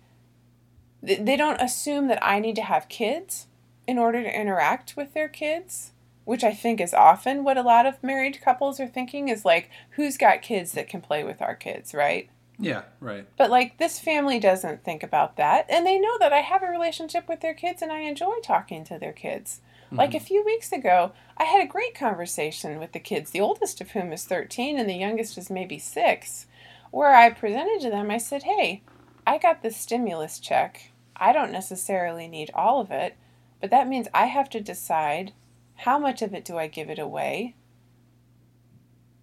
they don't assume that I need to have kids in order to interact with their kids, which I think is often what a lot of married couples are thinking is like who's got kids that can play with our kids, right? Yeah, right. But like this family doesn't think about that. And they know that I have a relationship with their kids and I enjoy talking to their kids. Mm-hmm. Like a few weeks ago, I had a great conversation with the kids, the oldest of whom is 13 and the youngest is maybe six, where I presented to them, I said, Hey, I got the stimulus check. I don't necessarily need all of it, but that means I have to decide how much of it do I give it away?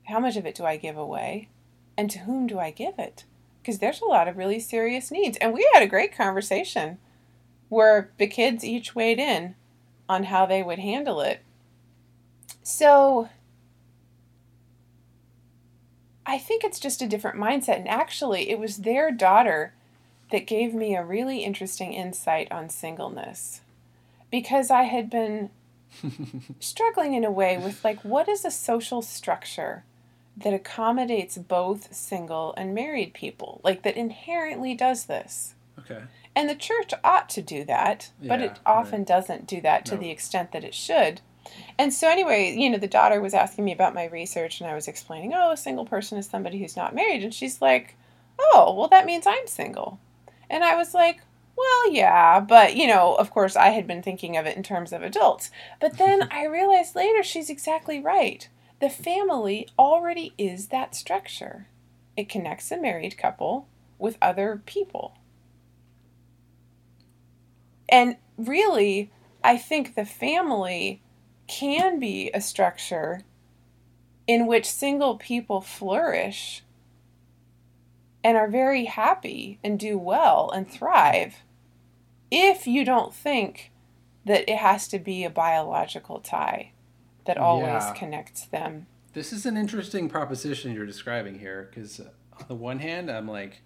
How much of it do I give away? and to whom do I give it? Because there's a lot of really serious needs. And we had a great conversation where the kids each weighed in on how they would handle it. So I think it's just a different mindset. And actually, it was their daughter that gave me a really interesting insight on singleness because I had been struggling in a way with like, what is a social structure? that accommodates both single and married people, like that inherently does this. Okay. And the church ought to do that, but yeah, it often right. doesn't do that to no. the extent that it should. And so, anyway, you know, the daughter was asking me about my research, and I was explaining, oh, a single person is somebody who's not married. And she's like, oh, well, that means I'm single. And I was like, well, yeah, but, you know, of course, I had been thinking of it in terms of adults. But then I realized later she's exactly right. The family already is that structure. It connects a married couple with other people. And really, I think the family can be a structure in which single people flourish and are very happy and do well and thrive if you don't think that it has to be a biological tie that always yeah. connects them. This is an interesting proposition you're describing here because, uh, on the one hand, I'm like,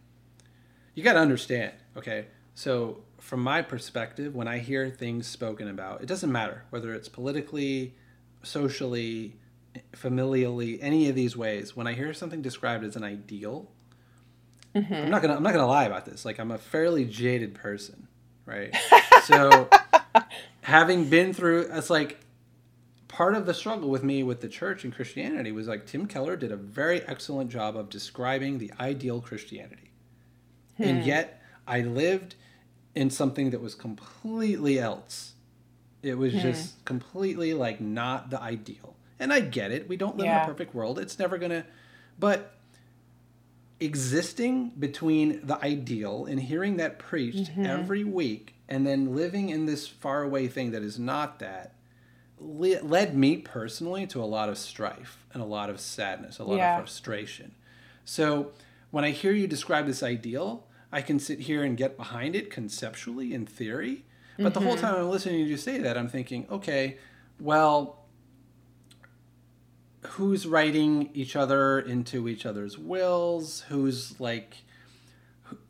you got to understand, okay? So, from my perspective, when I hear things spoken about, it doesn't matter whether it's politically, socially, familially, any of these ways. When I hear something described as an ideal, mm-hmm. I'm not gonna I'm not gonna lie about this. Like I'm a fairly jaded person, right? so having been through, it's like part of the struggle with me with the church and Christianity was like Tim Keller did a very excellent job of describing the ideal Christianity. Hmm. And yet I lived in something that was completely else. It was hmm. just completely like not the ideal. And I get it. We don't live yeah. in a perfect world. It's never going to but existing between the ideal and hearing that preached mm-hmm. every week and then living in this faraway thing that is not that led me personally to a lot of strife and a lot of sadness, a lot yeah. of frustration. So when I hear you describe this ideal, I can sit here and get behind it conceptually in theory. But mm-hmm. the whole mm-hmm. time I'm listening to you say that, I'm thinking, okay, well, who's writing each other into each other's wills? Who's like,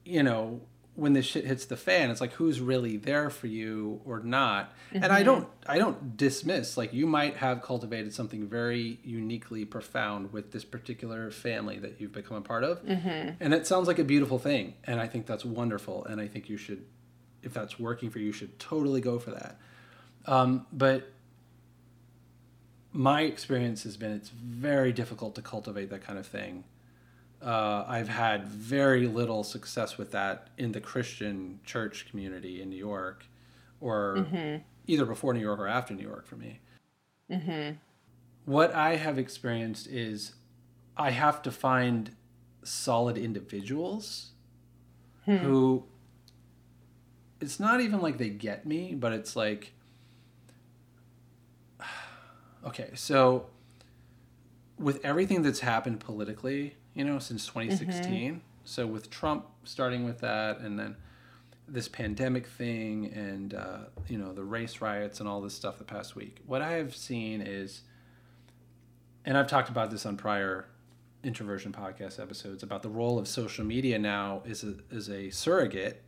you know, when this shit hits the fan it's like who's really there for you or not mm-hmm. and i mm-hmm. don't i don't dismiss like you might have cultivated something very uniquely profound with this particular family that you've become a part of mm-hmm. and it sounds like a beautiful thing and i think that's wonderful and i think you should if that's working for you, you should totally go for that um, but my experience has been it's very difficult to cultivate that kind of thing uh, I've had very little success with that in the Christian church community in New York, or mm-hmm. either before New York or after New York for me. Mm-hmm. What I have experienced is I have to find solid individuals hmm. who it's not even like they get me, but it's like, okay, so with everything that's happened politically you know, since 2016. Mm-hmm. So with Trump starting with that, and then this pandemic thing, and uh, you know the race riots and all this stuff the past week, what I have seen is, and I've talked about this on prior introversion podcast episodes about the role of social media now is a, is a surrogate.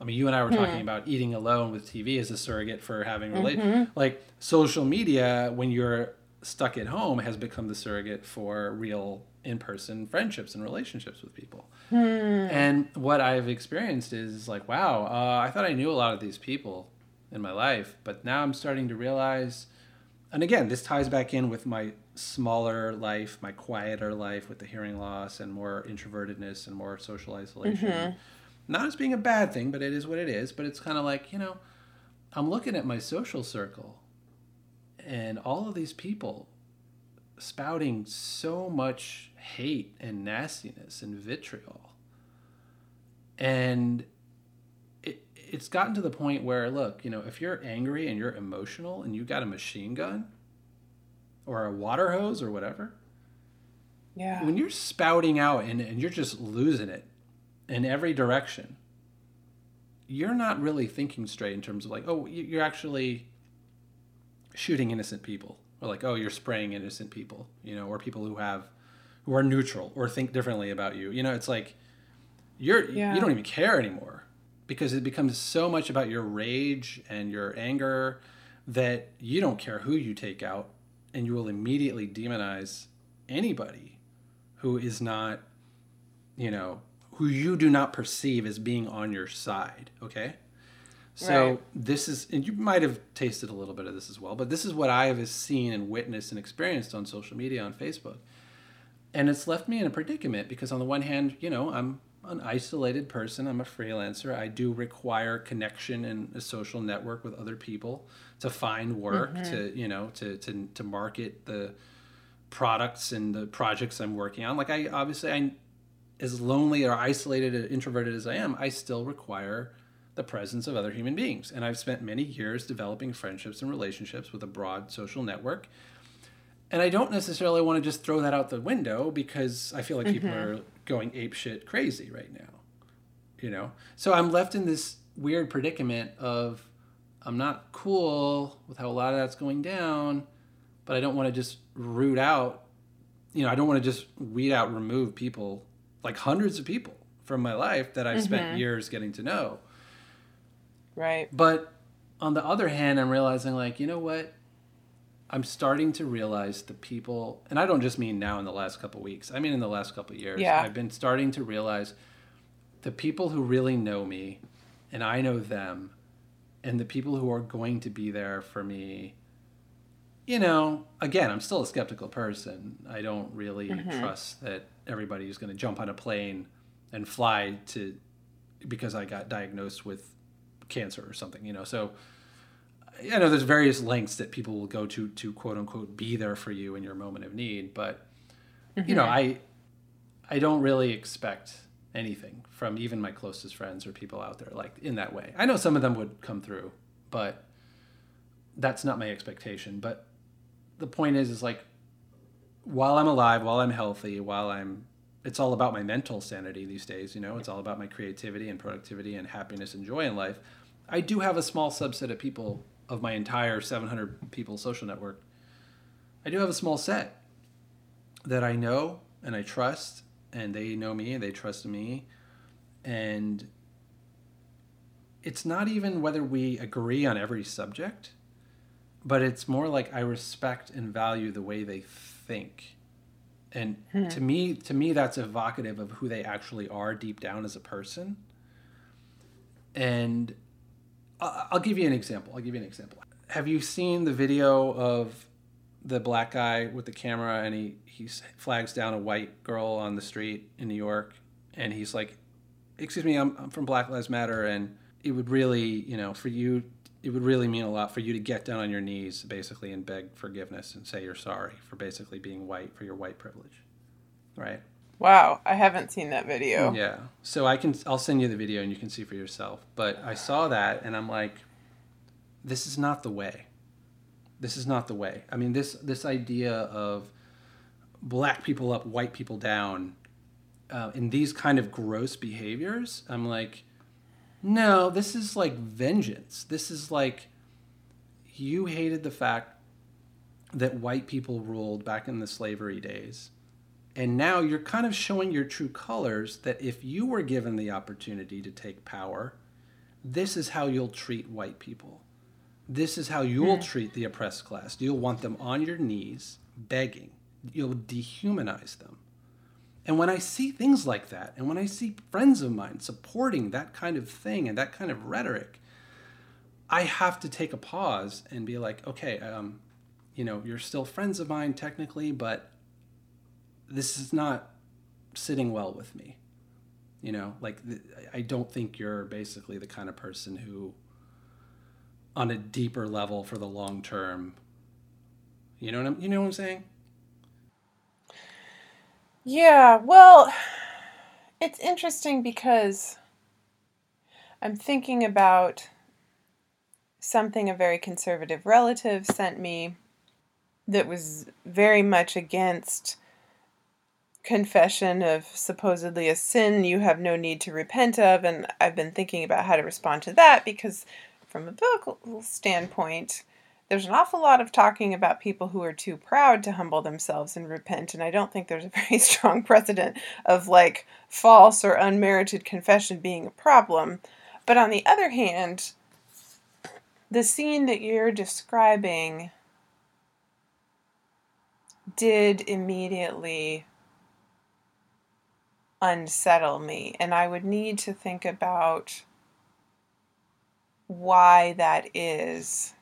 I mean, you and I were talking hmm. about eating alone with TV as a surrogate for having relate mm-hmm. like social media when you're stuck at home has become the surrogate for real in-person friendships and relationships with people. Hmm. And what I've experienced is like, wow, uh, I thought I knew a lot of these people in my life, but now I'm starting to realize and again, this ties back in with my smaller life, my quieter life with the hearing loss and more introvertedness and more social isolation. Mm-hmm. Not as being a bad thing, but it is what it is. But it's kind of like, you know, I'm looking at my social circle and all of these people spouting so much hate and nastiness and vitriol. And it, it's gotten to the point where, look, you know, if you're angry and you're emotional and you got a machine gun or a water hose or whatever, Yeah. when you're spouting out and, and you're just losing it in every direction, you're not really thinking straight in terms of like, oh, you- you're actually shooting innocent people, or like, oh, you're spraying innocent people, you know, or people who have who are neutral or think differently about you. You know, it's like you're Yeah. you don't even care anymore because it becomes so much about your rage and your anger that you don't care who you take out and you will immediately demonize anybody who is not you know who you do not perceive as being on your side okay? So Right. this is and you might have tasted a little bit of this as well but this is what i have seen and witnessed and experienced on social media on facebook. And it's left me in a predicament because on the one hand you know i'm an isolated person i'm a freelancer i do require connection and a social network with other people to find work mm-hmm. to you know to, to to market the products and the projects i'm working on. Like i obviously i as lonely or isolated and introverted as i am i still require the presence of other human beings and i've spent many years developing friendships and relationships with a broad social network and I don't necessarily want to just throw that out the window because I feel like people mm-hmm. are going ape shit crazy right now. You know? So I'm left in this weird predicament of I'm not cool with how a lot of that's going down, but I don't want to just root out, you know, I don't want to just weed out, remove people, like hundreds of people from my life that I've spent mm-hmm. years getting to know. Right. But on the other hand, I'm realizing, like, you know what? I'm starting to realize the people, and I don't just mean now in the last couple weeks. I mean in the last couple years. Yeah. I've been starting to realize the people who really know me, and I know them, and the people who are going to be there for me. You know, again, I'm still a skeptical person. I don't really mm-hmm. trust that everybody is going to jump on a plane and fly to because I got diagnosed with cancer or something, you know. So I know there's various lengths that people will go to to quote unquote be there for you in your moment of need, but you know, mm-hmm. I I don't really expect anything from even my closest friends or people out there like in that way. I know some of them would come through, but that's not my expectation. But the point is is like while I'm alive, while I'm healthy, while I'm it's all about my mental sanity these days, you know, it's all about my creativity and productivity and happiness and joy in life. I do have a small subset of people of my entire 700 people social network. I do have a small set that I know and I trust and they know me and they trust me and it's not even whether we agree on every subject but it's more like I respect and value the way they think. And hmm. to me, to me, that's evocative of who they actually are deep down as a person. And I'll give you an example. I'll give you an example. Have you seen the video of the black guy with the camera and he he flags down a white girl on the street in New York and he's like, "Excuse me, I'm, I'm from Black Lives Matter and it would really, you know, for you it would really mean a lot for you to get down on your knees basically and beg forgiveness and say you're sorry for basically being white for your white privilege." Right? Wow, I haven't seen that video. Yeah. So I can I'll send you the video and you can see for yourself. But I saw that and I'm like this is not the way. This is not the way. I mean this this idea of black people up, white people down uh, in these kind of gross behaviors, I'm like no, this is like vengeance. This is like you hated the fact that white people ruled back in the slavery days And now you're kind of showing your true colors that if you were given the opportunity to take power, this is how you'll treat white people. This is how you'll mm. treat the oppressed class. You'll want them on your knees, begging. You'll dehumanize them. And when I see things like that, and when I see friends of mine supporting that kind of thing and that kind of rhetoric, I have to take a pause and be like, okay, um, you know, you're still friends of mine technically, but this is not sitting well with me. You know, like th- I don't think you're basically the kind of person who, on a deeper level for the long term, you know what I'm, you know what I'm saying? Yeah, well, it's interesting because I'm thinking about something a very conservative relative sent me that was very much against confession of supposedly a sin you have no need to repent of. And I've been thinking about how to respond to that because, from a biblical standpoint, there's an awful lot of talking about people who are too proud to humble themselves and repent. And I don't think there's a very strong precedent of like false or unmerited confession being a problem. But on the other hand, the scene that you're describing did immediately unsettle me. And I would need to think about why that is.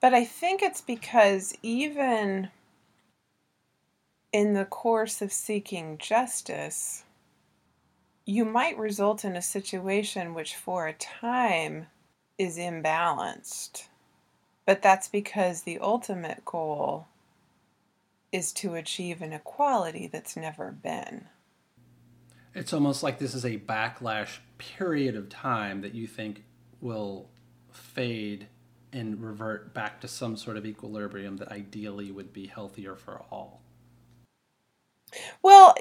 But I think it's because even in the course of seeking justice, you might result in a situation which, for a time, is imbalanced. But that's because the ultimate goal is to achieve an equality that's never been. It's almost like this is a backlash period of time that you think will fade and revert back to some sort of equilibrium that ideally would be healthier for all. Well,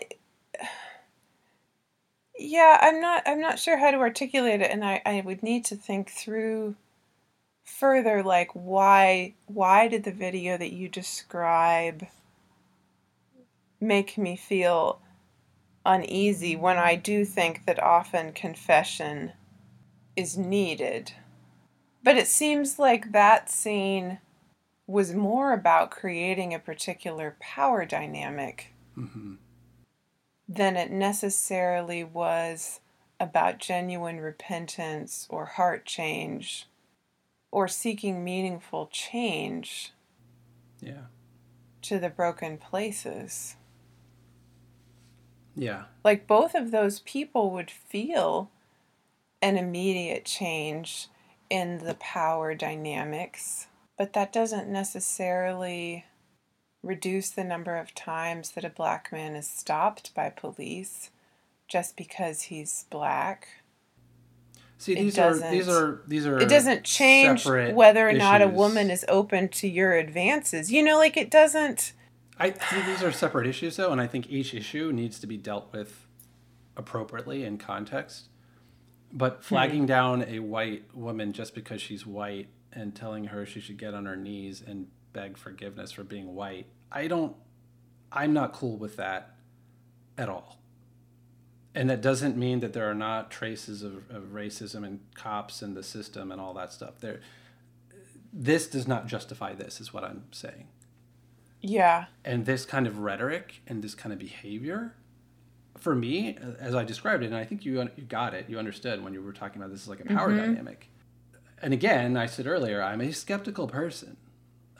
yeah, I'm not I'm not sure how to articulate it and I, I would need to think through further like why why did the video that you describe make me feel uneasy when I do think that often confession is needed. But it seems like that scene was more about creating a particular power dynamic mm-hmm. than it necessarily was about genuine repentance or heart change or seeking meaningful change yeah to the broken places yeah. Like both of those people would feel an immediate change in the power dynamics, but that doesn't necessarily reduce the number of times that a black man is stopped by police just because he's black. See, these are these are these are it doesn't change whether or issues. not a woman is open to your advances. You know, like it doesn't I think these are separate issues, though, and I think each issue needs to be dealt with appropriately in context. But flagging down a white woman just because she's white and telling her she should get on her knees and beg forgiveness for being white, I don't, I'm not cool with that at all. And that doesn't mean that there are not traces of, of racism and cops and the system and all that stuff. There, this does not justify this, is what I'm saying. Yeah. And this kind of rhetoric and this kind of behavior, for me, as I described it, and I think you you got it, you understood when you were talking about this is like a power mm-hmm. dynamic. And again, I said earlier, I'm a skeptical person.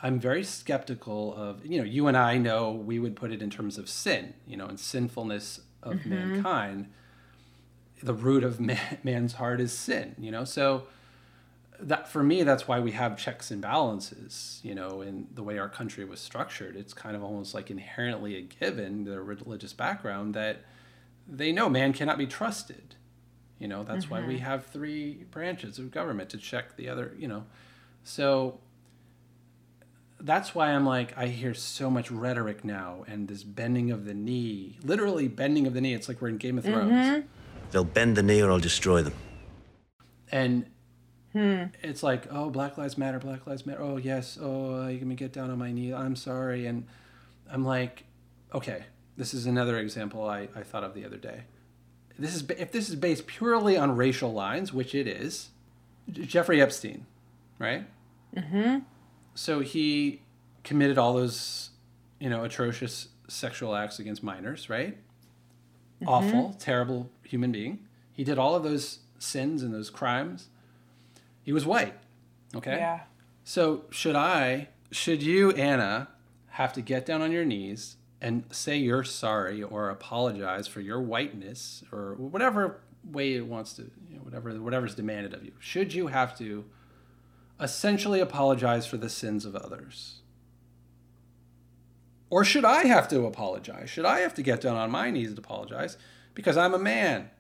I'm very skeptical of, you know, you and I know we would put it in terms of sin, you know, and sinfulness of mm-hmm. mankind. The root of man, man's heart is sin, you know. So that for me that's why we have checks and balances you know in the way our country was structured it's kind of almost like inherently a given their religious background that they know man cannot be trusted you know that's mm-hmm. why we mm-hmm. have three branches of government to check the other you know so that's why i'm like i hear so much rhetoric now and this bending of the knee literally bending of the knee it's like we're in game of thrones mm-hmm. they'll bend the knee or i'll destroy them and Hmm. It's like, oh, Black Lives Matter, Black Lives Matter. Oh, yes. Oh, you me get down on my knee. I'm sorry. And I'm like, okay, this is another example I, I thought of the other day. This is if this is based purely on racial lines, which it is. Jeffrey Epstein, right? Mm-hmm. So he committed all those, you know, atrocious sexual acts against minors, right? Mm-hmm. Awful, terrible human being. He did all of those sins and those crimes. He was white. Okay? Yeah. So should I, should you, Anna, have to get down on your knees and say you're sorry or apologize for your whiteness or whatever way it wants to, you know, whatever whatever's demanded of you? Should you have to essentially apologize for the sins of others? Or should I have to apologize? Should I have to get down on my knees and apologize because I'm a man?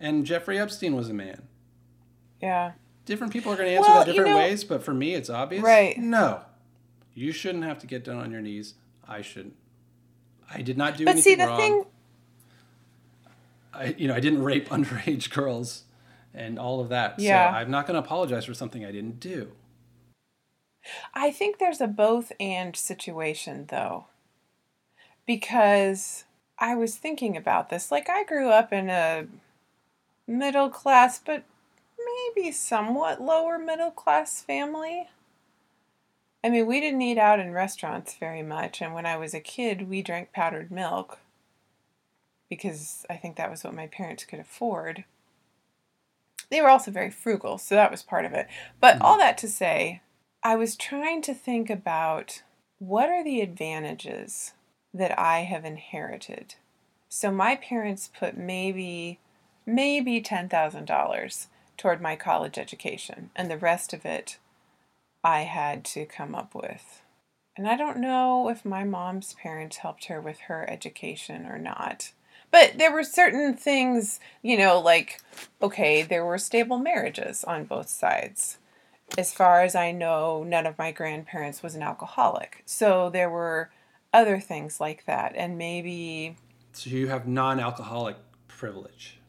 And Jeffrey Epstein was a man. Yeah. Different people are going to answer well, that different you know, ways, but for me, it's obvious. Right. No. You shouldn't have to get down on your knees. I shouldn't. I did not do but anything see, the wrong. Thing... I, you know, I didn't rape underage girls and all of that. Yeah. So I'm not going to apologize for something I didn't do. I think there's a both and situation though. Because I was thinking about this. Like, I grew up in a middle class, but maybe somewhat lower middle class family. I mean, we didn't eat out in restaurants very much, and when I was a kid, we drank powdered milk because I think that was what my parents could afford. They were also very frugal, so that was part of it. But mm-hmm. all that to say, I was trying to think about what are the advantages that I have inherited. So my parents put maybe maybe $10,000 toward my college education and the rest of it I had to come up with. And I don't know if my mom's parents helped her with her education or not. But there were certain things, you know, like, okay, there were stable marriages on both sides as far as I know, none of my grandparents was an alcoholic. So there were other things like that. And maybe. So you have non alcoholic privilege.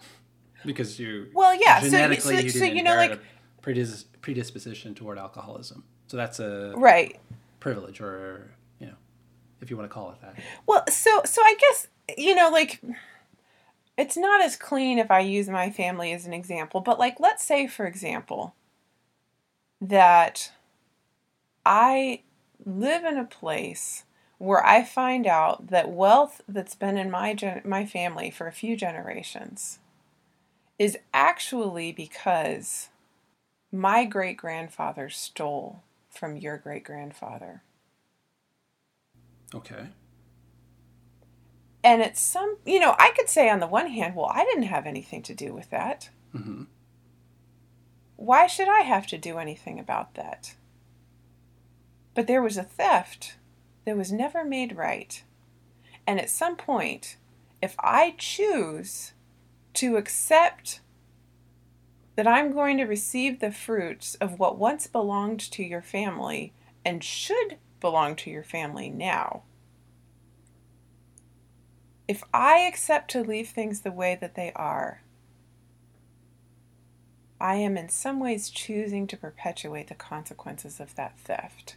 because you. Well, yeah. Genetically, so, so, you, so, you know, like. Predis- predisposition toward alcoholism. So that's a. Right. Privilege, or, you know, if you want to call it that. Well, so, so I guess, you know, like it's not as clean if I use my family as an example, but like let's say for example that I live in a place where I find out that wealth that's been in my gen- my family for a few generations is actually because my great grandfather stole from your great grandfather. Okay. And it's some, you know, I could say on the one hand, well, I didn't have anything to do with that. Mm-hmm. Why should I have to do anything about that? But there was a theft that was never made right. And at some point, if I choose to accept that I'm going to receive the fruits of what once belonged to your family and should belong to your family now, if I accept to leave things the way that they are, I am in some ways choosing to perpetuate the consequences of that theft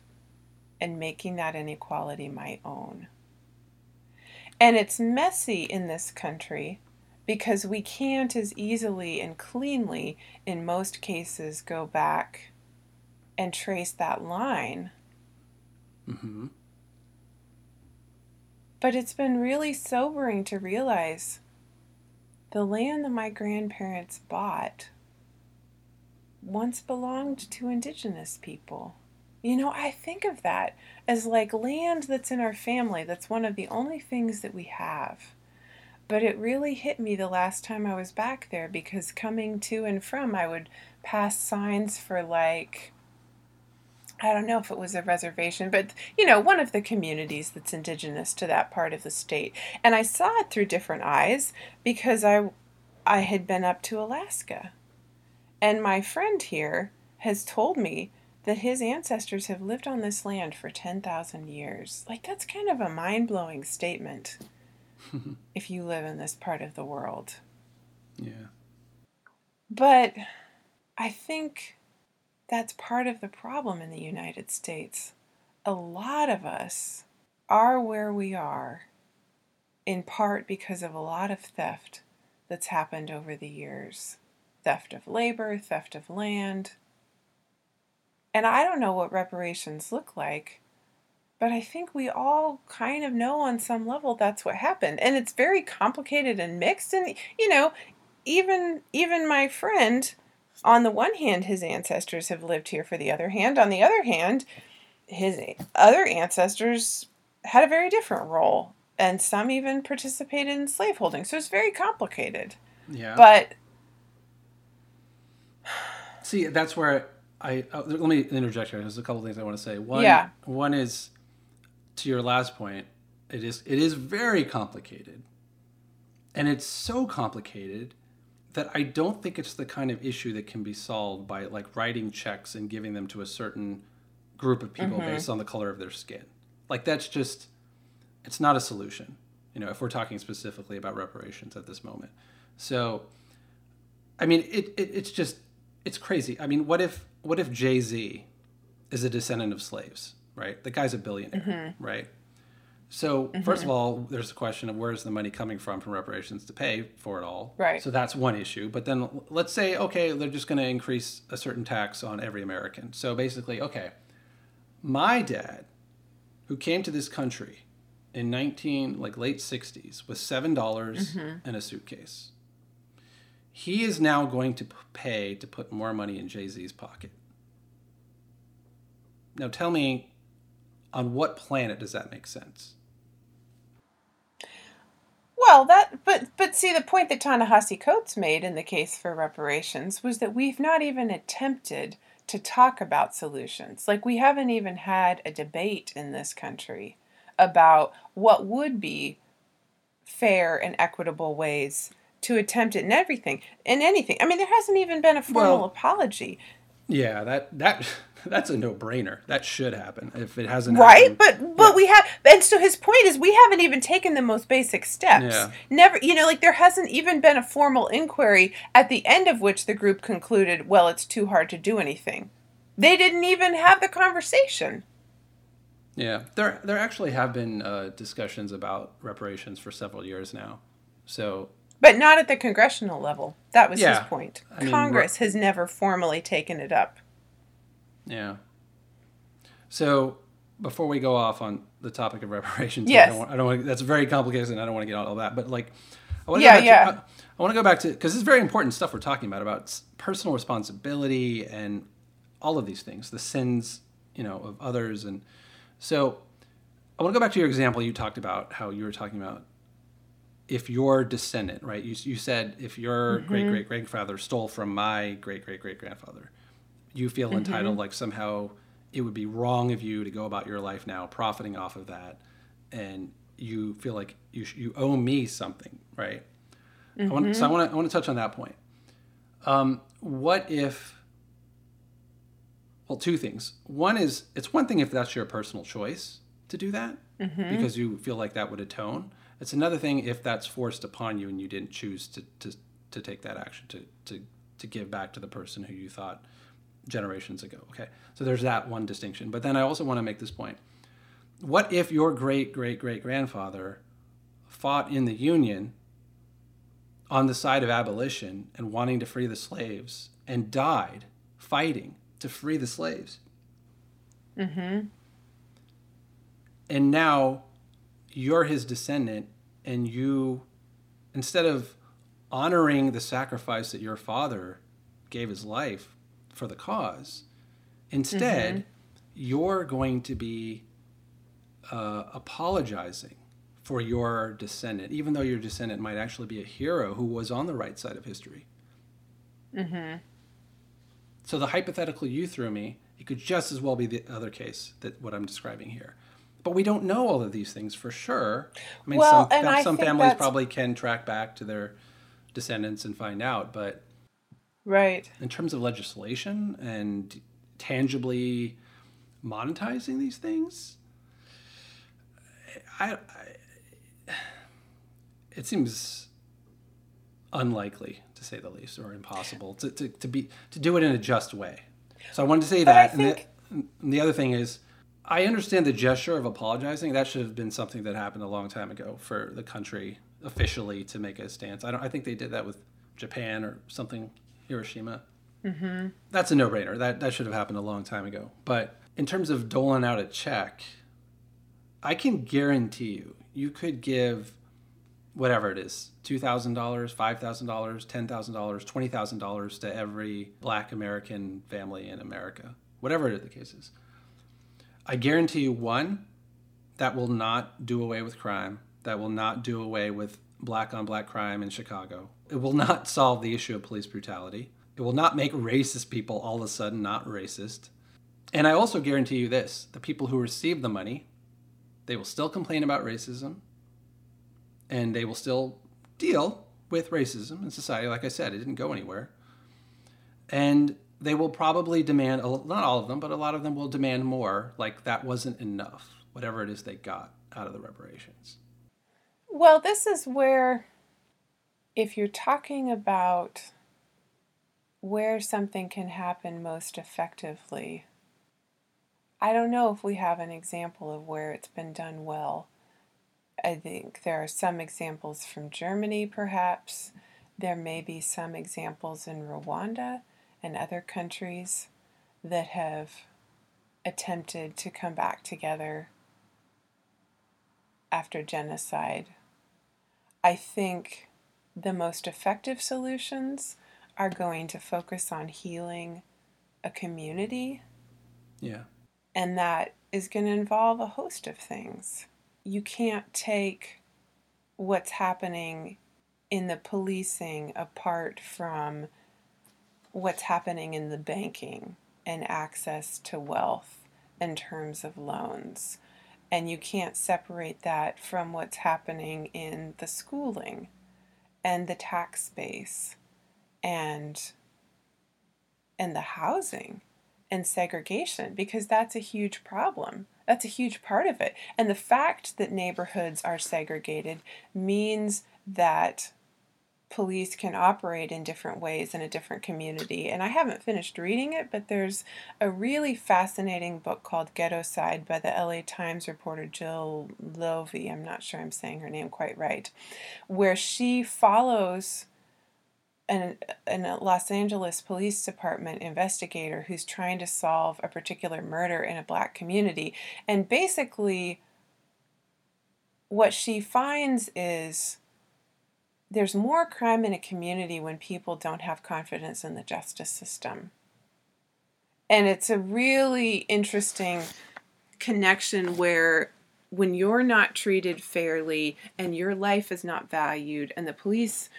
and making that inequality my own. And it's messy in this country because we can't as easily and cleanly, in most cases, go back and trace that line. Mm-hmm. But it's been really sobering to realize the land that my grandparents bought once belonged to indigenous people. You know, I think of that as like land that's in our family, that's one of the only things that we have. But it really hit me the last time I was back there because coming to and from, I would pass signs for like, I don't know if it was a reservation, but you know, one of the communities that's indigenous to that part of the state. And I saw it through different eyes because I I had been up to Alaska and my friend here has told me that his ancestors have lived on this land for 10,000 years. Like, that's kind of a mind blowing statement if you live in this part of the world. Yeah. But I think that's part of the problem in the United States. A lot of us are where we are in part because of a lot of theft that's happened over the years theft of labor, theft of land. And I don't know what reparations look like, but I think we all kind of know on some level that's what happened. And it's very complicated and mixed and you know, even even my friend on the one hand his ancestors have lived here for the other hand, on the other hand, his other ancestors had a very different role and some even participated in slaveholding. So it's very complicated. Yeah. But see, that's where I uh, let me interject here. There's a couple things I want to say. One, Yeah. one is to your last point. It is it is very complicated, and it's so complicated that I don't think it's the kind of issue that can be solved by like writing checks and giving them to a certain group of people mm-hmm. based on the color of their skin. Like that's just it's not a solution. You know, if we're talking specifically about reparations at this moment. So, I mean, it, it it's just it's crazy. I mean, what if what if Jay Z is a descendant of slaves, right? The guy's a billionaire, mm-hmm. right? So mm-hmm. first of all, there's the question of where's the money coming from from reparations to pay for it all. Right. So that's one issue. But then let's say okay, they're just going to increase a certain tax on every American. So basically, okay, my dad, who came to this country in 19 like late 60s with seven dollars mm-hmm. and a suitcase he is now going to pay to put more money in jay-z's pocket now tell me on what planet does that make sense well, that but but see the point that Ta-Nehisi Coates made in the case for reparations was that we've not even attempted to talk about solutions. Like we haven't even had a debate in this country about what would be fair and equitable ways to attempt it in everything in anything. I mean, there hasn't even been a formal Well- apology. yeah that that that's a no-brainer that should happen if it hasn't Right, happened- but but we have, and so his point is we haven't even taken the most basic steps. Yeah. Never, you know, like there hasn't even been a formal inquiry at the end of which the group concluded, well, it's too hard to do anything. They didn't even have the conversation. yeah there there actually have been uh, discussions about reparations for several years now so But not at the congressional level. That was Yeah. his point. I mean, Congress has never formally taken it up. Yeah. So before we go off on the topic of reparations, Yes. I don't want, I don't want that's very complicated, and I don't want to get on all that. But like, I want to Yeah, go back yeah. To, I, I want to go back to because this is very important stuff we're talking about about personal responsibility and all of these things, the sins, you know, of others, and so I want to go back to your example. You talked about how you were talking about if your descendant, right? You, you said if your Mm-hmm. great great grandfather stole from my great great great grandfather, you feel Mm-hmm. entitled, like somehow it would be wrong of you to go about your life now profiting off of that, and you feel like you sh- you owe me something, right? I want, so I want to I want to touch on that point. Um, what if? Well, two things. One is it's one thing if that's your personal choice to do that because you feel like that would atone. It's another thing if that's forced upon you and you didn't choose to, to, to take that action to, to, to give back to the person who you thought generations ago. Okay. So there's that one distinction. But then I also want to make this point. What if your great great great grandfather fought in the Union on the side of abolition and wanting to free the slaves and died fighting to free the slaves? Mm-hmm. and now you're his descendant and you instead of honoring the sacrifice that your father gave his life for the cause instead you're going to be uh, apologizing for your descendant even though your descendant might actually be a hero who was on the right side of history Mm-hmm. so the hypothetical you threw me, it could just as well be the other case that what I'm describing here. But we don't know all of these things for sure. I mean, Well, some, some families probably can track back to their descendants and find out. But Right. in terms of legislation and tangibly monetizing these things, I, I it seems unlikely to say the least, or impossible to, to, to be to do it in a just way. So I wanted to say that. Think... And, the, and the other thing is, I understand the gesture of apologizing. That should have been something that happened a long time ago for the country officially to make a stance. I don't. I think they did that with Japan or something, Hiroshima. Mm-hmm. That's a no-brainer. That that should have happened a long time ago. But in terms of doling out a check, I can guarantee you, you could give whatever it is $2,000, $5,000, $10,000, $20,000 to every black American family in America, whatever the case is. I guarantee you, one, that will not do away with crime, that will not do away with black on black crime in Chicago. It will not solve the issue of police brutality. It will not make racist people all of a sudden not racist. And I also guarantee you this the people who receive the money, they will still complain about racism and they will still deal with racism in society. Like I said, it didn't go anywhere. And they will probably demand, not all of them, but a lot of them will demand more, like that wasn't enough, whatever it is they got out of the reparations. Well, this is where, if you're talking about where something can happen most effectively, I don't know if we have an example of where it's been done well. I think there are some examples from Germany, perhaps. There may be some examples in Rwanda and other countries that have attempted to come back together after genocide. I think the most effective solutions are going to focus on healing a community. Yeah. And that is going to involve a host of things you can't take what's happening in the policing apart from what's happening in the banking and access to wealth in terms of loans. And you can't separate that from what's happening in the schooling and the tax base and and the housing and segregation because that's a huge problem. That's a huge part of it. And the fact that neighborhoods are segregated means that police can operate in different ways in a different community. And I haven't finished reading it, but there's a really fascinating book called Ghettoside by the LA Times reporter Jill Lowy. I'm not sure I'm saying her name quite right, where she follows an, an Los Angeles Police Department investigator who's trying to solve a particular murder in a black community. And basically, what she finds is there's more crime in a community when people don't have confidence in the justice system. And it's a really interesting connection where when you're not treated fairly and your life is not valued and the police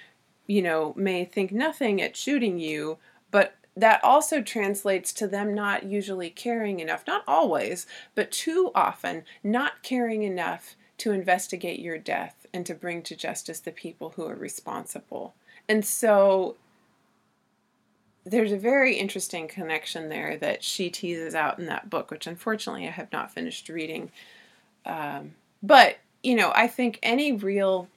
you know, may think nothing at shooting you, but that also translates to them not usually caring enough, not always, but too often, not caring enough to investigate your death and to bring to justice the people who are responsible. And so there's a very interesting connection there that she teases out in that book, which unfortunately I have not finished reading. Um, but, you know, I think any real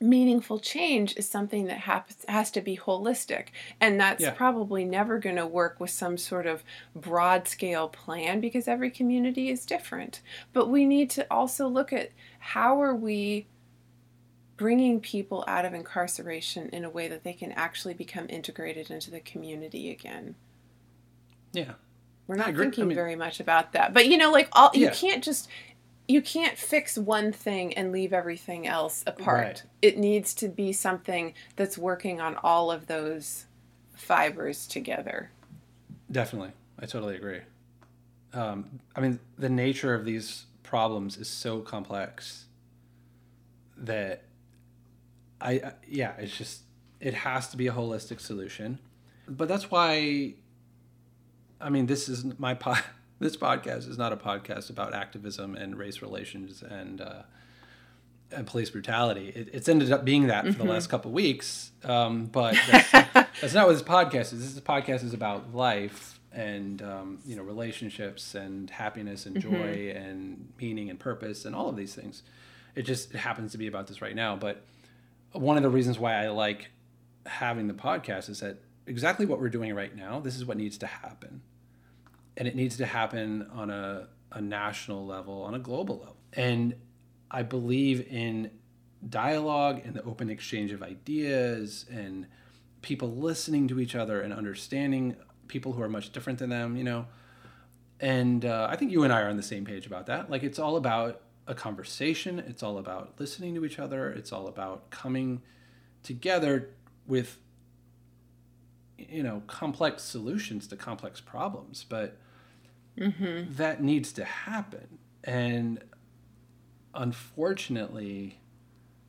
meaningful change is something that has, has to be holistic and that's yeah. probably never going to work with some sort of broad scale plan because every community is different but we need to also look at how are we bringing people out of incarceration in a way that they can actually become integrated into the community again yeah we're not thinking I mean, very much about that but you know like all yeah. you can't just you can't fix one thing and leave everything else apart. Right. It needs to be something that's working on all of those fibers together. Definitely. I totally agree. Um, I mean, the nature of these problems is so complex that I, yeah, it's just, it has to be a holistic solution. But that's why, I mean, this is my pod this podcast is not a podcast about activism and race relations and uh, and police brutality. It, it's ended up being that for mm-hmm. the last couple weeks, um, but that's, that's, not what this podcast is. This podcast is about life and um, you know relationships and happiness and mm-hmm. joy mm-hmm. and meaning and purpose and all of these things. It just it happens to be about this right now. But one of the reasons why I like having the podcast is that exactly what we're doing right now, this is what needs to happen. And it needs to happen on a, a national level, on a global level. And I believe in dialogue and the open exchange of ideas and people listening to each other and understanding people who are much different than them, you know. And uh, I think you and I are on the same page about that. Like, it's all about a conversation, it's all about listening to each other, it's all about coming together with you know complex solutions to complex problems. But mm-hmm. that needs to happen. And unfortunately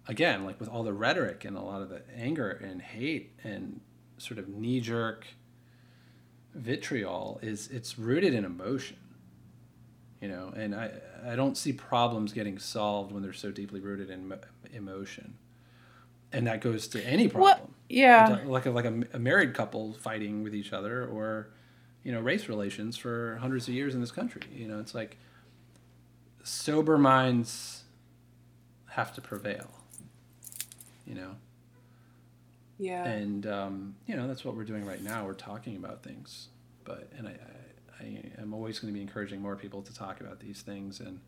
again like with all the rhetoric and a lot of the anger and hate and sort of knee-jerk vitriol is it's rooted in emotion you know and i i don't see problems getting solved when they're so deeply rooted in emotion and that goes to any problem. What? Yeah, like a, like a, a, married couple fighting with each other, or you know, race relations for hundreds of years in this country. You know, it's like sober minds have to prevail. You know. Yeah. And um, you know that's what we're doing right now. We're talking about things, but and I, I, am always going to be encouraging more people to talk about these things and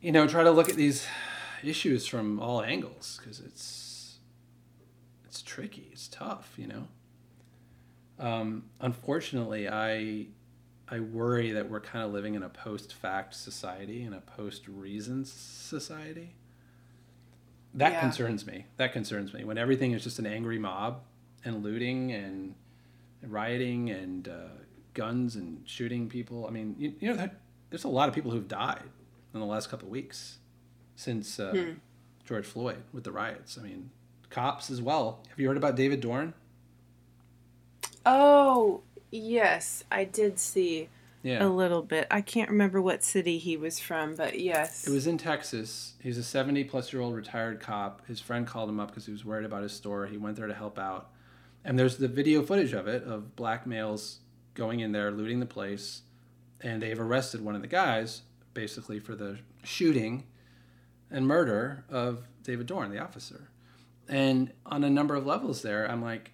you know try to look at these issues from all angles because it's it's tricky. It's tough, you know. Um, unfortunately, I I worry that we're kind of living in a post-fact society in a post-reason society. That yeah. concerns me. That concerns me when everything is just an angry mob and looting and rioting and uh, guns and shooting people. I mean, you, you know, there's a lot of people who've died in the last couple of weeks since uh, hmm. George Floyd with the riots. I mean, cops as well. Have you heard about David Dorn? Oh, yes, I did see yeah. a little bit. I can't remember what city he was from, but yes. It was in Texas. He's a 70 plus year old retired cop. His friend called him up because he was worried about his store. He went there to help out. And there's the video footage of it of black males going in there, looting the place. And they've arrested one of the guys basically for the shooting and murder of David Dorn, the officer. And on a number of levels there, I'm like,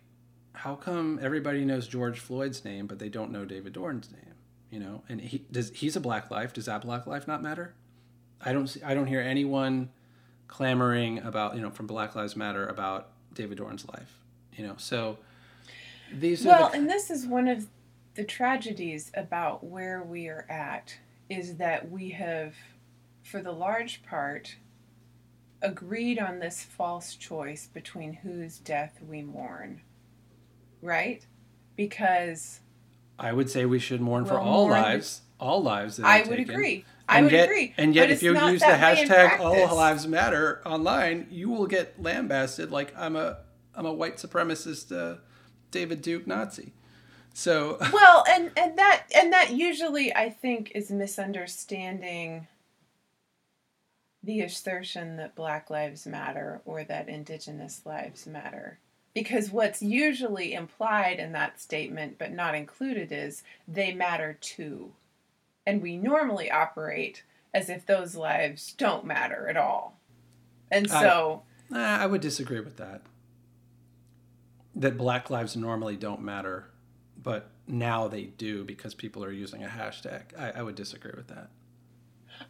how come everybody knows George Floyd's name, but they don't know David Dorn's name? You know, and he does. He's a black life. Does that black life not matter? I don't. See, I don't hear anyone clamoring about you know from Black Lives Matter about David Dorn's life. You know, so these. Well, the... and this is one of the tragedies about where we are at is that we have, for the large part, agreed on this false choice between whose death we mourn. Right? Because I would say we should mourn for all lives, all lives. I would taken. agree. I would yet, agree. And yet, if you use the hashtag "All Lives Matter" online, you will get lambasted like I'm a I'm a white supremacist, uh, David Duke Nazi. So well, and and that and that usually I think is misunderstanding the assertion that Black Lives Matter or that Indigenous lives matter. Because what's usually implied in that statement but not included is they matter too. And we normally operate as if those lives don't matter at all. And so. I, I would disagree with that. That black lives normally don't matter, but now they do because people are using a hashtag. I, I would disagree with that.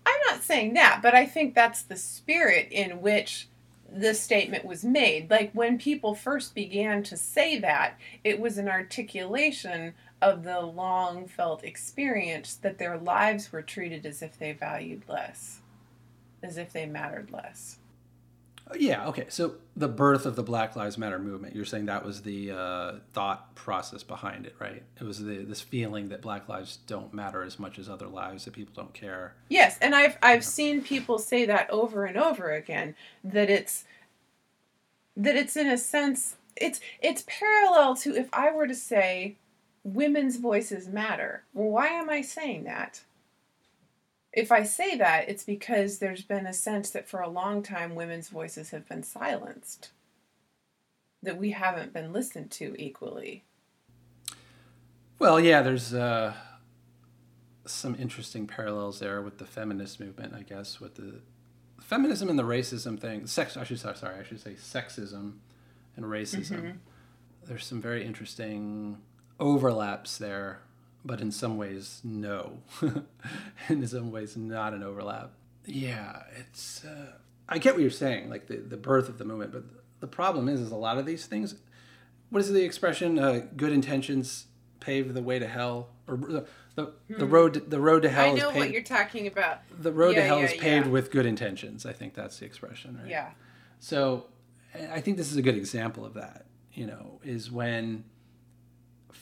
I'm not saying that, but I think that's the spirit in which the statement was made. Like when people first began to say that, it was an articulation of the long felt experience that their lives were treated as if they valued less, as if they mattered less. Yeah. Okay. So the birth of the Black Lives Matter movement. You're saying that was the uh, thought process behind it, right? It was the, this feeling that Black lives don't matter as much as other lives, that people don't care. Yes, and I've I've yeah. seen people say that over and over again. That it's that it's in a sense it's it's parallel to if I were to say women's voices matter. Well, why am I saying that? If I say that, it's because there's been a sense that for a long time women's voices have been silenced, that we haven't been listened to equally. Well, yeah, there's uh, some interesting parallels there with the feminist movement, I guess, with the feminism and the racism thing. Sex, I should say, sorry, I should say sexism and racism. Mm-hmm. There's some very interesting overlaps there, but in some ways, no. in some ways, not an overlap. Yeah, it's. Uh, I get what you're saying, like the, the birth of the movement, but the problem is, is a lot of these things. What is the expression? Uh, good intentions pave the way to hell, or the the, hmm. the road to, the road to hell. I know paved, what you're talking about. The road yeah, to hell yeah, is paved yeah. with good intentions. I think that's the expression, right? Yeah. So, I think this is a good example of that. You know, is when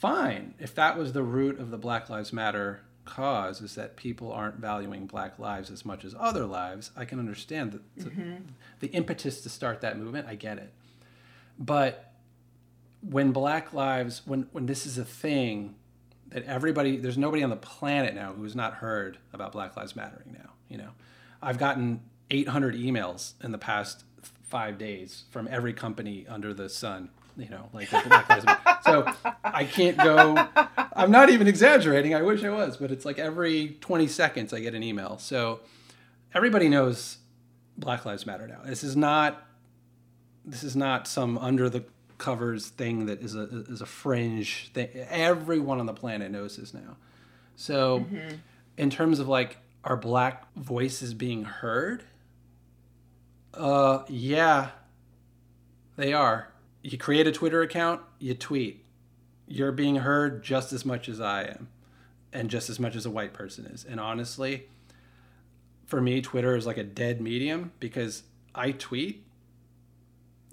fine if that was the root of the Black Lives Matter cause is that people aren't valuing black lives as much as other lives. I can understand the, mm-hmm. the impetus to start that movement. I get it, but when black lives when when this is a thing that everybody there's nobody on the planet now who's not heard about black lives mattering now you know i've gotten 800 emails in the past five days from every company under the sun you know like black lives matter. so i can't go i'm not even exaggerating i wish i was but it's like every 20 seconds i get an email so everybody knows black lives matter now this is not this is not some under the covers thing that is a is a fringe thing. Everyone on the planet knows this now. So, mm-hmm. in terms of like our black voices being heard, uh, yeah, they are. You create a Twitter account, you tweet. You're being heard just as much as I am, and just as much as a white person is. And honestly, for me, Twitter is like a dead medium because I tweet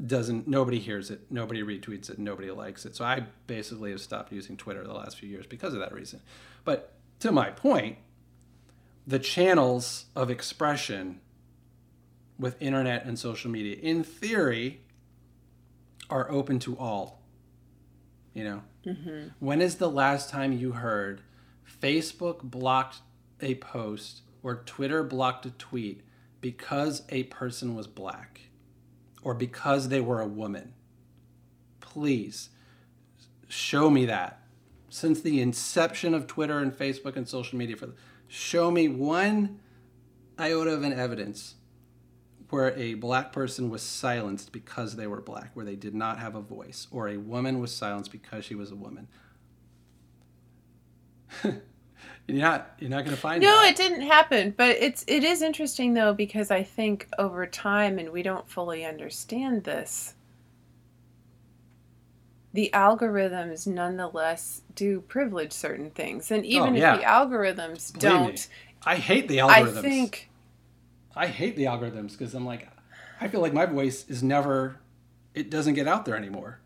doesn't nobody hears it nobody retweets it nobody likes it so i basically have stopped using twitter the last few years because of that reason but to my point the channels of expression with internet and social media in theory are open to all you know mm-hmm. when is the last time you heard facebook blocked a post or twitter blocked a tweet because a person was black or because they were a woman. Please show me that. Since the inception of Twitter and Facebook and social media, for show me one iota of an evidence where a black person was silenced because they were black, where they did not have a voice, or a woman was silenced because she was a woman. you're not you're not going to find no that. it didn't happen but it's it is interesting though because i think over time and we don't fully understand this the algorithms nonetheless do privilege certain things and oh, even oh, yeah. if the algorithms Believe don't me, i hate the algorithms i think i hate the algorithms because i'm like i feel like my voice is never it doesn't get out there anymore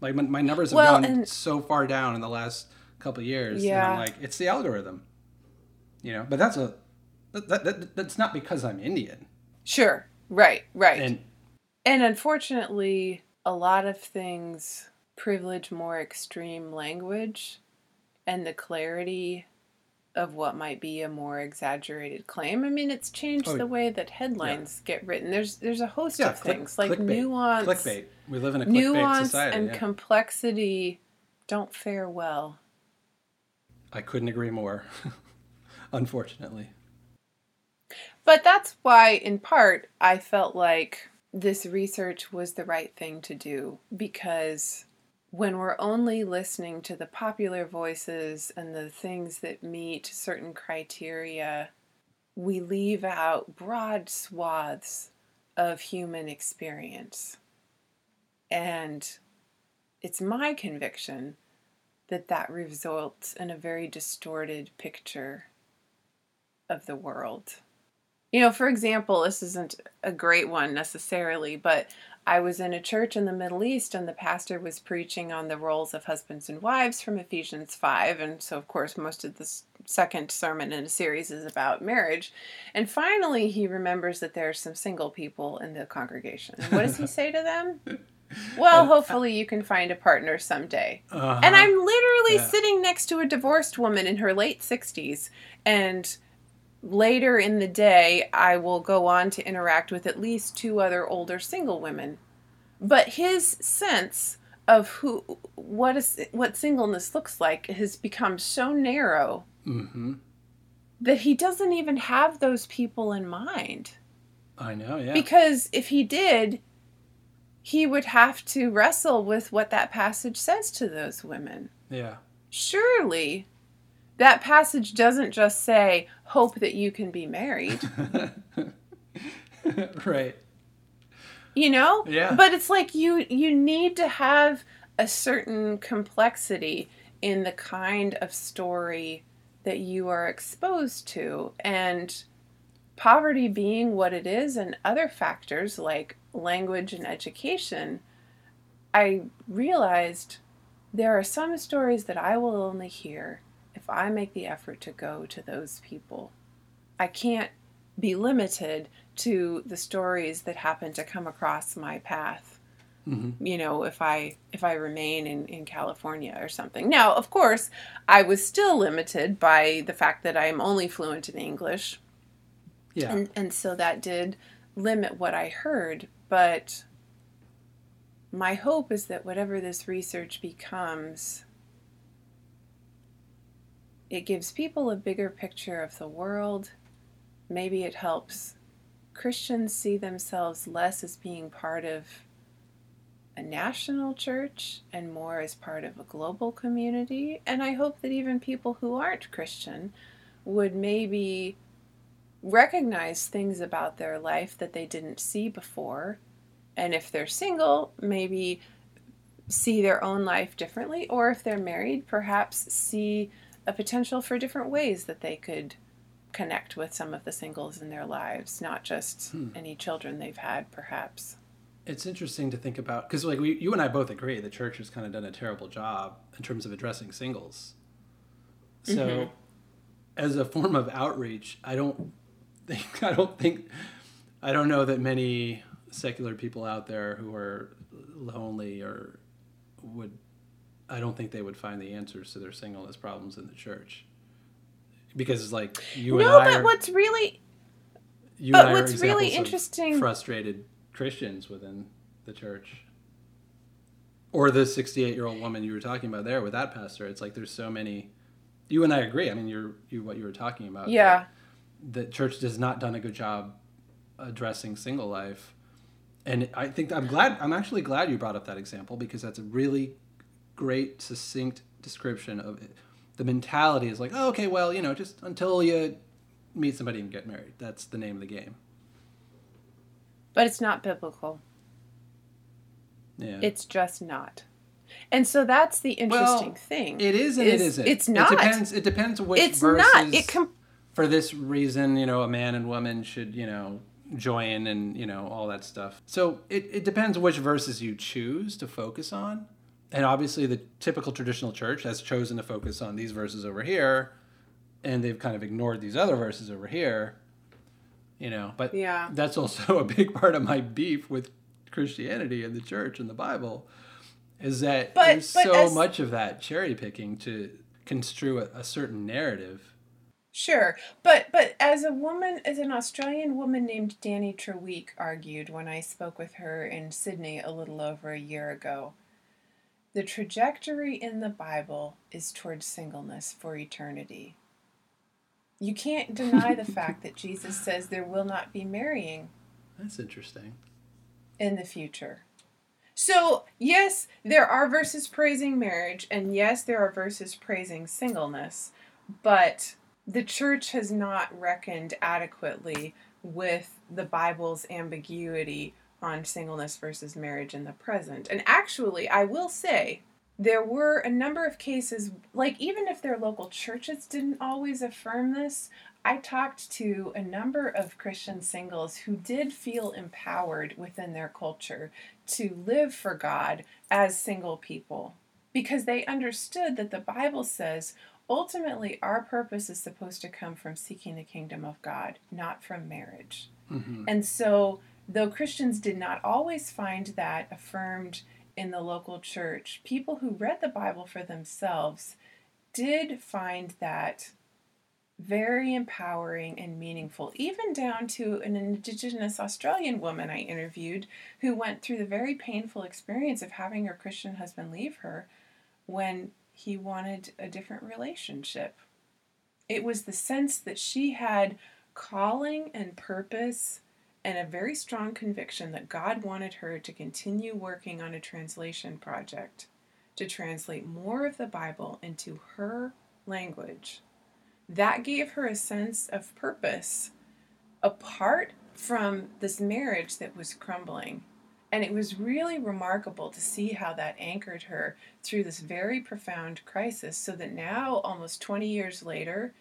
like my, my numbers have well, gone so far down in the last couple years. Yeah. And I'm like, it's the algorithm. You know, but that's a that, that, that's not because I'm Indian. Sure. Right. Right. And and unfortunately, a lot of things privilege more extreme language and the clarity of what might be a more exaggerated claim. I mean, it's changed oh, the way that headlines yeah. get written. There's there's a host yeah, of click, things like clickbait. nuance, clickbait. We live in a nuance society, and yeah. complexity don't fare well I couldn't agree more, unfortunately. But that's why, in part, I felt like this research was the right thing to do because when we're only listening to the popular voices and the things that meet certain criteria, we leave out broad swaths of human experience. And it's my conviction that that results in a very distorted picture of the world. You know, for example, this isn't a great one necessarily, but I was in a church in the Middle East and the pastor was preaching on the roles of husbands and wives from Ephesians 5. And so, of course, most of this second sermon in a series is about marriage. And finally, he remembers that there are some single people in the congregation. And what does he say to them? Well, hopefully you can find a partner someday. Uh-huh. And I'm literally yeah. sitting next to a divorced woman in her late 60s. And later in the day, I will go on to interact with at least two other older single women. But his sense of who what is what singleness looks like has become so narrow mm-hmm. that he doesn't even have those people in mind. I know, yeah. Because if he did, he would have to wrestle with what that passage says to those women. Yeah. Surely that passage doesn't just say, hope that you can be married. right. You know? Yeah. But it's like you you need to have a certain complexity in the kind of story that you are exposed to and poverty being what it is and other factors like language and education, I realized there are some stories that I will only hear if I make the effort to go to those people. I can't be limited to the stories that happen to come across my path. Mm-hmm. You know, if I if I remain in, in California or something. Now, of course, I was still limited by the fact that I am only fluent in English. Yeah. And and so that did limit what I heard, but my hope is that whatever this research becomes, it gives people a bigger picture of the world. Maybe it helps Christians see themselves less as being part of a national church and more as part of a global community. And I hope that even people who aren't Christian would maybe recognize things about their life that they didn't see before. And if they're single, maybe see their own life differently. Or if they're married, perhaps see a potential for different ways that they could connect with some of the singles in their lives, not just hmm. any children they've had, perhaps. It's interesting to think about because, like, we, you and I both agree, the church has kind of done a terrible job in terms of addressing singles. So, mm-hmm. as a form of outreach, I don't think I don't think I don't know that many secular people out there who are lonely or would I don't think they would find the answers to their singleness problems in the church. Because it's like you no, and I but what's really you but what's really interesting frustrated Christians within the church. Or the 68 year old woman you were talking about there with that pastor. It's like there's so many. You and I agree. I mean, you're you what you were talking about. Yeah the church has not done a good job addressing single life. And I think I'm glad, I'm actually glad you brought up that example because that's a really great, succinct description of it. The mentality is like, oh, okay, well, you know, just until you meet somebody and get married. That's the name of the game. But it's not biblical. Yeah. It's just not. And so that's the interesting well, thing. It is and is, it isn't. It's not. It depends. It depends which it's verses. not. It com- for this reason, you know, a man and woman should, you know, join and, you know, all that stuff. So it, it depends which verses you choose to focus on. And obviously, the typical traditional church has chosen to focus on these verses over here, and they've kind of ignored these other verses over here, you know. But yeah. that's also a big part of my beef with Christianity and the church and the Bible is that but, there's but so as... much of that cherry picking to construe a, a certain narrative Sure, but but as a woman, as an Australian woman named Danni Treweek argued when I spoke with her in Sydney a little over a year ago, the trajectory in the Bible is towards singleness for eternity. You can't deny the fact that Jesus says there will not be marrying. That's interesting. In the future. So, yes, there are verses praising marriage, and yes, there are verses praising singleness, but the church has not reckoned adequately with the Bible's ambiguity on singleness versus marriage in the present. And actually, I will say, there were a number of cases, like even if their local churches didn't always affirm this, I talked to a number of Christian singles who did feel empowered within their culture to live for God as single people because they understood that the Bible says ultimately our purpose is supposed to come from seeking the kingdom of God, not from marriage. Mm-hmm. And so, though Christians did not always find that affirmed in the local church, people who read the Bible for themselves did find that very empowering and meaningful, even down to an Indigenous Australian woman I interviewed who went through the very painful experience of having her Christian husband leave her when he wanted a different relationship. It was the sense that she had calling and purpose and a very strong conviction that God wanted her to continue working on a translation project to translate more of the Bible into her language. That gave her a sense of purpose apart from this marriage that was crumbling. And it was really remarkable to see how that anchored her through this very profound crisis, so that now, almost 20 years later,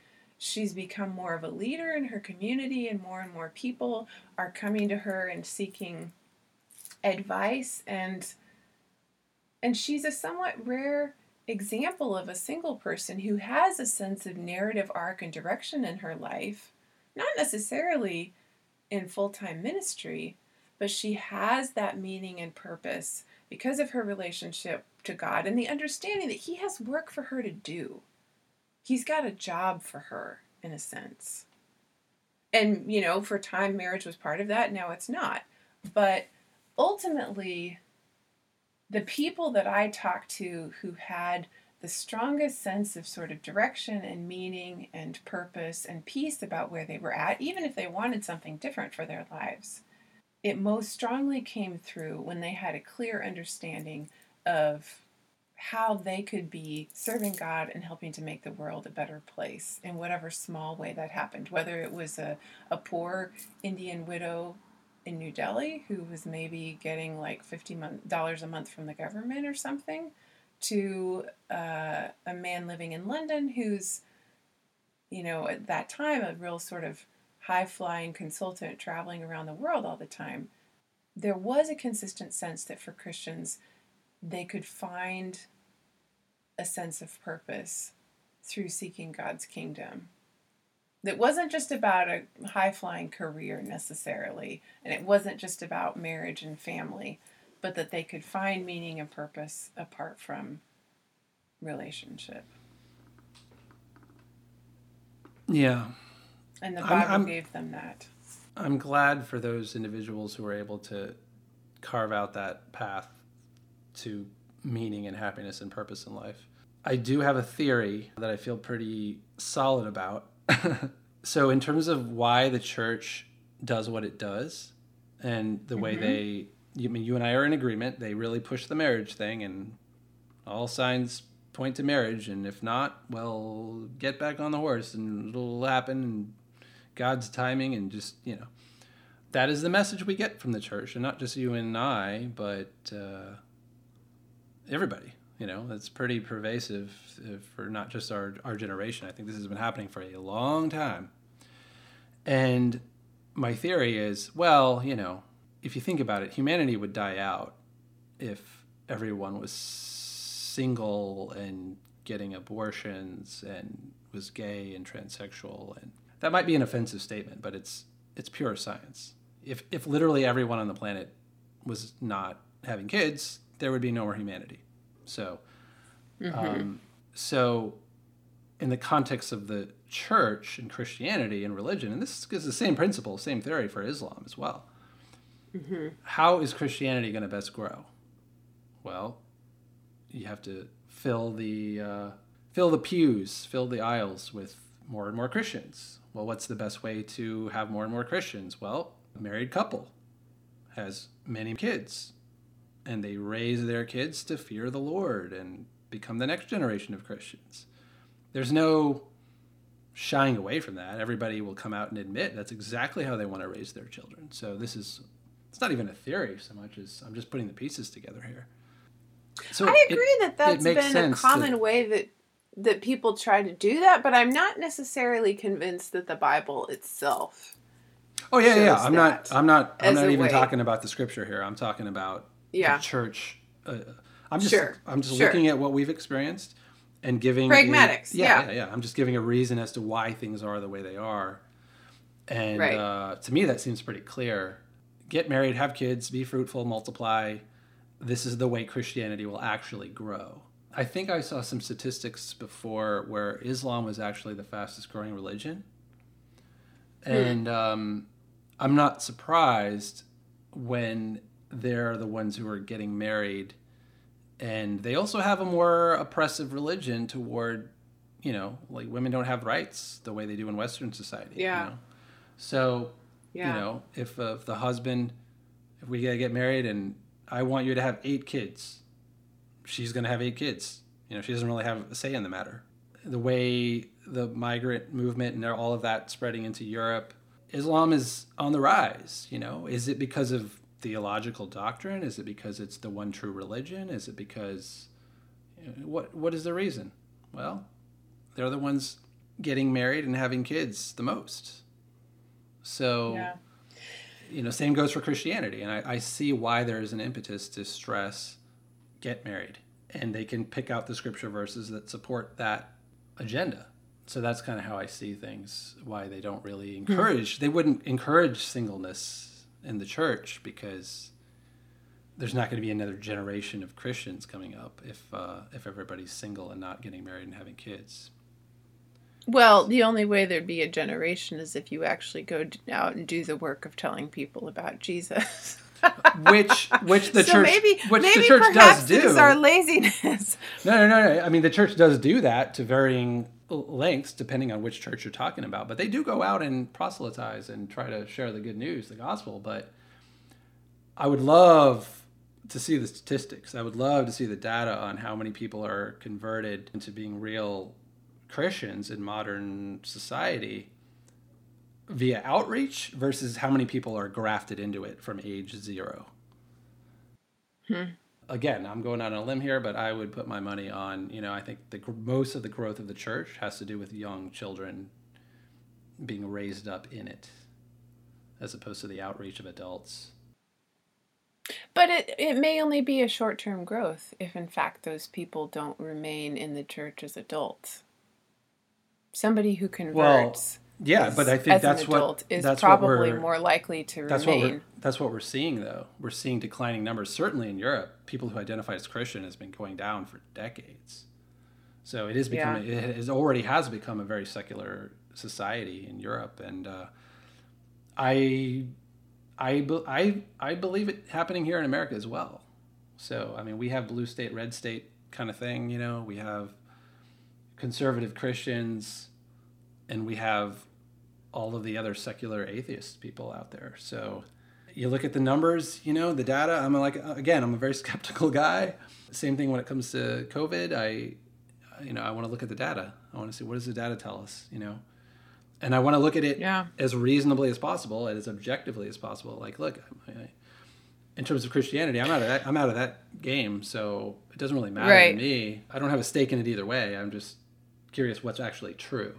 she's become more of a leader in her community, and more and more people are coming to her and seeking advice. And, and she's a somewhat rare example of a single person who has a sense of narrative arc and direction in her life, not necessarily in full time ministry, but she has that meaning and purpose because of her relationship to God and the understanding that He has work for her to do. He's got a job for her, in a sense. And, you know, for time, marriage was part of that. Now it's not. But ultimately, the people that I talked to who had the strongest sense of sort of direction and meaning and purpose and peace about where they were at, even if they wanted something different for their lives. It most strongly came through when they had a clear understanding of how they could be serving God and helping to make the world a better place in whatever small way that happened, whether it was a, a poor Indian widow in New Delhi who was maybe getting like $50 a month from the government or something to uh, a man living in London who's, you know, at that time a real sort of high flying consultant traveling around the world all the time, there was a consistent sense that for Christians, they could find a sense of purpose through seeking God's kingdom. That wasn't just about a high flying career necessarily, and it wasn't just about marriage and family, but that they could find meaning and purpose apart from relationship. Yeah. And the Bible I'm, I'm, gave them that. I'm glad for those individuals who were able to carve out that path to meaning and happiness and purpose in life. I do have a theory that I feel pretty solid about. so, in terms of why the church does what it does and the mm-hmm. way they you I mean you and I are in agreement. They really push the marriage thing, and all signs point to marriage. And if not, well, get back on the horse, and it'll happen. And God's timing, and just you know, that is the message we get from the church, and not just you and I, but uh, everybody. You know, it's pretty pervasive uh, for not just our our generation. I think this has been happening for a long time. And my theory is, well, you know, if you think about it, humanity would die out if everyone was single and getting abortions and was gay and transsexual and that might be an offensive statement, but it's it's pure science. If if literally everyone on the planet was not having kids, there would be no more humanity. So, mm-hmm. um, so in the context of the church and Christianity and religion, and this is the same principle, same theory for Islam as well. Mm-hmm. How is Christianity going to best grow? Well, you have to fill the uh, fill the pews, fill the aisles with more and more Christians. Well, what's the best way to have more and more Christians? Well, a married couple has many kids, and they raise their kids to fear the Lord and become the next generation of Christians. There's no shying away from that. Everybody will come out and admit that's exactly how they want to raise their children. So this is it's not even a theory so much as I'm just putting the pieces together here. So I agree it, that that's been a common that, way that that people try to do that, but I'm not necessarily convinced that the Bible itself. Oh yeah, yeah. I'm not. I'm not. I'm not even way. talking about the scripture here. I'm talking about yeah. the church. Uh, I'm just. Sure. I'm just sure. looking at what we've experienced and giving pragmatics. A, yeah, yeah, yeah, yeah. I'm just giving a reason as to why things are the way they are, and right. uh, to me that seems pretty clear get married, have kids, be fruitful, multiply. This is the way Christianity will actually grow. I think I saw some statistics before where Islam was actually the fastest growing religion. Hmm. And um, I'm not surprised when they're the ones who are getting married. And they also have a more oppressive religion toward, you know, like women don't have rights the way they do in Western society. Yeah. You know? So Yeah. You know, if, uh, if the husband, if we gotta get married and I want you to have eight kids, she's gonna have eight kids. You know, she doesn't really have a say in the matter. The way the migrant movement and all of that spreading into Europe, Islam is on the rise. You know, is it because of theological doctrine? Is it because it's the one true religion? Is it because what what is the reason? Well, they're the ones getting married and having kids the most. So, Yeah. you know, same goes for Christianity. And I, I see why there is an impetus to stress get married. And they can pick out the scripture verses that support that agenda. So that's kind of how I see things, why they don't really hmm. encourage, they wouldn't encourage singleness in the church because there's not going to be another generation of Christians coming up if uh, if everybody's single and not getting married and having kids. Well, the only way there'd be a generation is if you actually go out and do the work of telling people about Jesus. Which which the so church maybe which maybe the church does do. is our laziness. No, no, no, no. I mean, the church does do that to varying lengths depending on which church you're talking about. But they do go out and proselytize and try to share the good news, the gospel. But I would love to see the statistics. I would love to see the data on how many people are converted into being real Christians in modern society via outreach versus how many people are grafted into it from age zero. Hmm. Again, I'm going out on a limb here, but I would put my money on, you know, I think the most of the growth of the church has to do with young children being raised up in it as opposed to the outreach of adults. But it, it may only be a short term growth if, in fact, those people don't remain in the church as adults. Somebody who converts Yeah, as, but I think that's what adult that's what probably we're- more likely to That's what remain. we're that's what we're seeing though. We're seeing declining numbers. Certainly in Europe, people who identify as Christian has been going down for decades. So it is becoming it is already has become a very secular society in Europe, and uh, I I I I believe it happening here in America as well. So I mean, we have blue state, red state kind of thing. You know, we have conservative Christians, and we have all of the other secular atheist people out there. So you look at the numbers, you know, the data. I'm like, uh, again, I'm a very skeptical guy. Same thing when it comes to COVID. I, you know, I want to look at the data. I want to see what does the data tell us, you know, and I want to look at it Yeah. as reasonably as possible and as objectively as possible. Like, look, I, in terms of Christianity, I'm out of that. I'm out of that game, so it doesn't really matter Right. to me. I don't have a stake in it either way. I'm just curious what's actually true.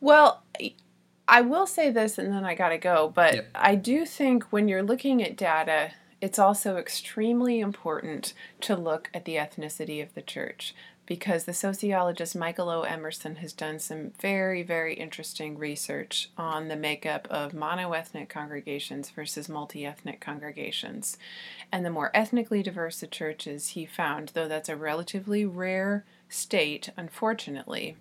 Well, I will say this and then I got to go, but Yep. I do think when you're looking at data, it's also extremely important to look at the ethnicity of the church because the sociologist Michael O. Emerson has done some very, very interesting research on the makeup of monoethnic congregations versus multi ethnic congregations. And the more ethnically diverse the church is, he found, though that's a relatively rare state, unfortunately,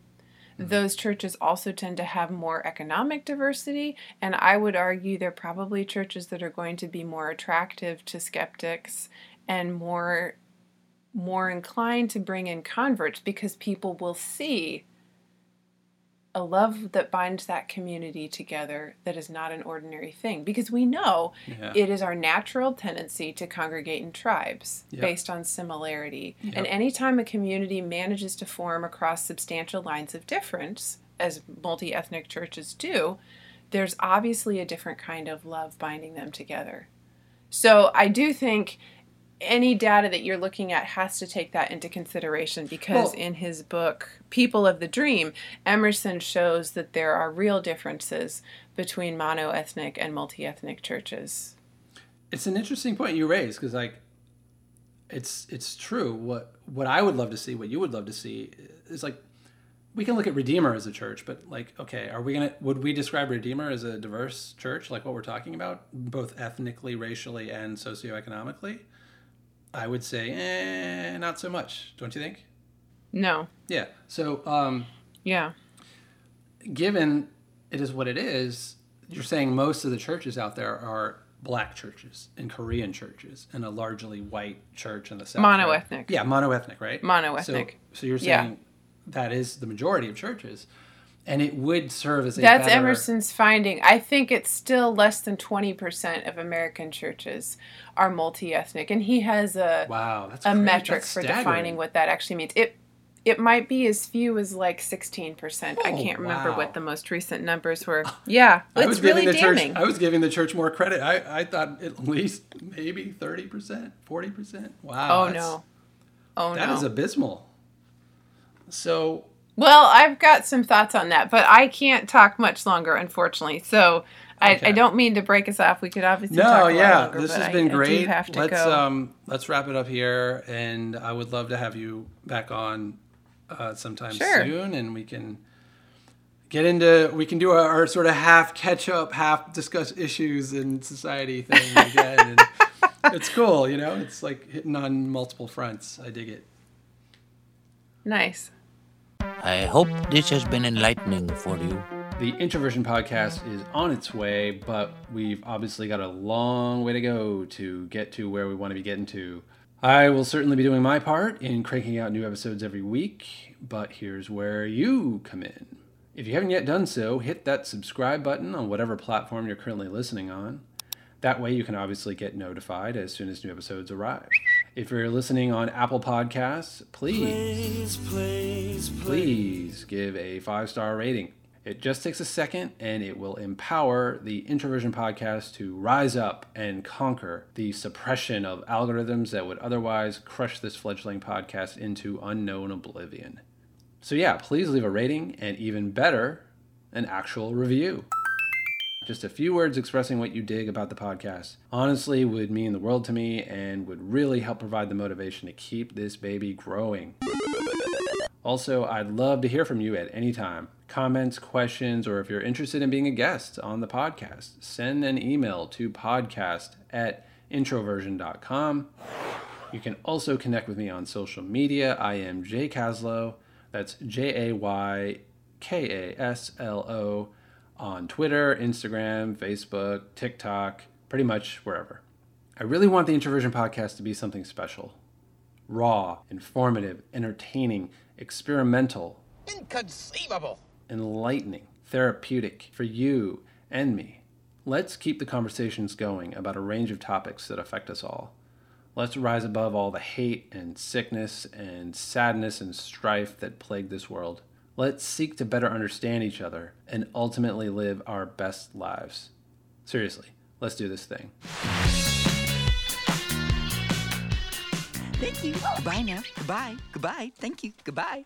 Mm-hmm. those churches also tend to have more economic diversity, and I would argue they're probably churches that are going to be more attractive to skeptics and more more inclined to bring in converts because people will see a love that binds that community together that is not an ordinary thing because we know Yeah. it is our natural tendency to congregate in tribes Yep. based on similarity. Yep. And anytime a community manages to form across substantial lines of difference, as multi ethnic churches do, there's obviously a different kind of love binding them together. So I do think any data that you're looking at has to take that into consideration because Well- in his book People of the Dream, Emerson shows that there are real differences between monoethnic and multi-ethnic churches. it's an interesting point you raise because like it's it's true what what i would love to see what you would love to see is like we can look at redeemer as a church but like okay are we gonna would we describe redeemer as a diverse church like what we're talking about both ethnically racially and socioeconomically i would say eh, not so much don't you think No. yeah so um Yeah. given it is what it is, you're saying most of the churches out there are black churches and Korean churches and a largely white church in the south. right? Monoethnic. Yeah, monoethnic, right? Monoethnic. So, so you're Yeah. saying that is the majority of churches. And it would serve as a That's better, Emerson's finding. I think it's still less than 20% of American churches are multi ethnic. And he has a, wow that's a great. metric That's for staggering. defining what that actually means. It it might be as few as like 16%. I Oh, can't remember wow. what the most recent numbers were. Yeah, I it's was really giving the damning. church. I was giving the church more credit. I, I thought at least maybe thirty percent, forty percent. Wow. oh, no. Oh, that no. is abysmal. So Well, I've got some thoughts on that, but I can't talk much longer, unfortunately. So I, Okay. I don't mean to break us off. We could obviously no, talk a lot yeah, longer, this has been I great. have to let's go. um let's wrap it up here, and I would love to have you back on uh, sometime Sure. soon, and we can get into we can do our, our sort of half catch up, half discuss issues in society thing again. and it's cool, you know. It's like hitting on multiple fronts. I dig it. nice. I hope this has been enlightening for you. The Introversion podcast is on its way, but we've obviously got a long way to go to get to where we want to be getting to. I will certainly be doing my part in cranking out new episodes every week, but here's where you come in. If you haven't yet done so, hit that subscribe button on whatever platform you're currently listening on. That way, you can obviously get notified as soon as new episodes arrive. If you're listening on Apple Podcasts, please, please give a five star rating. It just takes a second and it will empower the Introversion Podcast to rise up and conquer the suppression of algorithms that would otherwise crush this fledgling podcast into unknown oblivion. So, yeah, please leave a rating and even better, an actual review. Just a few words expressing what you dig about the podcast honestly would mean the world to me and would really help provide the motivation to keep this baby growing. Also, I'd love to hear from you at any time. Comments, questions, or if you're interested in being a guest on the podcast, send an email to podcast at introversion.com. You can also connect with me on social media. I am Jay Kaslo. That's J A Y K A S L O on Twitter, Instagram, Facebook, TikTok, pretty much wherever. I really want the Introversion podcast to be something special raw, informative, entertaining, experimental, Inconceivable! enlightening, therapeutic for you and me. Let's keep the conversations going about a range of topics that affect us all. Let's rise above all the hate and sickness and sadness and strife that plague this world. Let's seek to better understand each other and ultimately live our best lives. Seriously, let's do this thing. Thank you. Goodbye now. Goodbye. Goodbye. Thank you. Goodbye.